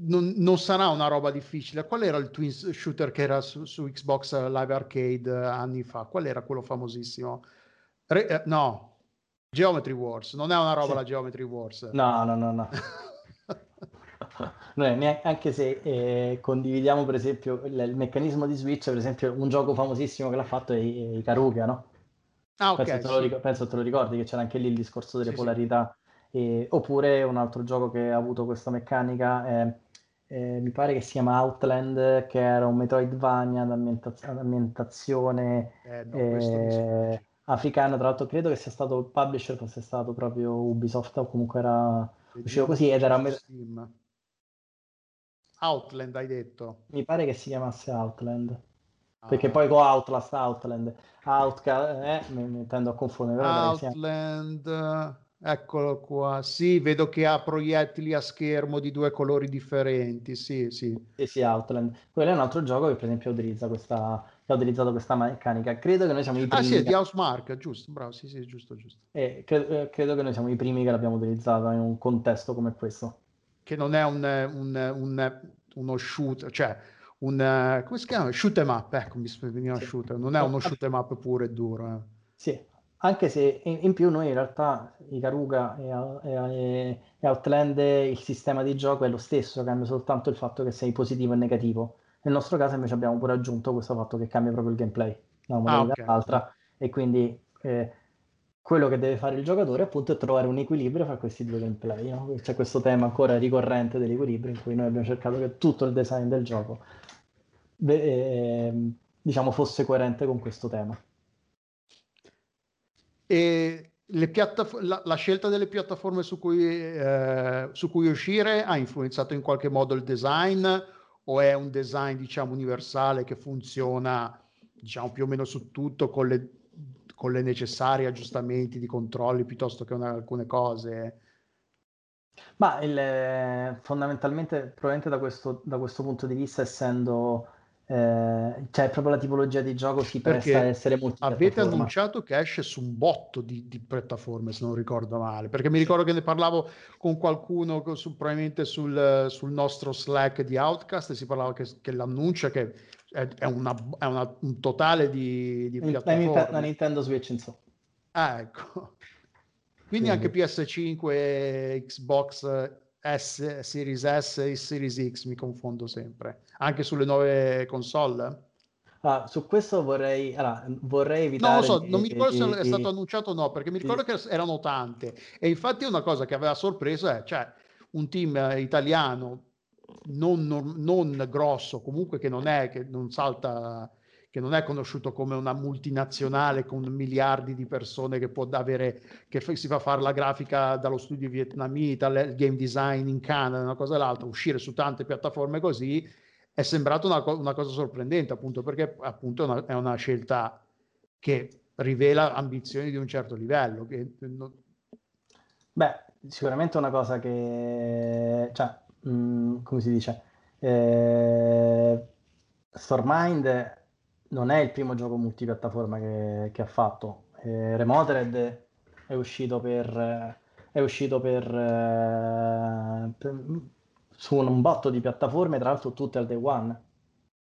Speaker 2: non, non, sarà una roba difficile. Qual era il twin shooter che era su, su Xbox Live Arcade anni fa? Qual era quello famosissimo? Re, eh, no, Geometry Wars, non è una roba sì. la Geometry Wars.
Speaker 3: No, no, no, no. (laughs) Noi, anche se eh, condividiamo per esempio il, il, meccanismo di Switch, per esempio un gioco famosissimo che l'ha fatto è Ikaruga, no?
Speaker 2: Ah, ok.
Speaker 3: Penso, sì. te lo, penso te lo ricordi che c'era anche lì il discorso delle sì, polarità. E, oppure un altro gioco che ha avuto questa meccanica è, eh, mi pare che si chiama Outland, che era un Metroidvania ad, ambientaz- ad ambientazione... Eh, no, africana, tra l'altro credo che sia stato il publisher, fosse stato proprio Ubisoft o comunque era uscito così ed era... Steam.
Speaker 2: Outland hai detto?
Speaker 3: Mi pare che si chiamasse Outland. Ah. Perché poi con Outlast, Outland, Outcast, eh, mi, mi tendo a confondere.
Speaker 2: Outland, Eccolo qua, sì, vedo che ha proiettili a schermo di due colori differenti, sì, sì.
Speaker 3: Sì, sì, Outland. Quello è un altro gioco che per esempio utilizza questa, che ha utilizzato questa meccanica. Credo che noi siamo i primi...
Speaker 2: Ah sì, è di Housemark, giusto, bravo, sì, sì, giusto, giusto.
Speaker 3: E credo, eh, credo che noi siamo i primi che l'abbiamo utilizzata in un contesto come questo.
Speaker 2: Che non è un, un, un uno shoot, cioè un... come si chiama? Shoot em up, ecco, mi veniva sì. shooter, non è uno shoot em up puro e duro. Eh.
Speaker 3: Sì, anche se in, in, più noi in realtà i Karuga e, e, e, Outland il sistema di gioco è lo stesso, cambia soltanto il fatto che sei positivo e negativo. Nel nostro caso invece abbiamo pure aggiunto questo fatto che cambia proprio il gameplay da una modalità ah, okay. all'altra e quindi eh, quello che deve fare il giocatore appunto è trovare un equilibrio fra questi due gameplay. No? C'è questo tema ancora ricorrente dell'equilibrio in cui noi abbiamo cercato che tutto il design del gioco eh, diciamo fosse coerente con questo tema.
Speaker 2: E piattaf- la, la, scelta delle piattaforme su cui, eh, su cui, uscire ha influenzato in qualche modo il design o è un design diciamo universale che funziona diciamo più o meno su tutto con le, con le necessarie aggiustamenti di controlli piuttosto che una, alcune cose?
Speaker 3: Ma il, fondamentalmente, probabilmente da questo, da questo punto di vista, essendo eh, cioè proprio la tipologia di gioco si
Speaker 2: Perché
Speaker 3: presta a essere molto
Speaker 2: avete annunciato che esce su un botto di, di, piattaforme se non ricordo male. Perché mi ricordo che ne parlavo con qualcuno su, probabilmente sul, sul, nostro slack di Outcast e si parlava che, che l'annuncio che è, è, una, è una, un totale di, di piattaforme.
Speaker 3: la Nintendo Switch insomma.
Speaker 2: Ah ecco. (laughs) Quindi, quindi anche PS5 Xbox S, Series S e Series X, mi confondo sempre, anche sulle nuove console.
Speaker 3: Ah, su questo vorrei, allora, vorrei evitare...
Speaker 2: No, lo so, non mi ricordo se è stato annunciato o no, perché mi ricordo che erano tante. E infatti una cosa che aveva sorpreso è, cioè, un team italiano non, non, non grosso, comunque che non è, che non salta che non è conosciuto come una multinazionale con miliardi di persone che può avere, che si fa fare la grafica dallo studio vietnamita, il game design in Canada, una cosa e l'altra, uscire su tante piattaforme così è sembrato una, una cosa sorprendente, appunto perché appunto è una, è una, scelta che rivela ambizioni di un certo livello. Che non...
Speaker 3: Beh, sicuramente una cosa che, cioè, mh, mm, come si dice, eh, Stormind non è il primo gioco multipiattaforma che, che ha fatto. Eh, Remotered è uscito per, è uscito per, eh, per, su un botto di piattaforme, tra l'altro tutte al day one.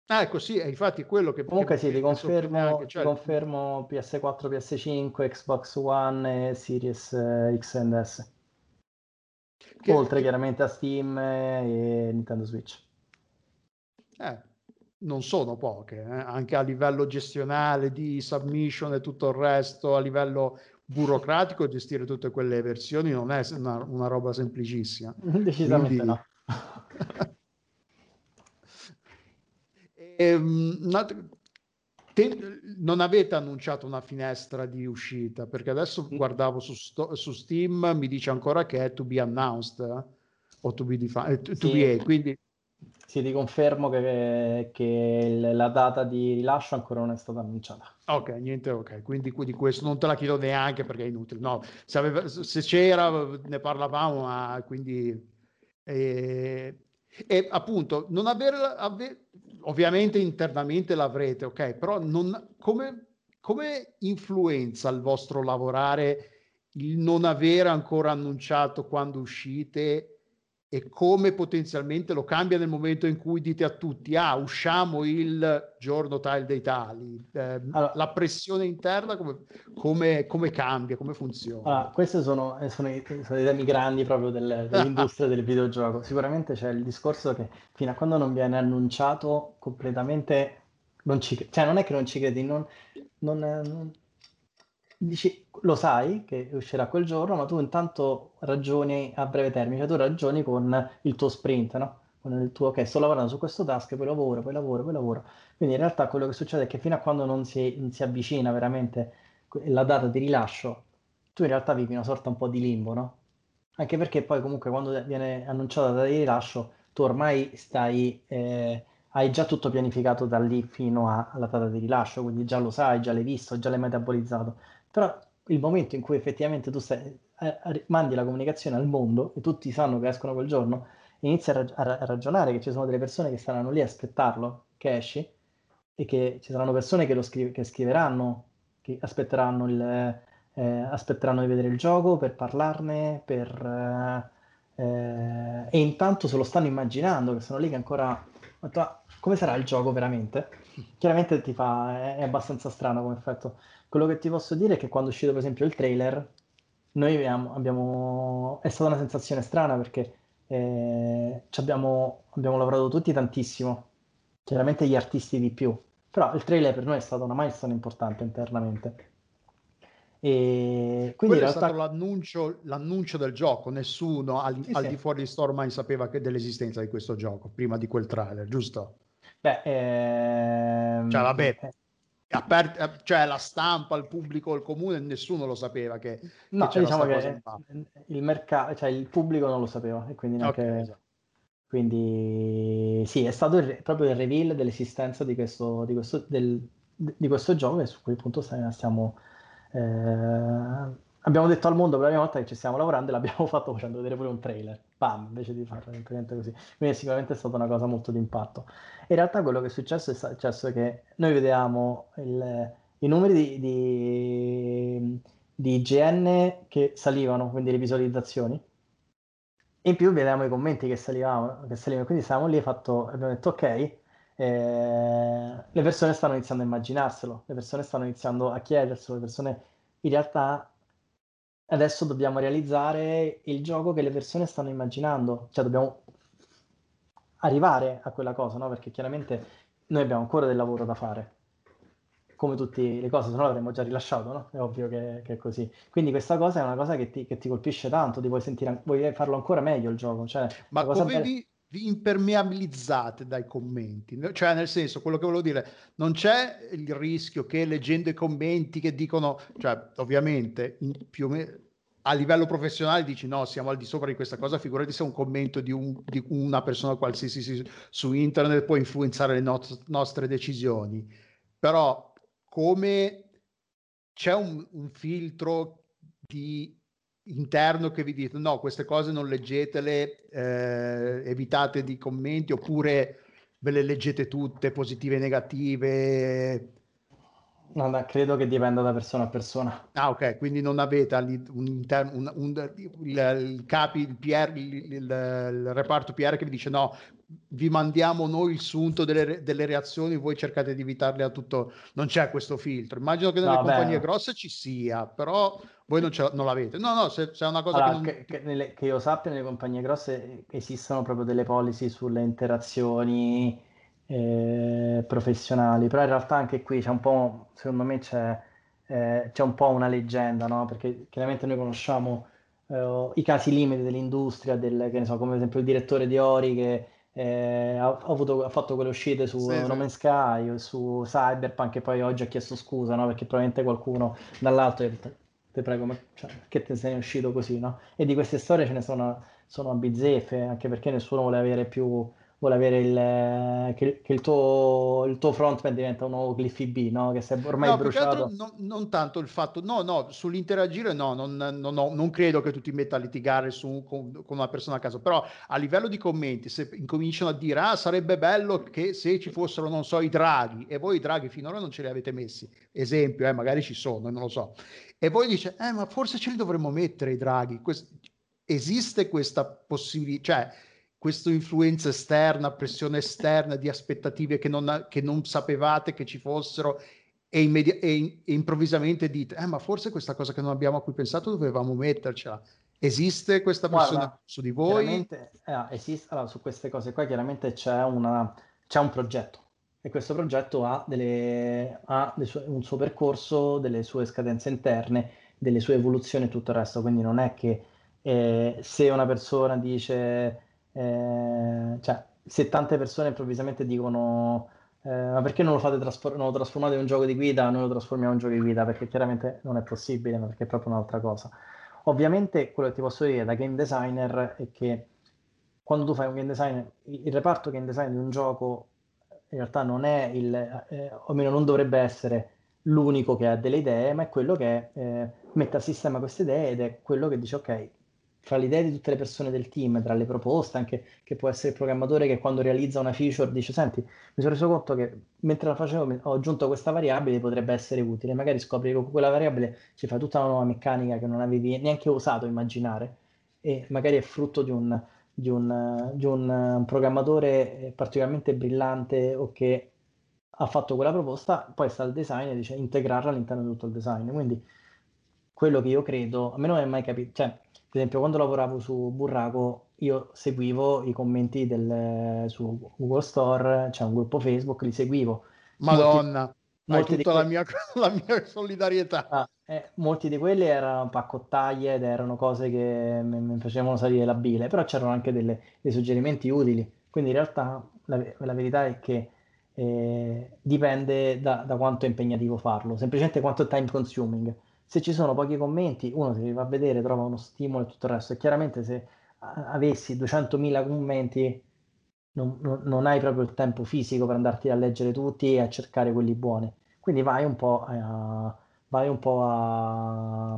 Speaker 2: Ah, ecco sì, è infatti quello che...
Speaker 3: Comunque
Speaker 2: che,
Speaker 3: sì, ti confermo, cioè... confermo, PS4, PS5, Xbox One e Series eh, X and S. Che... Oltre chiaramente a Steam e Nintendo Switch.
Speaker 2: Eh, non sono poche, eh? anche a livello gestionale di submission e tutto il resto, a livello burocratico, gestire tutte quelle versioni non è una, una roba semplicissima. (laughs)
Speaker 3: Decisamente Quindi... no.
Speaker 2: e, (laughs) ehm, te, non avete annunciato una finestra di uscita perché adesso guardavo su, sto, su Steam mi dice ancora che è to be announced eh? o to be defined, to, to sì. be quindi
Speaker 3: sì, ti confermo che, che, la data di rilascio ancora non è stata annunciata.
Speaker 2: Ok, niente, ok, quindi, quindi questo non te la chiedo neanche perché è inutile. No, se, aveva, se c'era ne parlavamo, ma quindi... Eh, e appunto, non averla, ave, ovviamente internamente l'avrete, ok, però non, come, come influenza il vostro lavorare il non aver ancora annunciato quando uscite e come potenzialmente lo cambia nel momento in cui dite a tutti ah usciamo il giorno tal dei tali eh, allora, la pressione interna come, come, come, cambia come funziona?
Speaker 3: Allora, questi sono, sono, i, sono i temi grandi proprio del, dell'industria del videogioco. Sicuramente c'è il discorso che fino a quando non viene annunciato completamente non ci, cioè non è che non ci credi non, non, non dici, lo sai che uscirà quel giorno, ma tu intanto ragioni a breve termine, cioè tu ragioni con il tuo sprint, no? Con il tuo, ok, sto lavorando su questo task, poi lavoro, poi lavoro, poi lavoro. Quindi in realtà quello che succede è che fino a quando non si, non si avvicina veramente la data di rilascio, tu in realtà vivi una sorta un po' di limbo, no? Anche perché poi comunque quando viene annunciata la data di rilascio, tu ormai stai... Eh, hai già tutto pianificato da lì fino a, alla data di rilascio, quindi già lo sai, già l'hai visto, già l'hai metabolizzato. Però il momento in cui effettivamente tu stai, eh, mandi la comunicazione al mondo e tutti sanno che escono quel giorno, inizi a, rag- a, ragionare che ci sono delle persone che saranno lì a aspettarlo, che esci, e che ci saranno persone che, scri- che scriveranno, che aspetteranno, il, eh, aspetteranno, di vedere il gioco per parlarne, per, eh, e intanto se lo stanno immaginando, che sono lì che ancora... Ah, come sarà il gioco veramente? Chiaramente ti fa, è, è abbastanza strano come effetto. Quello che ti posso dire è che quando è uscito per esempio il trailer, noi abbiamo, abbiamo è stata una sensazione strana perché eh, abbiamo, abbiamo lavorato tutti tantissimo, chiaramente gli artisti di più, però il trailer per noi è stata una milestone importante internamente.
Speaker 2: E quindi realtà... è stato l'annuncio, l'annuncio, del gioco, nessuno al, sì, al sì. di fuori di Stormine sapeva che dell'esistenza di questo gioco prima di quel trailer, giusto?
Speaker 3: Beh, ehm...
Speaker 2: cioè, vabbè, eh, aperti, eh, cioè la stampa, il pubblico, il comune, nessuno lo sapeva che,
Speaker 3: no, che diciamo che il mercato, cioè il pubblico non lo sapeva e quindi neanche... Okay, esatto. Quindi sì, è stato il, proprio il reveal dell'esistenza di questo, di questo, del, di questo gioco e su cui appunto stiamo... Eh, abbiamo detto al mondo per la prima volta che ci stiamo lavorando e l'abbiamo (laughs) fatto facendo vedere pure un trailer, bam, invece di fare semplicemente così. Quindi sicuramente è stata una cosa molto d'impatto. In realtà quello che è successo è successo che noi vediamo il, i numeri di, di, di IGN che salivano, quindi le visualizzazioni, in più vediamo i commenti che salivano, che salivano. quindi stavamo lì e abbiamo detto ok, eh, le persone stanno iniziando a immaginarselo, le persone stanno iniziando a chiederselo, le persone in realtà adesso dobbiamo realizzare il gioco che le persone stanno immaginando, cioè dobbiamo arrivare a quella cosa, no? Perché chiaramente noi abbiamo ancora del lavoro da fare, come tutte le cose, se no l'avremmo già rilasciato, no? È ovvio che, che, è così. Quindi questa cosa è una cosa che ti, che ti colpisce tanto, ti vuoi sentire, vuoi farlo ancora meglio il gioco. Cioè,
Speaker 2: Ma come bella... vi, impermeabilizzate dai commenti? Cioè, nel senso, quello che volevo dire, non c'è il rischio che leggendo i commenti che dicono, cioè, ovviamente, più o meno a livello professionale dici no, siamo al di sopra di questa cosa, figurati se un commento di, un, di una persona qualsiasi su internet può influenzare le no- nostre decisioni. Però come c'è un, un filtro di interno che vi dite no, queste cose non leggetele, eh, evitate di commenti oppure ve le leggete tutte, positive e negative?
Speaker 3: No, beh, credo che dipenda da persona a persona.
Speaker 2: Ah, ok, quindi non avete un interno, un, un, il, il, capi, il, PR, il, il, reparto PR che vi dice no, vi mandiamo noi il sunto delle, delle, reazioni, voi cercate di evitarle a tutto, non c'è questo filtro. Immagino che nelle no, compagnie beh. grosse ci sia, però voi non, non l'avete. No, no, se, se, è una cosa
Speaker 3: allora,
Speaker 2: che, non...
Speaker 3: che, che, nelle, che io sappia, nelle compagnie grosse esistono proprio delle policy sulle interazioni eh, professionali, però in realtà anche qui c'è un po', secondo me c'è, eh, c'è un po' una leggenda, no? Perché chiaramente noi conosciamo eh, i casi limiti dell'industria, del, che ne so, come ad esempio il direttore di Ori che eh, ha, avuto, ha, fatto quelle uscite su sì, No Man's Sky o su Cyberpunk e poi oggi ha chiesto scusa, no? Perché probabilmente qualcuno dall'alto ha detto, ti prego, ma cioè, che te sei uscito così, no? E di queste storie ce ne sono, sono a bizzeffe, anche perché nessuno vuole avere più vuole avere il, che, che il, tuo, il tuo frontman diventa un nuovo Cliffy B, no? Che è ormai no, bruciato.
Speaker 2: Non, non, tanto il fatto, no, no, sull'interagire no, non, non, no, non credo che tu ti metta a litigare su, con, con, una persona a caso, però a livello di commenti, se incominciano a dire, ah, sarebbe bello che se ci fossero, non so, i draghi, e voi i draghi finora non ce li avete messi, esempio, eh, magari ci sono, non lo so, e voi dice, eh, ma forse ce li dovremmo mettere i draghi, Quest- esiste questa possibilità, cioè questa influenza esterna, pressione esterna di aspettative che non, che non sapevate che ci fossero e, immedi- e, e, improvvisamente dite, eh, ma forse questa cosa che non abbiamo a cui pensato dovevamo mettercela. Esiste questa pressione Guarda, su di voi?
Speaker 3: Eh, esiste, allora, su queste cose qua chiaramente c'è, una, c'è un progetto e questo progetto ha, delle, ha sue, un suo percorso, delle sue scadenze interne, delle sue evoluzioni e tutto il resto. Quindi non è che eh, se una persona dice eh, cioè, se tante persone improvvisamente dicono eh, ma perché non lo fate trasfor- non lo trasformate in un gioco di guida, noi lo trasformiamo in un gioco di guida, perché chiaramente non è possibile, ma perché è proprio un'altra cosa. Ovviamente quello che ti posso dire da game designer è che quando tu fai un game design, il reparto game design di un gioco in realtà non è il, eh, o almeno non dovrebbe essere l'unico che ha delle idee, ma è quello che eh, mette a sistema queste idee ed è quello che dice ok, fra le idee di tutte le persone del team, tra le proposte, anche che può essere il programmatore che quando realizza una feature dice senti, mi sono reso conto che mentre la facevo ho aggiunto questa variabile, potrebbe essere utile, magari scopri che con quella variabile ci fa tutta una nuova meccanica che non avevi neanche osato immaginare e magari è frutto di un, di un, di un programmatore particolarmente brillante o che ha fatto quella proposta, poi sta il design e dice integrarla all'interno di tutto il design. Quindi quello che io credo, a me non è mai capito, cioè per esempio, quando lavoravo su Burraco, io seguivo i commenti del, su Google Store, c'è cioè un gruppo Facebook, li seguivo.
Speaker 2: Madonna, molti, hai tutta la, mia, (laughs) la mia solidarietà.
Speaker 3: Ah, eh, molti di quelli erano paccottaglie ed erano cose che mi, mi facevano salire la bile, però c'erano anche delle, dei suggerimenti utili. Quindi in realtà la, la verità è che eh, dipende da, da, quanto è impegnativo farlo, semplicemente quanto è time consuming se ci sono pochi commenti, uno si va a vedere, trova uno stimolo e tutto il resto. E chiaramente se avessi 200.000 commenti non, non, non, hai proprio il tempo fisico per andarti a leggere tutti e a cercare quelli buoni. Quindi vai un po' a... Vai un po' a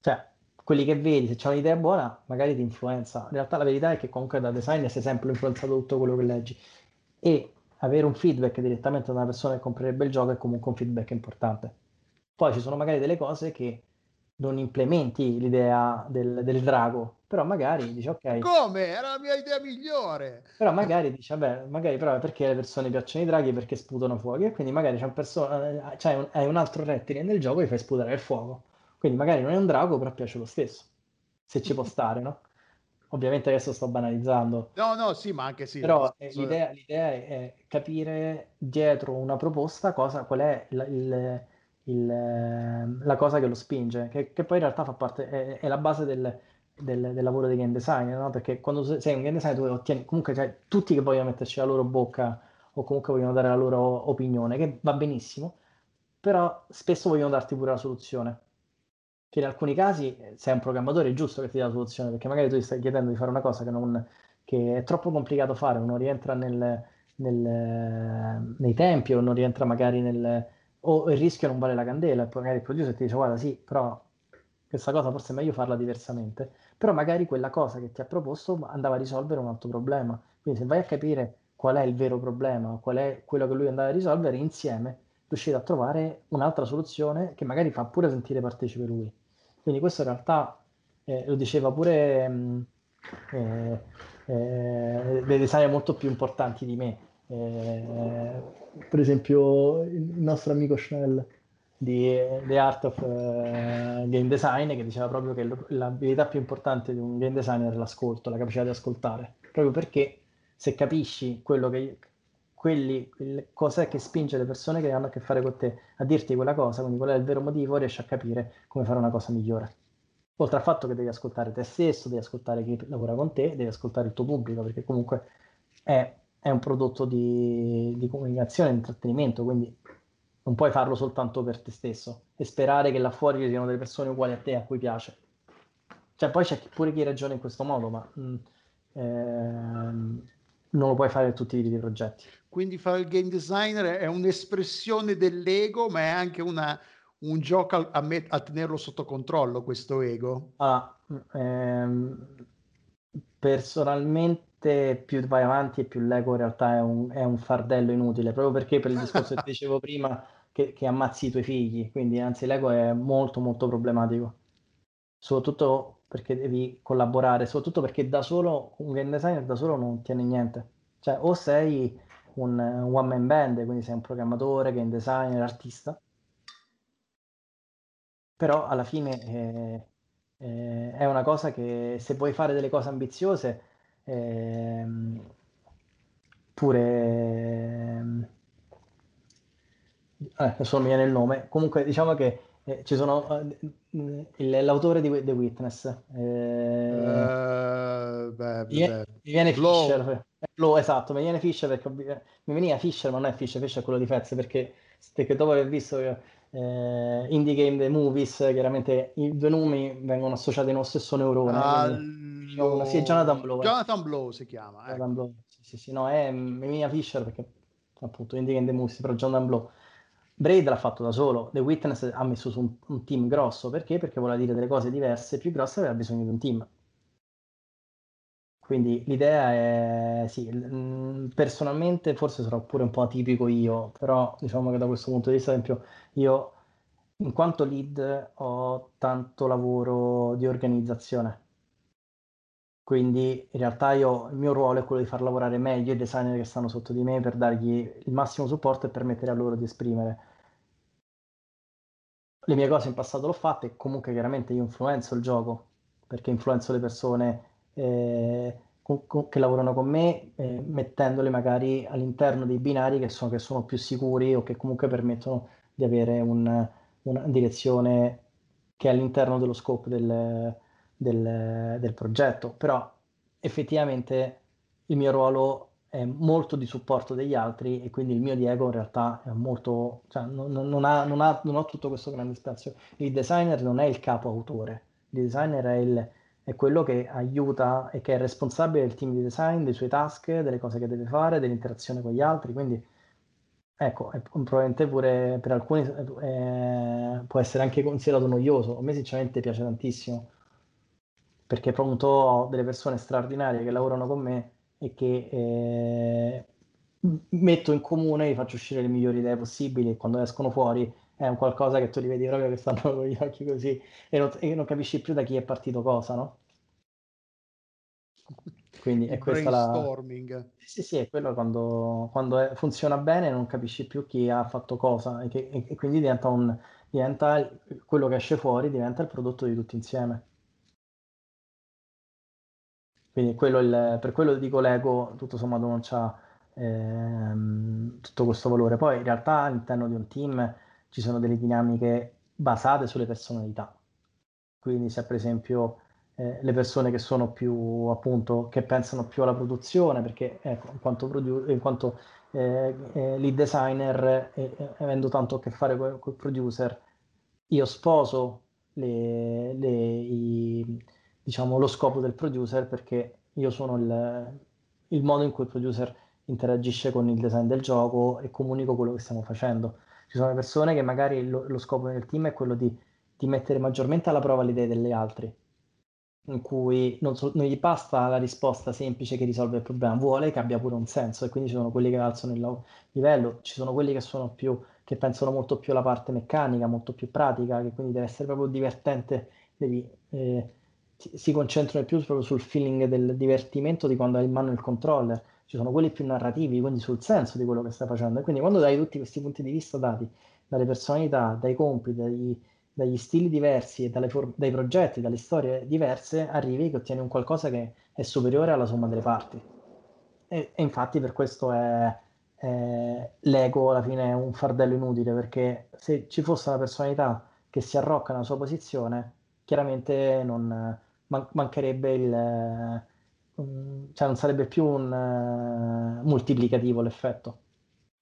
Speaker 3: cioè, quelli che vedi, se c'è un'idea buona, magari ti influenza. In realtà la verità è che comunque da designer sei sempre influenzato tutto quello che leggi. E avere un feedback direttamente da una persona che comprerebbe il gioco è comunque un feedback importante. Poi ci sono magari delle cose che non implementi l'idea del, del drago, però magari dici ok.
Speaker 2: Come? Era la mia idea migliore.
Speaker 3: Però magari dici, vabbè, magari però perché le persone piacciono i draghi perché sputano fuoco e quindi magari c'è un persona, c'hai un, hai un altro rettile nel gioco e fai sputare il fuoco. Quindi magari non è un drago, però piace lo stesso. Se ci può (laughs) stare, no? Ovviamente adesso sto banalizzando.
Speaker 2: No, no, sì, ma anche sì.
Speaker 3: Però eh, l'idea, l'idea, è capire dietro una proposta cosa, qual è il, il il, ehm, la cosa che lo spinge, che, che, poi in realtà fa parte, è, è la base del, del, del, lavoro di game design, no? perché quando sei un game designer tu ottieni comunque cioè, tutti che vogliono metterci la loro bocca o comunque vogliono dare la loro opinione, che va benissimo, però spesso vogliono darti pure la soluzione. Che in alcuni casi, se è un programmatore, è giusto che ti dia la soluzione, perché magari tu ti stai chiedendo di fare una cosa che, non, che è troppo complicato fare, non rientra nel, nel, nei tempi, o non rientra magari nel, o il rischio non vale la candela, e poi magari il producer ti dice guarda sì, però questa cosa forse è meglio farla diversamente, però magari quella cosa che ti ha proposto andava a risolvere un altro problema. Quindi se vai a capire qual è il vero problema, qual è quello che lui andava a risolvere, insieme riuscire a trovare un'altra soluzione che magari fa pure sentire partecipe lui. Quindi questo in realtà eh, lo diceva pure mh, eh, eh, dei designer molto più importanti di me. Eh, per esempio il nostro amico Schnell di The Art of uh, Game Design che diceva proprio che l'abilità più importante di un game designer è l'ascolto, la capacità di ascoltare, proprio perché se capisci quello che quelli, cos'è che spinge le persone che hanno a che fare con te a dirti quella cosa, quindi qual è il vero motivo, riesci a capire come fare una cosa migliore. Oltre al fatto che devi ascoltare te stesso, devi ascoltare chi lavora con te, devi ascoltare il tuo pubblico, perché comunque è, è un prodotto di, di comunicazione, di intrattenimento, quindi non puoi farlo soltanto per te stesso e sperare che là fuori ci siano delle persone uguali a te a cui piace. Cioè, poi c'è pure chi ragiona in questo modo, ma mh, mm, ehm, non lo puoi fare per tutti i tipi di progetti.
Speaker 2: Quindi fare il game designer è un'espressione dell'ego, ma è anche una, un gioco a, a, met- a, tenerlo sotto controllo, questo ego?
Speaker 3: Ah, ehm, personalmente più vai avanti e più l'ego in realtà è un, è un fardello inutile, proprio perché per il discorso che (laughs) dicevo prima, che, che, ammazzi i tuoi figli, quindi anzi l'ego è molto molto problematico, soprattutto perché devi collaborare, soprattutto perché da solo un game designer da solo non ottiene niente, cioè o sei un, un one man band, quindi sei un programmatore, game designer, artista, però alla fine eh, eh, è una cosa che se vuoi fare delle cose ambiziose, eh, pure... Eh, adesso non mi viene il nome, comunque diciamo che eh, ci sono eh, l'autore di The Witness. Uh, beh, mi, viene, mi viene Fisher. Flow, esatto, mi viene Fisher perché mi veniva Fisher, ma non è Fisher, Fisher è quello di Fez perché, perché dopo aver visto eh, Indie Game The Movies, chiaramente i due nomi vengono associati nello stesso neurone. Allora... Sì, Jonathan Blow.
Speaker 2: Jonathan Blow si chiama.
Speaker 3: Ecco. Jonathan Blow. Sì, sì, sì, no, è Mia Fisher perché appunto Indie Game The Movies, però Jonathan Blow. Braid l'ha fatto da solo, The Witness ha messo su un, un team grosso, perché? Perché voleva dire delle cose diverse, più grosse aveva bisogno di un team. Quindi l'idea è, sì, mm, personalmente forse sarò pure un po' atipico io, però diciamo che da questo punto di vista, ad esempio, io in quanto lead ho tanto lavoro di organizzazione. Quindi in realtà io, il mio ruolo è quello di far lavorare meglio i designer che stanno sotto di me per dargli il massimo supporto e permettere a loro di esprimere. Le mie cose in passato l'ho fatte, comunque chiaramente io influenzo il gioco, perché influenzo le persone eh, con, con, che lavorano con me, eh, mettendole magari all'interno dei binari che sono, che sono, più sicuri o che comunque permettono di avere un, una direzione che è all'interno dello scope del, del, del progetto. Però effettivamente il mio ruolo è molto di supporto degli altri e quindi il mio Diego in realtà è molto, cioè, non, non, ha, non, ha, non, ha, tutto questo grande spazio. Il designer non è il capo autore, il designer è il, è quello che aiuta e che è responsabile del team di design, dei suoi task, delle cose che deve fare, dell'interazione con gli altri. Quindi, ecco, è, probabilmente pure per alcuni eh, può essere anche considerato noioso. A me, sinceramente, piace tantissimo perché appunto ho delle persone straordinarie che lavorano con me e che eh, metto in comune, e faccio uscire le migliori idee possibili quando escono fuori è un qualcosa che tu li vedi proprio che stanno con gli occhi così e non, e non capisci più da chi è partito cosa, no? Quindi è questa la... Sì, sì, è quello quando, quando è, funziona bene non capisci più chi ha fatto cosa e, che, e quindi diventa, un, diventa quello che esce fuori, diventa il prodotto di tutti insieme. Quindi quello il, per quello dico Lego tutto sommato non c'ha ehm, tutto questo valore. Poi in realtà all'interno di un team ci sono delle dinamiche basate sulle personalità. Quindi se per esempio eh, le persone che sono più appunto che pensano più alla produzione, perché ecco, in quanto, produ- in quanto eh, eh, lead designer, avendo tanto a che fare con il producer, io sposo le, le, i, diciamo, lo scopo del producer perché io sono il, il modo in cui il producer interagisce con il design del gioco e comunico quello che stiamo facendo ci sono persone che magari lo, lo, scopo del team è quello di di mettere maggiormente alla prova le idee delle altre, in cui non, so, non, gli basta la risposta semplice che risolve il problema, vuole che abbia pure un senso e quindi ci sono quelli che alzano il livello, ci sono quelli che sono più che pensano molto più alla parte meccanica, molto più pratica, che quindi deve essere proprio divertente, devi, eh, si concentrano più proprio sul feeling del divertimento di quando hai in mano il controller, ci sono quelli più narrativi, quindi sul senso di quello che stai facendo. E quindi quando dai tutti questi punti di vista dati dalle personalità, dai compiti, dagli, dagli stili diversi for- dai progetti, dalle storie diverse, arrivi che ottieni un qualcosa che è superiore alla somma delle parti. E, e infatti per questo è, è, l'ego alla fine è un fardello inutile, perché se ci fosse una personalità che si arrocca nella sua posizione, chiaramente non, man- mancherebbe il... Um, cioè non sarebbe più un uh, moltiplicativo l'effetto,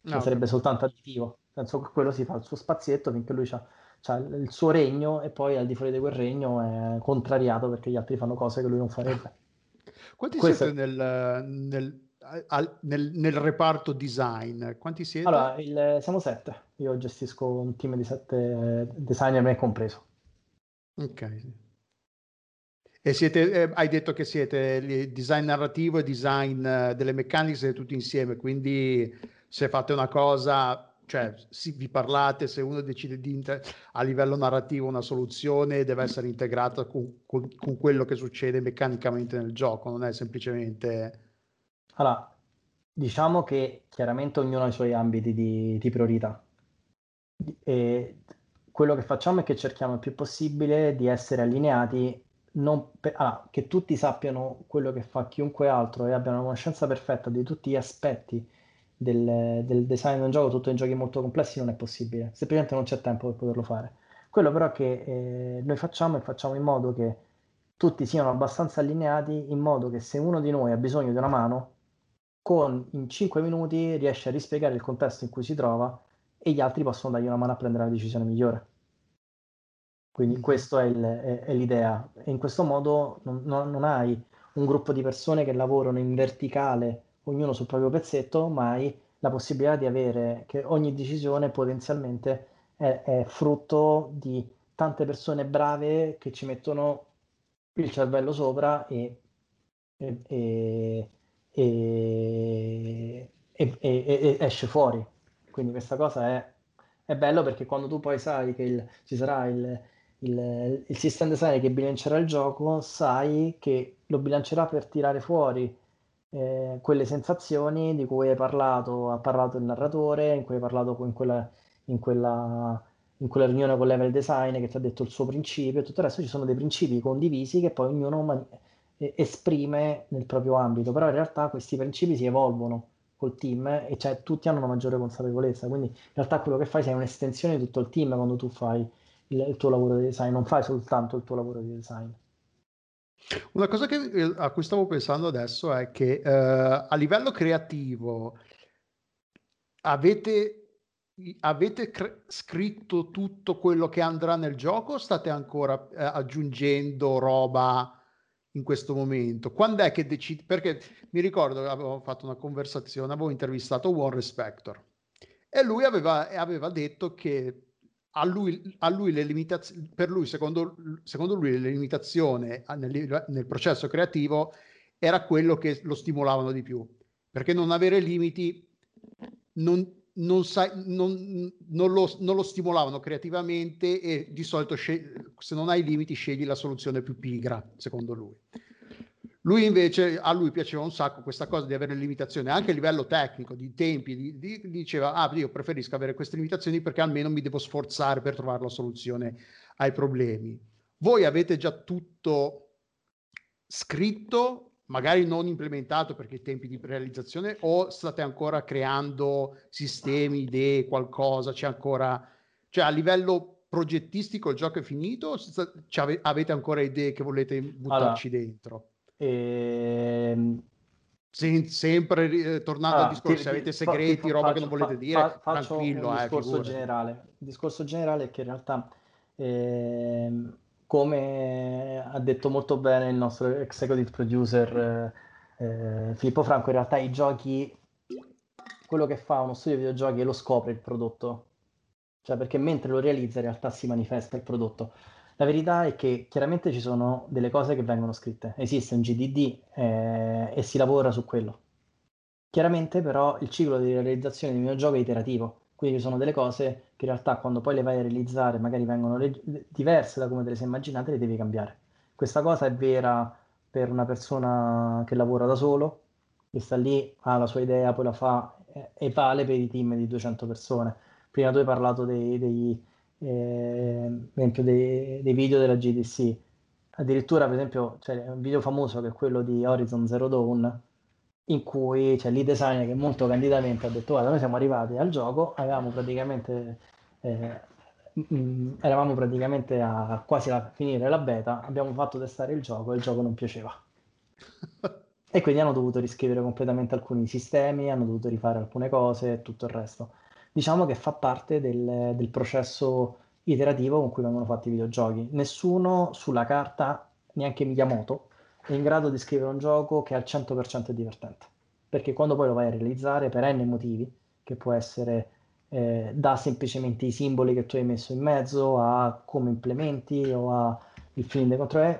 Speaker 3: no, sarebbe okay. soltanto additivo. Penso che quello si fa il suo spazietto finché lui ha cioè il suo regno e poi al di fuori di quel regno è contrariato perché gli altri fanno cose che lui non farebbe. (laughs)
Speaker 2: Quanti Questo siete nel, nel, al, nel, nel, reparto design? Quanti siete?
Speaker 3: Allora, il, siamo sette. Io gestisco un team di sette designer, me compreso.
Speaker 2: Ok. E siete, eh, hai detto che siete design narrativo e design eh, delle meccaniche, siete tutti insieme, quindi se fate una cosa cioè si, vi parlate, se uno decide di inter- a livello narrativo una soluzione deve essere integrata con, con, con, quello che succede meccanicamente nel gioco, non è semplicemente...
Speaker 3: Allora, diciamo che chiaramente ognuno ha i suoi ambiti di, di priorità. E quello che facciamo è che cerchiamo il più possibile di essere allineati per, ah, che tutti sappiano quello che fa chiunque altro e abbiano una conoscenza perfetta di tutti gli aspetti del, del design di un gioco tutto in giochi molto complessi non è possibile, semplicemente non c'è tempo per poterlo fare. Quello però che eh, noi facciamo è facciamo in modo che tutti siano abbastanza allineati in modo che se uno di noi ha bisogno di una mano, con in 5 minuti riesce a rispiegare il contesto in cui si trova e gli altri possono dargli una mano a prendere la decisione migliore. Quindi mm. questa è, è, è, l'idea. E in questo modo non, non, non hai un gruppo di persone che lavorano in verticale ognuno sul proprio pezzetto, ma hai la possibilità di avere che ogni decisione potenzialmente è, è frutto di tante persone brave che ci mettono il cervello sopra e, e, e, e, e esce fuori. Quindi questa cosa è, è bello perché quando tu poi sai che il, ci sarà il, il, il system designer che bilancerà il gioco, sai che lo bilancerà per tirare fuori eh, quelle sensazioni di cui hai parlato, ha parlato il narratore, in cui hai parlato in quella, in quella, in quella riunione con level design che ti ha detto il suo principio e tutto il resto. Ci sono dei principi condivisi che poi ognuno man- esprime nel proprio ambito, però in realtà questi principi si evolvono col team e cioè tutti hanno una maggiore consapevolezza, quindi in realtà quello che fai sei un'estensione di tutto il team quando tu fai il, il tuo lavoro di design, non fai soltanto il tuo lavoro di design.
Speaker 2: Una cosa che, eh, a cui stavo pensando adesso è che eh, a livello creativo avete, avete cre- scritto tutto quello che andrà nel gioco o state ancora eh, aggiungendo roba in questo momento? Quando è che decidi? Perché mi ricordo che avevo fatto una conversazione, avevo intervistato One Respector e lui aveva, aveva detto che a lui, a lui le limitazioni, per lui, secondo, secondo lui, le limitazioni nel, nel, processo creativo era quello che lo stimolavano di più, perché non avere limiti non, non, sai, non, non, lo, non lo, stimolavano creativamente e di solito se non hai limiti scegli la soluzione più pigra, secondo lui. Lui invece, a lui piaceva un sacco questa cosa di avere limitazioni, anche a livello tecnico, di tempi, di, di, diceva, ah, io preferisco avere queste limitazioni perché almeno mi devo sforzare per trovare la soluzione ai problemi. Voi avete già tutto scritto, magari non implementato perché i tempi di realizzazione, o state ancora creando sistemi, idee, qualcosa, c'è ancora, cioè a livello progettistico il gioco è finito, avete ancora idee che volete buttarci allora. dentro? E...
Speaker 3: Ehm,
Speaker 2: Sem- sempre eh, tornando allora, al discorso, ti, se avete segreti, ti, roba faccio, che non volete dire, fa,
Speaker 3: faccio tranquillo. Un eh, discorso, eh, generale. il discorso generale è che in realtà, eh, come ha detto molto bene il nostro executive producer eh, eh, Filippo Franco, in realtà i giochi, quello che fa uno studio di videogiochi è lo scopre il prodotto. cioè perché mentre lo realizza in realtà si manifesta il prodotto. La verità è che chiaramente ci sono delle cose che vengono scritte, esiste un GDD eh, e si lavora su quello. Chiaramente però il ciclo di realizzazione di un videogioco è iterativo, quindi ci sono delle cose che in realtà quando poi le vai a realizzare magari vengono le- diverse da come te le sei immaginate, le devi cambiare. Questa cosa è vera per una persona che lavora da solo, che sta lì, ha la sua idea, poi la fa eh, e vale per i team di 200 persone. Prima tu hai parlato dei, dei, eh, esempio dei, dei, video della GDC. Addirittura, per esempio, c'è un video famoso che è quello di Horizon Zero Dawn, in cui c'è lead designer che molto candidamente ha detto guarda noi siamo arrivati al gioco avevamo praticamente eh, mh, eravamo praticamente a quasi a finire la beta abbiamo fatto testare il gioco e il gioco non piaceva (laughs) e quindi hanno dovuto riscrivere completamente alcuni sistemi hanno dovuto rifare alcune cose e tutto il resto diciamo che fa parte del, del processo iterativo con cui vengono fatti i videogiochi nessuno sulla carta neanche Miyamoto è in grado di scrivere un gioco che al 100% è divertente. Perché quando poi lo vai a realizzare per n motivi, che può essere eh, da semplicemente i simboli che tu hai messo in mezzo, a come implementi o a il feeling dei controlli,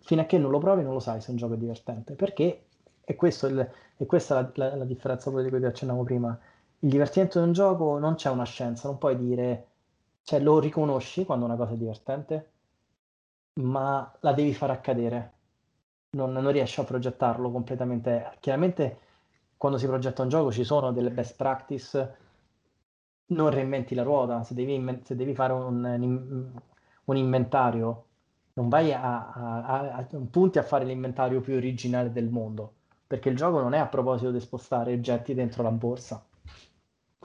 Speaker 3: fino a che non lo provi non lo sai se un gioco è divertente. Perché, e questa è la, la, la differenza di cui ti accennavo prima, il divertimento di un gioco non c'è una scienza, non puoi dire, cioè lo riconosci quando una cosa è divertente, ma la devi far accadere non, non riesci a progettarlo completamente. Chiaramente quando si progetta un gioco ci sono delle best practice, non reinventi la ruota, se devi, se devi fare un, un, inventario, non vai a, a, a, a punti a fare l'inventario più originale del mondo, perché il gioco non è a proposito di spostare oggetti dentro la borsa.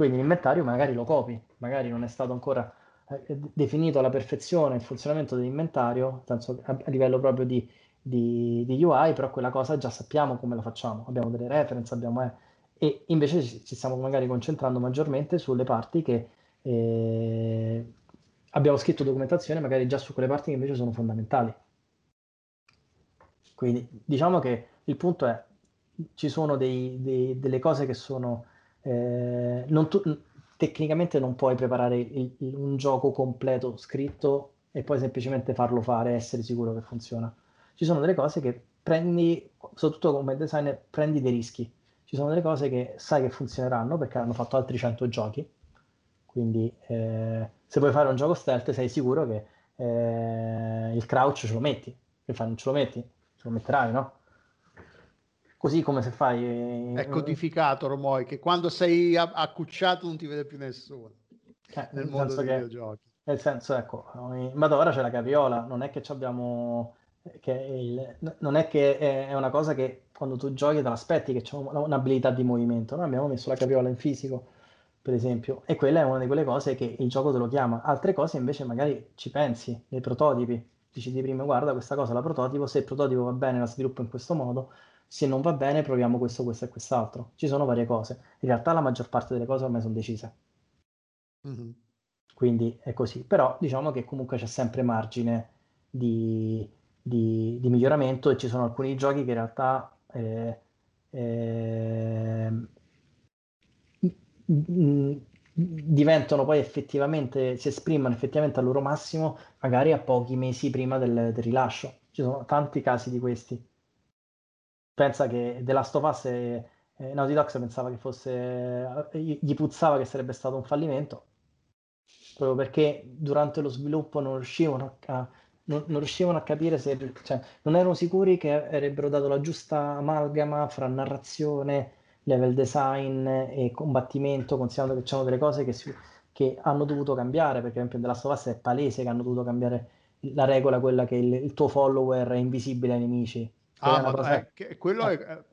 Speaker 3: Quindi l'inventario magari lo copi, magari non è stato ancora eh, definito alla perfezione il funzionamento dell'inventario, a, a livello proprio di di, di, UI, però quella cosa già sappiamo come la facciamo, abbiamo delle reference, abbiamo, eh, e invece ci, ci, stiamo magari concentrando maggiormente sulle parti che eh, abbiamo scritto documentazione, magari già su quelle parti che invece sono fondamentali. Quindi diciamo che il punto è, ci sono dei, dei, delle cose che sono... Eh, non tu, tecnicamente non puoi preparare il, il, un gioco completo scritto e poi semplicemente farlo fare e essere sicuro che funziona ci sono delle cose che prendi, soprattutto come designer, prendi dei rischi. Ci sono delle cose che sai che funzioneranno perché hanno fatto altri 100 giochi. Quindi eh, se vuoi fare un gioco stealth sei sicuro che eh, il crouch ce lo metti. Che fai, non ce lo metti? Ce lo metterai, no? Così come se fai...
Speaker 2: Eh, È codificato ormai che quando sei accucciato non ti vede più nessuno.
Speaker 3: Eh, nel mondo dei che, videogiochi. Nel senso, ecco, ma ora c'è la carriola, non è che abbiamo che il, non è che è una cosa che quando tu giochi te l'aspetti che c'è un'abilità di movimento. Noi abbiamo messo la capiola in fisico, per esempio, e quella è una di quelle cose che il gioco te lo chiama. Altre cose invece magari ci pensi, nei prototipi. Dici di prima, guarda, questa cosa la prototipo, se il prototipo va bene la sviluppo in questo modo, se non va bene proviamo questo, questo e quest'altro. Ci sono varie cose. In realtà la maggior parte delle cose ormai sono decise. Mm-hmm. Quindi è così. Però diciamo che comunque c'è sempre margine di, di, di, miglioramento e ci sono alcuni giochi che in realtà eh, eh, diventano poi effettivamente, si esprimono effettivamente al loro massimo magari a pochi mesi prima del, del rilascio. Ci sono tanti casi di questi. Pensa che The Last of Us e, eh, Naughty Dog pensava che fosse, gli puzzava che sarebbe stato un fallimento, proprio perché durante lo sviluppo non riuscivano a, non, non, riuscivano a capire se, cioè, non erano sicuri che avrebbero dato la giusta amalgama fra narrazione, level design e combattimento, considerando che c'erano delle cose che, si, che hanno dovuto cambiare, perché per esempio nella Last è palese che hanno dovuto cambiare la regola, quella che il, il tuo follower è invisibile ai nemici.
Speaker 2: Ah, ma cosa... eh, quello eh. è,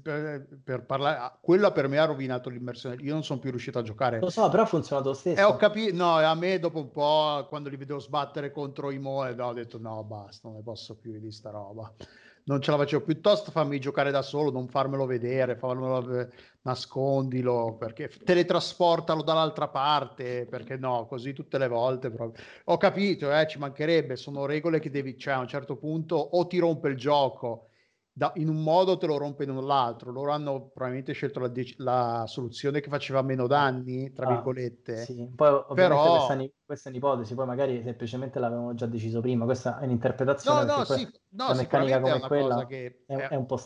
Speaker 2: per, per, parlare, ah, quello per me ha rovinato l'immersione. Io non sono più riuscito a giocare.
Speaker 3: Lo so, però ha funzionato lo stesso.
Speaker 2: E ho capito, no, a me dopo un po', quando li vedevo sbattere contro i Moe, no, ho detto no, basta, non ne posso più di sta roba. Non ce la facevo. Piuttosto fammi giocare da solo, non farmelo vedere, farmelo, nascondilo, perché teletrasportalo dall'altra parte, perché no, così tutte le volte. Proprio. Ho capito, eh, ci mancherebbe, sono regole che devi, cioè a un certo punto o ti rompe il gioco da, in un modo te lo rompe in l'altro. Loro hanno probabilmente scelto la, la soluzione che faceva meno danni, tra
Speaker 3: Ah,
Speaker 2: virgolette.
Speaker 3: Sì, poi ovviamente
Speaker 2: Però-
Speaker 3: questa, è questa è un'ipotesi, poi magari semplicemente l'avevamo già deciso prima, questa è un'interpretazione
Speaker 2: No, no, sì, no,
Speaker 3: la meccanica
Speaker 2: è
Speaker 3: come
Speaker 2: una
Speaker 3: quella
Speaker 2: che
Speaker 3: è,
Speaker 2: è-
Speaker 3: è un po'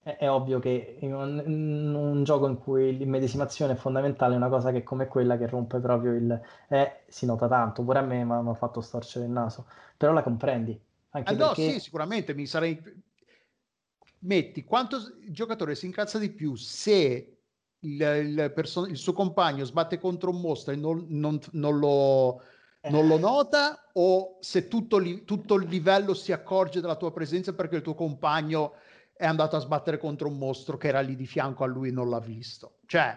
Speaker 3: è, è ovvio che in un, in un gioco in cui l'immedesimazione è fondamentale, una cosa che come quella che rompe proprio il... eh, si nota tanto, pure a me mi ha fatto storcere il naso, però la comprendi, anche
Speaker 2: Ah, no,
Speaker 3: perché...
Speaker 2: sì, sicuramente mi sarei. Metti quanto il giocatore si incazza di più se il, il perso- il suo compagno sbatte contro un mostro e non, non- non lo, non lo nota, o se tutto, li- tutto il livello si accorge della tua presenza perché il tuo compagno è andato a sbattere contro un mostro che era lì di fianco a lui e non l'ha visto. Cioè,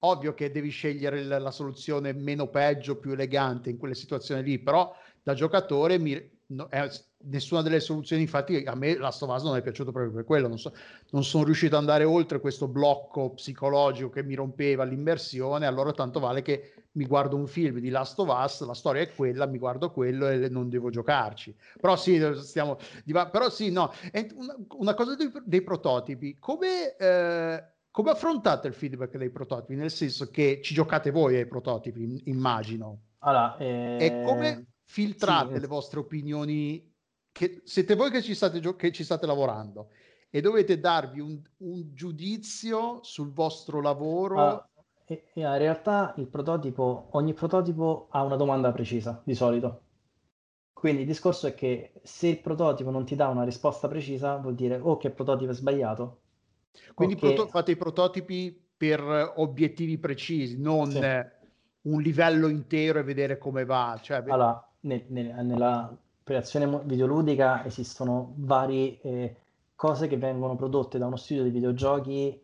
Speaker 2: ovvio che devi scegliere il- la soluzione meno peggio, più elegante in quelle situazioni lì, però da giocatore mi- no- è- nessuna delle soluzioni, infatti a me la Us non è piaciuto proprio per quello, non, so- non sono riuscito ad andare oltre questo blocco psicologico che mi rompeva l'immersione, allora tanto vale che mi guardo un film di Last of Us, la storia è quella, mi guardo quello e non devo giocarci. Però sì, stiamo, diva- però sì, no, una, una cosa dei, dei prototipi, come, eh, come affrontate il feedback dei prototipi? Nel senso che ci giocate voi ai prototipi, immagino.
Speaker 3: Allora,
Speaker 2: E
Speaker 3: eh,
Speaker 2: come filtrate
Speaker 3: sì.
Speaker 2: le vostre opinioni? Che siete voi che ci state, gio- che ci state lavorando e dovete darvi un, un giudizio sul vostro lavoro.
Speaker 3: Ah, e- e in realtà il prototipo, ogni prototipo ha una domanda precisa, di solito. Quindi il discorso è che se il prototipo non ti dà una risposta precisa, vuol dire o che il prototipo è sbagliato,
Speaker 2: Quindi
Speaker 3: che-
Speaker 2: proto- fate i prototipi per obiettivi precisi, non
Speaker 3: Sì.
Speaker 2: un livello intero e vedere come va. Cioè,
Speaker 3: Allora, nel- nel- nella creazione videoludica esistono varie eh, cose che vengono prodotte da uno studio di videogiochi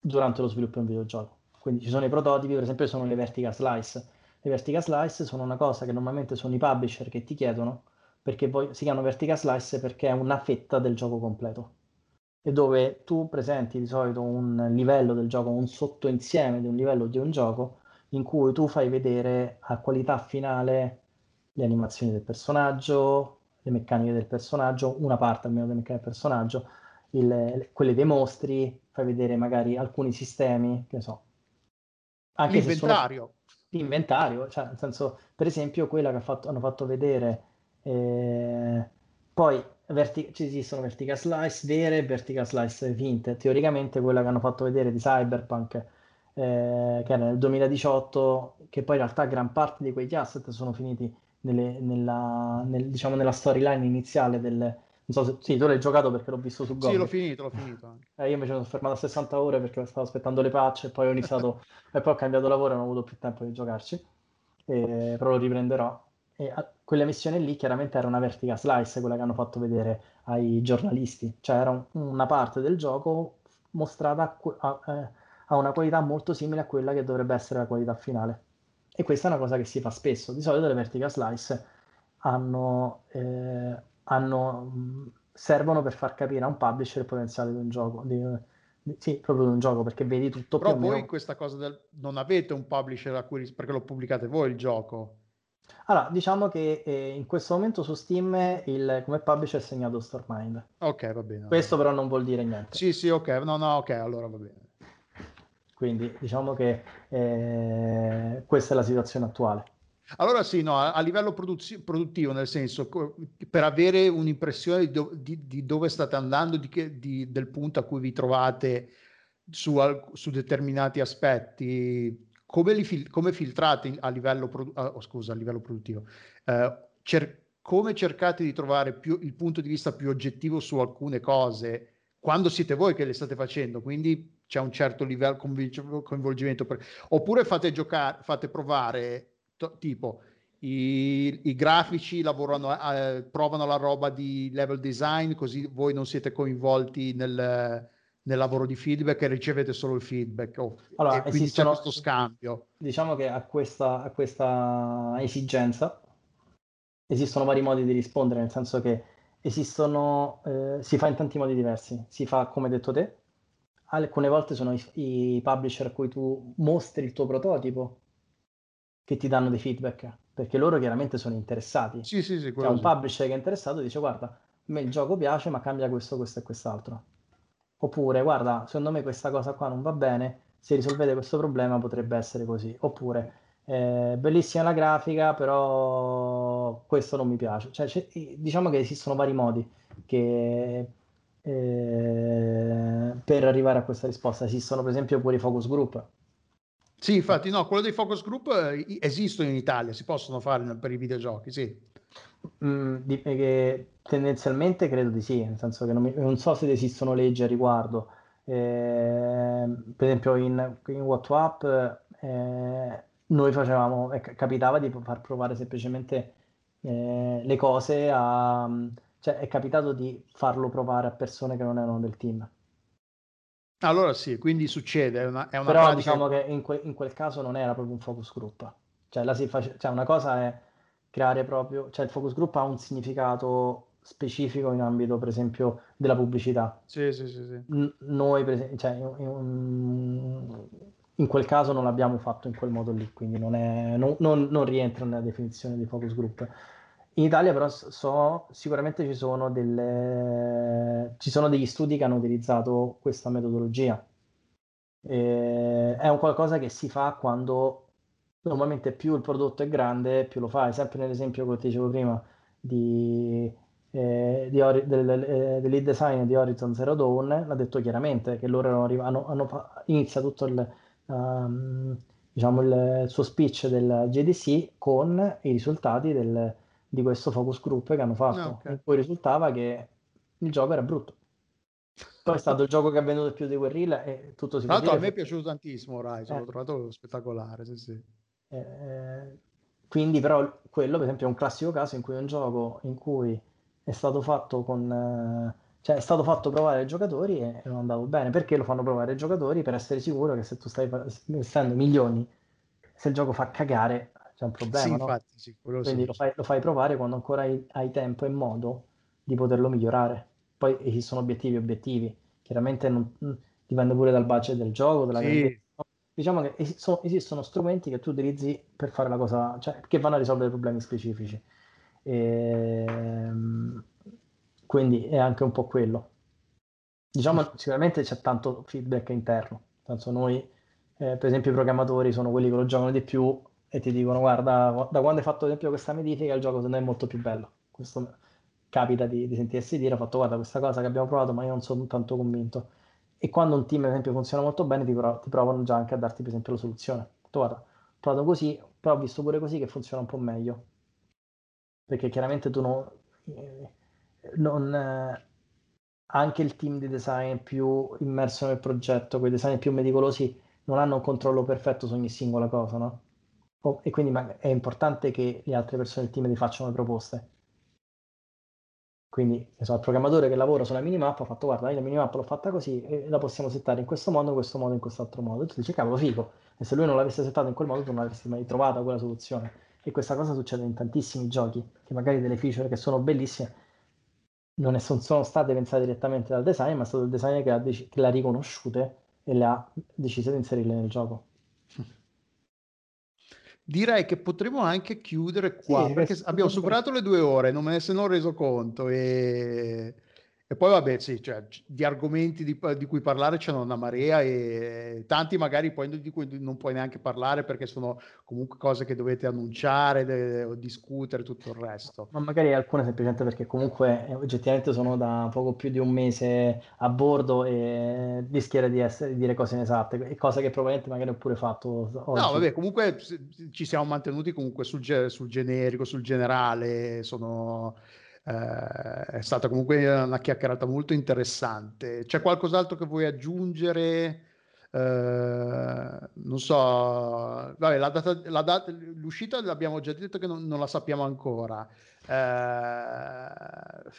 Speaker 3: durante lo sviluppo di un videogioco. Quindi ci sono i prototipi, per esempio, sono le vertical slice. Le vertical slice sono una cosa che normalmente sono i publisher che ti chiedono perché poi si chiamano vertical slice perché è una fetta del gioco completo. E dove tu presenti di solito un livello del gioco, un sottoinsieme di un livello di un gioco in cui tu fai vedere a qualità finale le animazioni del personaggio, le meccaniche del personaggio, una parte almeno delle meccaniche del personaggio, il- quelle dei mostri, fai vedere magari alcuni sistemi, che ne so. Anche
Speaker 2: l'inventario.
Speaker 3: l'inventario, cioè nel senso, per esempio, quella che fatto- hanno fatto vedere, eh, poi verti- ci esistono vertical slice vere e vertical slice finte. Teoricamente quella che hanno fatto vedere di Cyberpunk, eh, che era nel 2018, che poi in realtà gran parte di quegli asset sono finiti nelle- nella, nel- diciamo, nella storyline iniziale del... Non so se sì, tu l'hai giocato perché l'ho visto su
Speaker 2: Sì,
Speaker 3: Gommi.
Speaker 2: l'ho finito, l'ho finito.
Speaker 3: Eh, io invece sono fermato a 60 ore perché stavo aspettando le patch e poi ho iniziato (laughs) e poi ho cambiato lavoro e non ho avuto più tempo di giocarci. Eh, però lo riprenderò. E a- quella missione lì chiaramente era una vertical slice, quella che hanno fatto vedere ai giornalisti, cioè era un- una parte del gioco mostrata a, a- eh, a una qualità molto simile a quella che dovrebbe essere la qualità finale. E questa è una cosa che si fa spesso. Di solito le vertical slice hanno, eh, hanno, servono per far capire a un publisher il potenziale di un gioco, di- di- sì, proprio di un gioco, perché vedi tutto
Speaker 2: Però
Speaker 3: più
Speaker 2: voi
Speaker 3: meno.
Speaker 2: questa cosa del... non avete un publisher a cui... perché lo pubblicate voi il gioco.
Speaker 3: Allora, diciamo che eh, in questo momento su Steam il, come publisher è segnato Stormind.
Speaker 2: Ok, va bene.
Speaker 3: Questo però non vuol dire niente.
Speaker 2: Sì, sì, ok. No, no, ok, allora va bene.
Speaker 3: Quindi diciamo che eh, questa è la situazione attuale.
Speaker 2: Allora sì, no, a, a livello produzi- produttivo, nel senso, co- per avere un'impressione di, do- di- di dove state andando, di che- del punto a cui vi trovate su, al- su determinati aspetti, come, li fil- come filtrate a livello, produ- oh, scusa, a livello produttivo? Eh, cer- come cercate di trovare più, il punto di vista più oggettivo su alcune cose quando siete voi che le state facendo? Quindi c'è un certo livello convinc- coinvolgimento. per- Oppure fate giocare, fate provare to- tipo i, i grafici lavorano, eh, provano la roba di level design, così voi non siete coinvolti nel, nel lavoro di feedback e ricevete solo il feedback. Oh,
Speaker 3: Allora,
Speaker 2: e quindi
Speaker 3: esistono-
Speaker 2: c'è questo scambio.
Speaker 3: Diciamo che a questa, a questa esigenza esistono vari modi di rispondere, nel senso che esistono, eh, si fa in tanti modi diversi. Si fa come detto te, alcune volte sono i, i publisher a cui tu mostri il tuo prototipo che ti danno dei feedback, perché loro chiaramente sono interessati.
Speaker 2: Sì, sì, sì,
Speaker 3: C'è
Speaker 2: quello
Speaker 3: un publisher che è interessato e dice guarda, me il gioco piace, ma cambia questo, questo e quest'altro. Oppure, guarda, secondo me questa cosa qua non va bene, se risolvete questo problema potrebbe essere così. Oppure, eh, bellissima la grafica, però questo non mi piace. Cioè, diciamo che esistono vari modi che, eh, per arrivare a questa risposta. Esistono per esempio pure i focus group.
Speaker 2: Sì, infatti, no, quello dei focus group eh, esistono in Italia, si possono fare per i videogiochi, sì.
Speaker 3: Mm, eh, tendenzialmente credo di sì, nel senso che non, mi, non so se esistono leggi a riguardo. Eh, per esempio in, in WhatsApp eh, noi facevamo, eh, capitava di far provare semplicemente eh, le cose a... cioè è capitato di farlo provare a persone che non erano del team.
Speaker 2: Allora sì, quindi succede, è una, è una
Speaker 3: Però pratica... diciamo che in, que- in, quel caso non era proprio un focus group. Cioè, la si face... cioè una cosa è creare proprio, cioè il focus group ha un significato specifico in ambito, per esempio, della pubblicità.
Speaker 2: Sì, sì, sì. sì.
Speaker 3: N- noi, per esempio, cioè, in, in, quel caso non l'abbiamo fatto in quel modo lì, quindi non, è, non, non, non rientra nella definizione di focus group. In Italia però so, sicuramente ci sono, delle, ci sono degli studi che hanno utilizzato questa metodologia. E è un qualcosa che si fa quando normalmente più il prodotto è grande, più lo fai. Sempre nell'esempio che ti dicevo prima di, eh, di Ori- del, eh, del lead design di Horizon Zero Dawn, l'ha detto chiaramente che loro arriv- hanno, hanno inizia tutto il, um, diciamo il, il suo speech del JDC con i risultati del di questo focus group che hanno fatto, ah, okay. cui risultava che il gioco era brutto. Poi è stato il gioco che ha venduto più di Guerrilla e tutto si
Speaker 2: Tra l'altro a me è piaciuto tantissimo Horizon, eh. l'ho trovato spettacolare, sì, sì.
Speaker 3: Eh, quindi però quello per esempio è un classico caso in cui un gioco in cui è stato fatto con... Eh, cioè è stato fatto provare ai giocatori e non andava bene. Perché lo fanno provare ai giocatori? Per essere sicuro che se tu stai investendo milioni, se il gioco fa cagare, c'è un problema. Sì, no? infatti, sì, Quindi. Lo, fai, lo, fai, provare quando ancora hai, hai, tempo e modo di poterlo migliorare. Poi esistono obiettivi e obiettivi. Chiaramente non, mm, dipende pure dal budget del gioco, della sì. Diciamo che esistono, esistono, strumenti che tu utilizzi per fare la cosa, cioè che vanno a risolvere problemi specifici. E, ehm, quindi è anche un po' quello. Diciamo, sicuramente c'è tanto feedback interno. Penso noi, eh, per esempio, i programmatori sono quelli che lo giocano di più e ti dicono guarda da quando hai fatto ad esempio questa modifica il gioco secondo è molto più bello. Questo capita di, di sentirsi dire ho fatto guarda questa cosa che abbiamo provato ma io non sono tanto convinto. E quando un team ad esempio funziona molto bene ti, prov- ti provano già anche a darti per esempio la soluzione. Detto, guarda ho provato così però ho visto pure così che funziona un po' meglio. Perché chiaramente tu non, eh, non eh, anche il team di design più immerso nel progetto quei design più meticolosi non hanno un controllo perfetto su ogni singola cosa no? Oh, e quindi è importante che le altre persone del team ti facciano le proposte. Quindi so, il programmatore che lavora sulla minimappa ha fatto guarda, io la minimappa l'ho fatta così e la possiamo settare in questo modo, in questo modo, in quest'altro modo. E tu dici cavolo figo, e se lui non l'avesse settato in quel modo tu non avresti mai trovato quella soluzione. E questa cosa succede in tantissimi giochi, che magari delle feature che sono bellissime non sono state pensate direttamente dal design, ma è stato il designer che, che le ha riconosciute e le ha decise di inserirle nel gioco (laughs)
Speaker 2: direi che potremmo anche chiudere qua sì, perché abbiamo superato le due ore, non me ne sono reso conto e e poi vabbè, sì, cioè, di argomenti di, di, cui parlare c'è una marea e tanti magari poi di cui non puoi neanche parlare perché sono comunque cose che dovete annunciare de, o discutere, tutto il resto.
Speaker 3: Ma magari alcune semplicemente perché comunque eh, oggettivamente sono da poco più di un mese a bordo e rischierei di, essere, di dire cose inesatte, cose che probabilmente magari ho pure fatto oggi.
Speaker 2: No, vabbè, comunque ci siamo mantenuti comunque sul, sul generico, sul generale, sono eh, è stata comunque una chiacchierata molto interessante. C'è qualcos'altro che vuoi aggiungere? Eh, non so, vabbè, la data, la data, l'uscita l'abbiamo già detto che non, non la sappiamo ancora. Eh,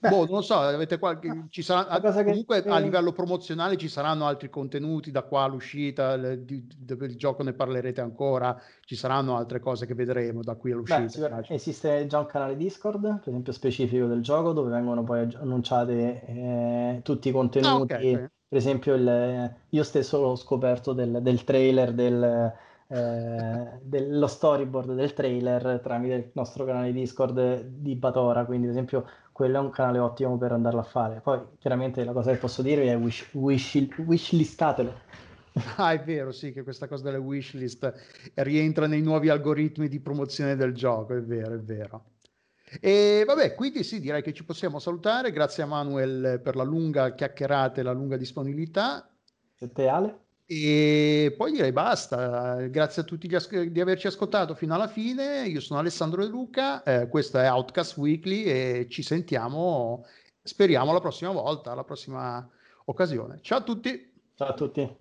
Speaker 2: Beh, boh, non so, avete qualche, ci sarà, comunque che... a livello promozionale ci saranno altri contenuti da qua all'uscita, del gioco ne parlerete ancora, ci saranno altre cose che vedremo da qui all'uscita.
Speaker 3: Beh, esiste già un canale Discord, per esempio specifico del gioco, dove vengono poi annunciati eh, tutti i contenuti. Ah, okay, okay. Per esempio, il, io stesso l'ho scoperto del, del trailer del, eh, dello storyboard del trailer tramite il nostro canale Discord di Batora, quindi ad esempio quello è un canale ottimo per andarlo a fare. Poi chiaramente la cosa che posso dirvi è wish, wish, wishlistatelo. (laughs)
Speaker 2: Ah, è vero, sì, che questa cosa delle wishlist rientra nei nuovi algoritmi di promozione del gioco, è vero, è vero. E vabbè, quindi sì, direi che ci possiamo salutare. Grazie a Manuel per la lunga chiacchierata e la lunga disponibilità.
Speaker 3: E te Ale?
Speaker 2: E poi direi basta. Grazie a tutti as- di averci ascoltato fino alla fine. Io sono Alessandro De Luca, eh, questo è Outcast Weekly e ci sentiamo, speriamo, la prossima volta, la prossima occasione. Ciao a tutti.
Speaker 3: Ciao a tutti.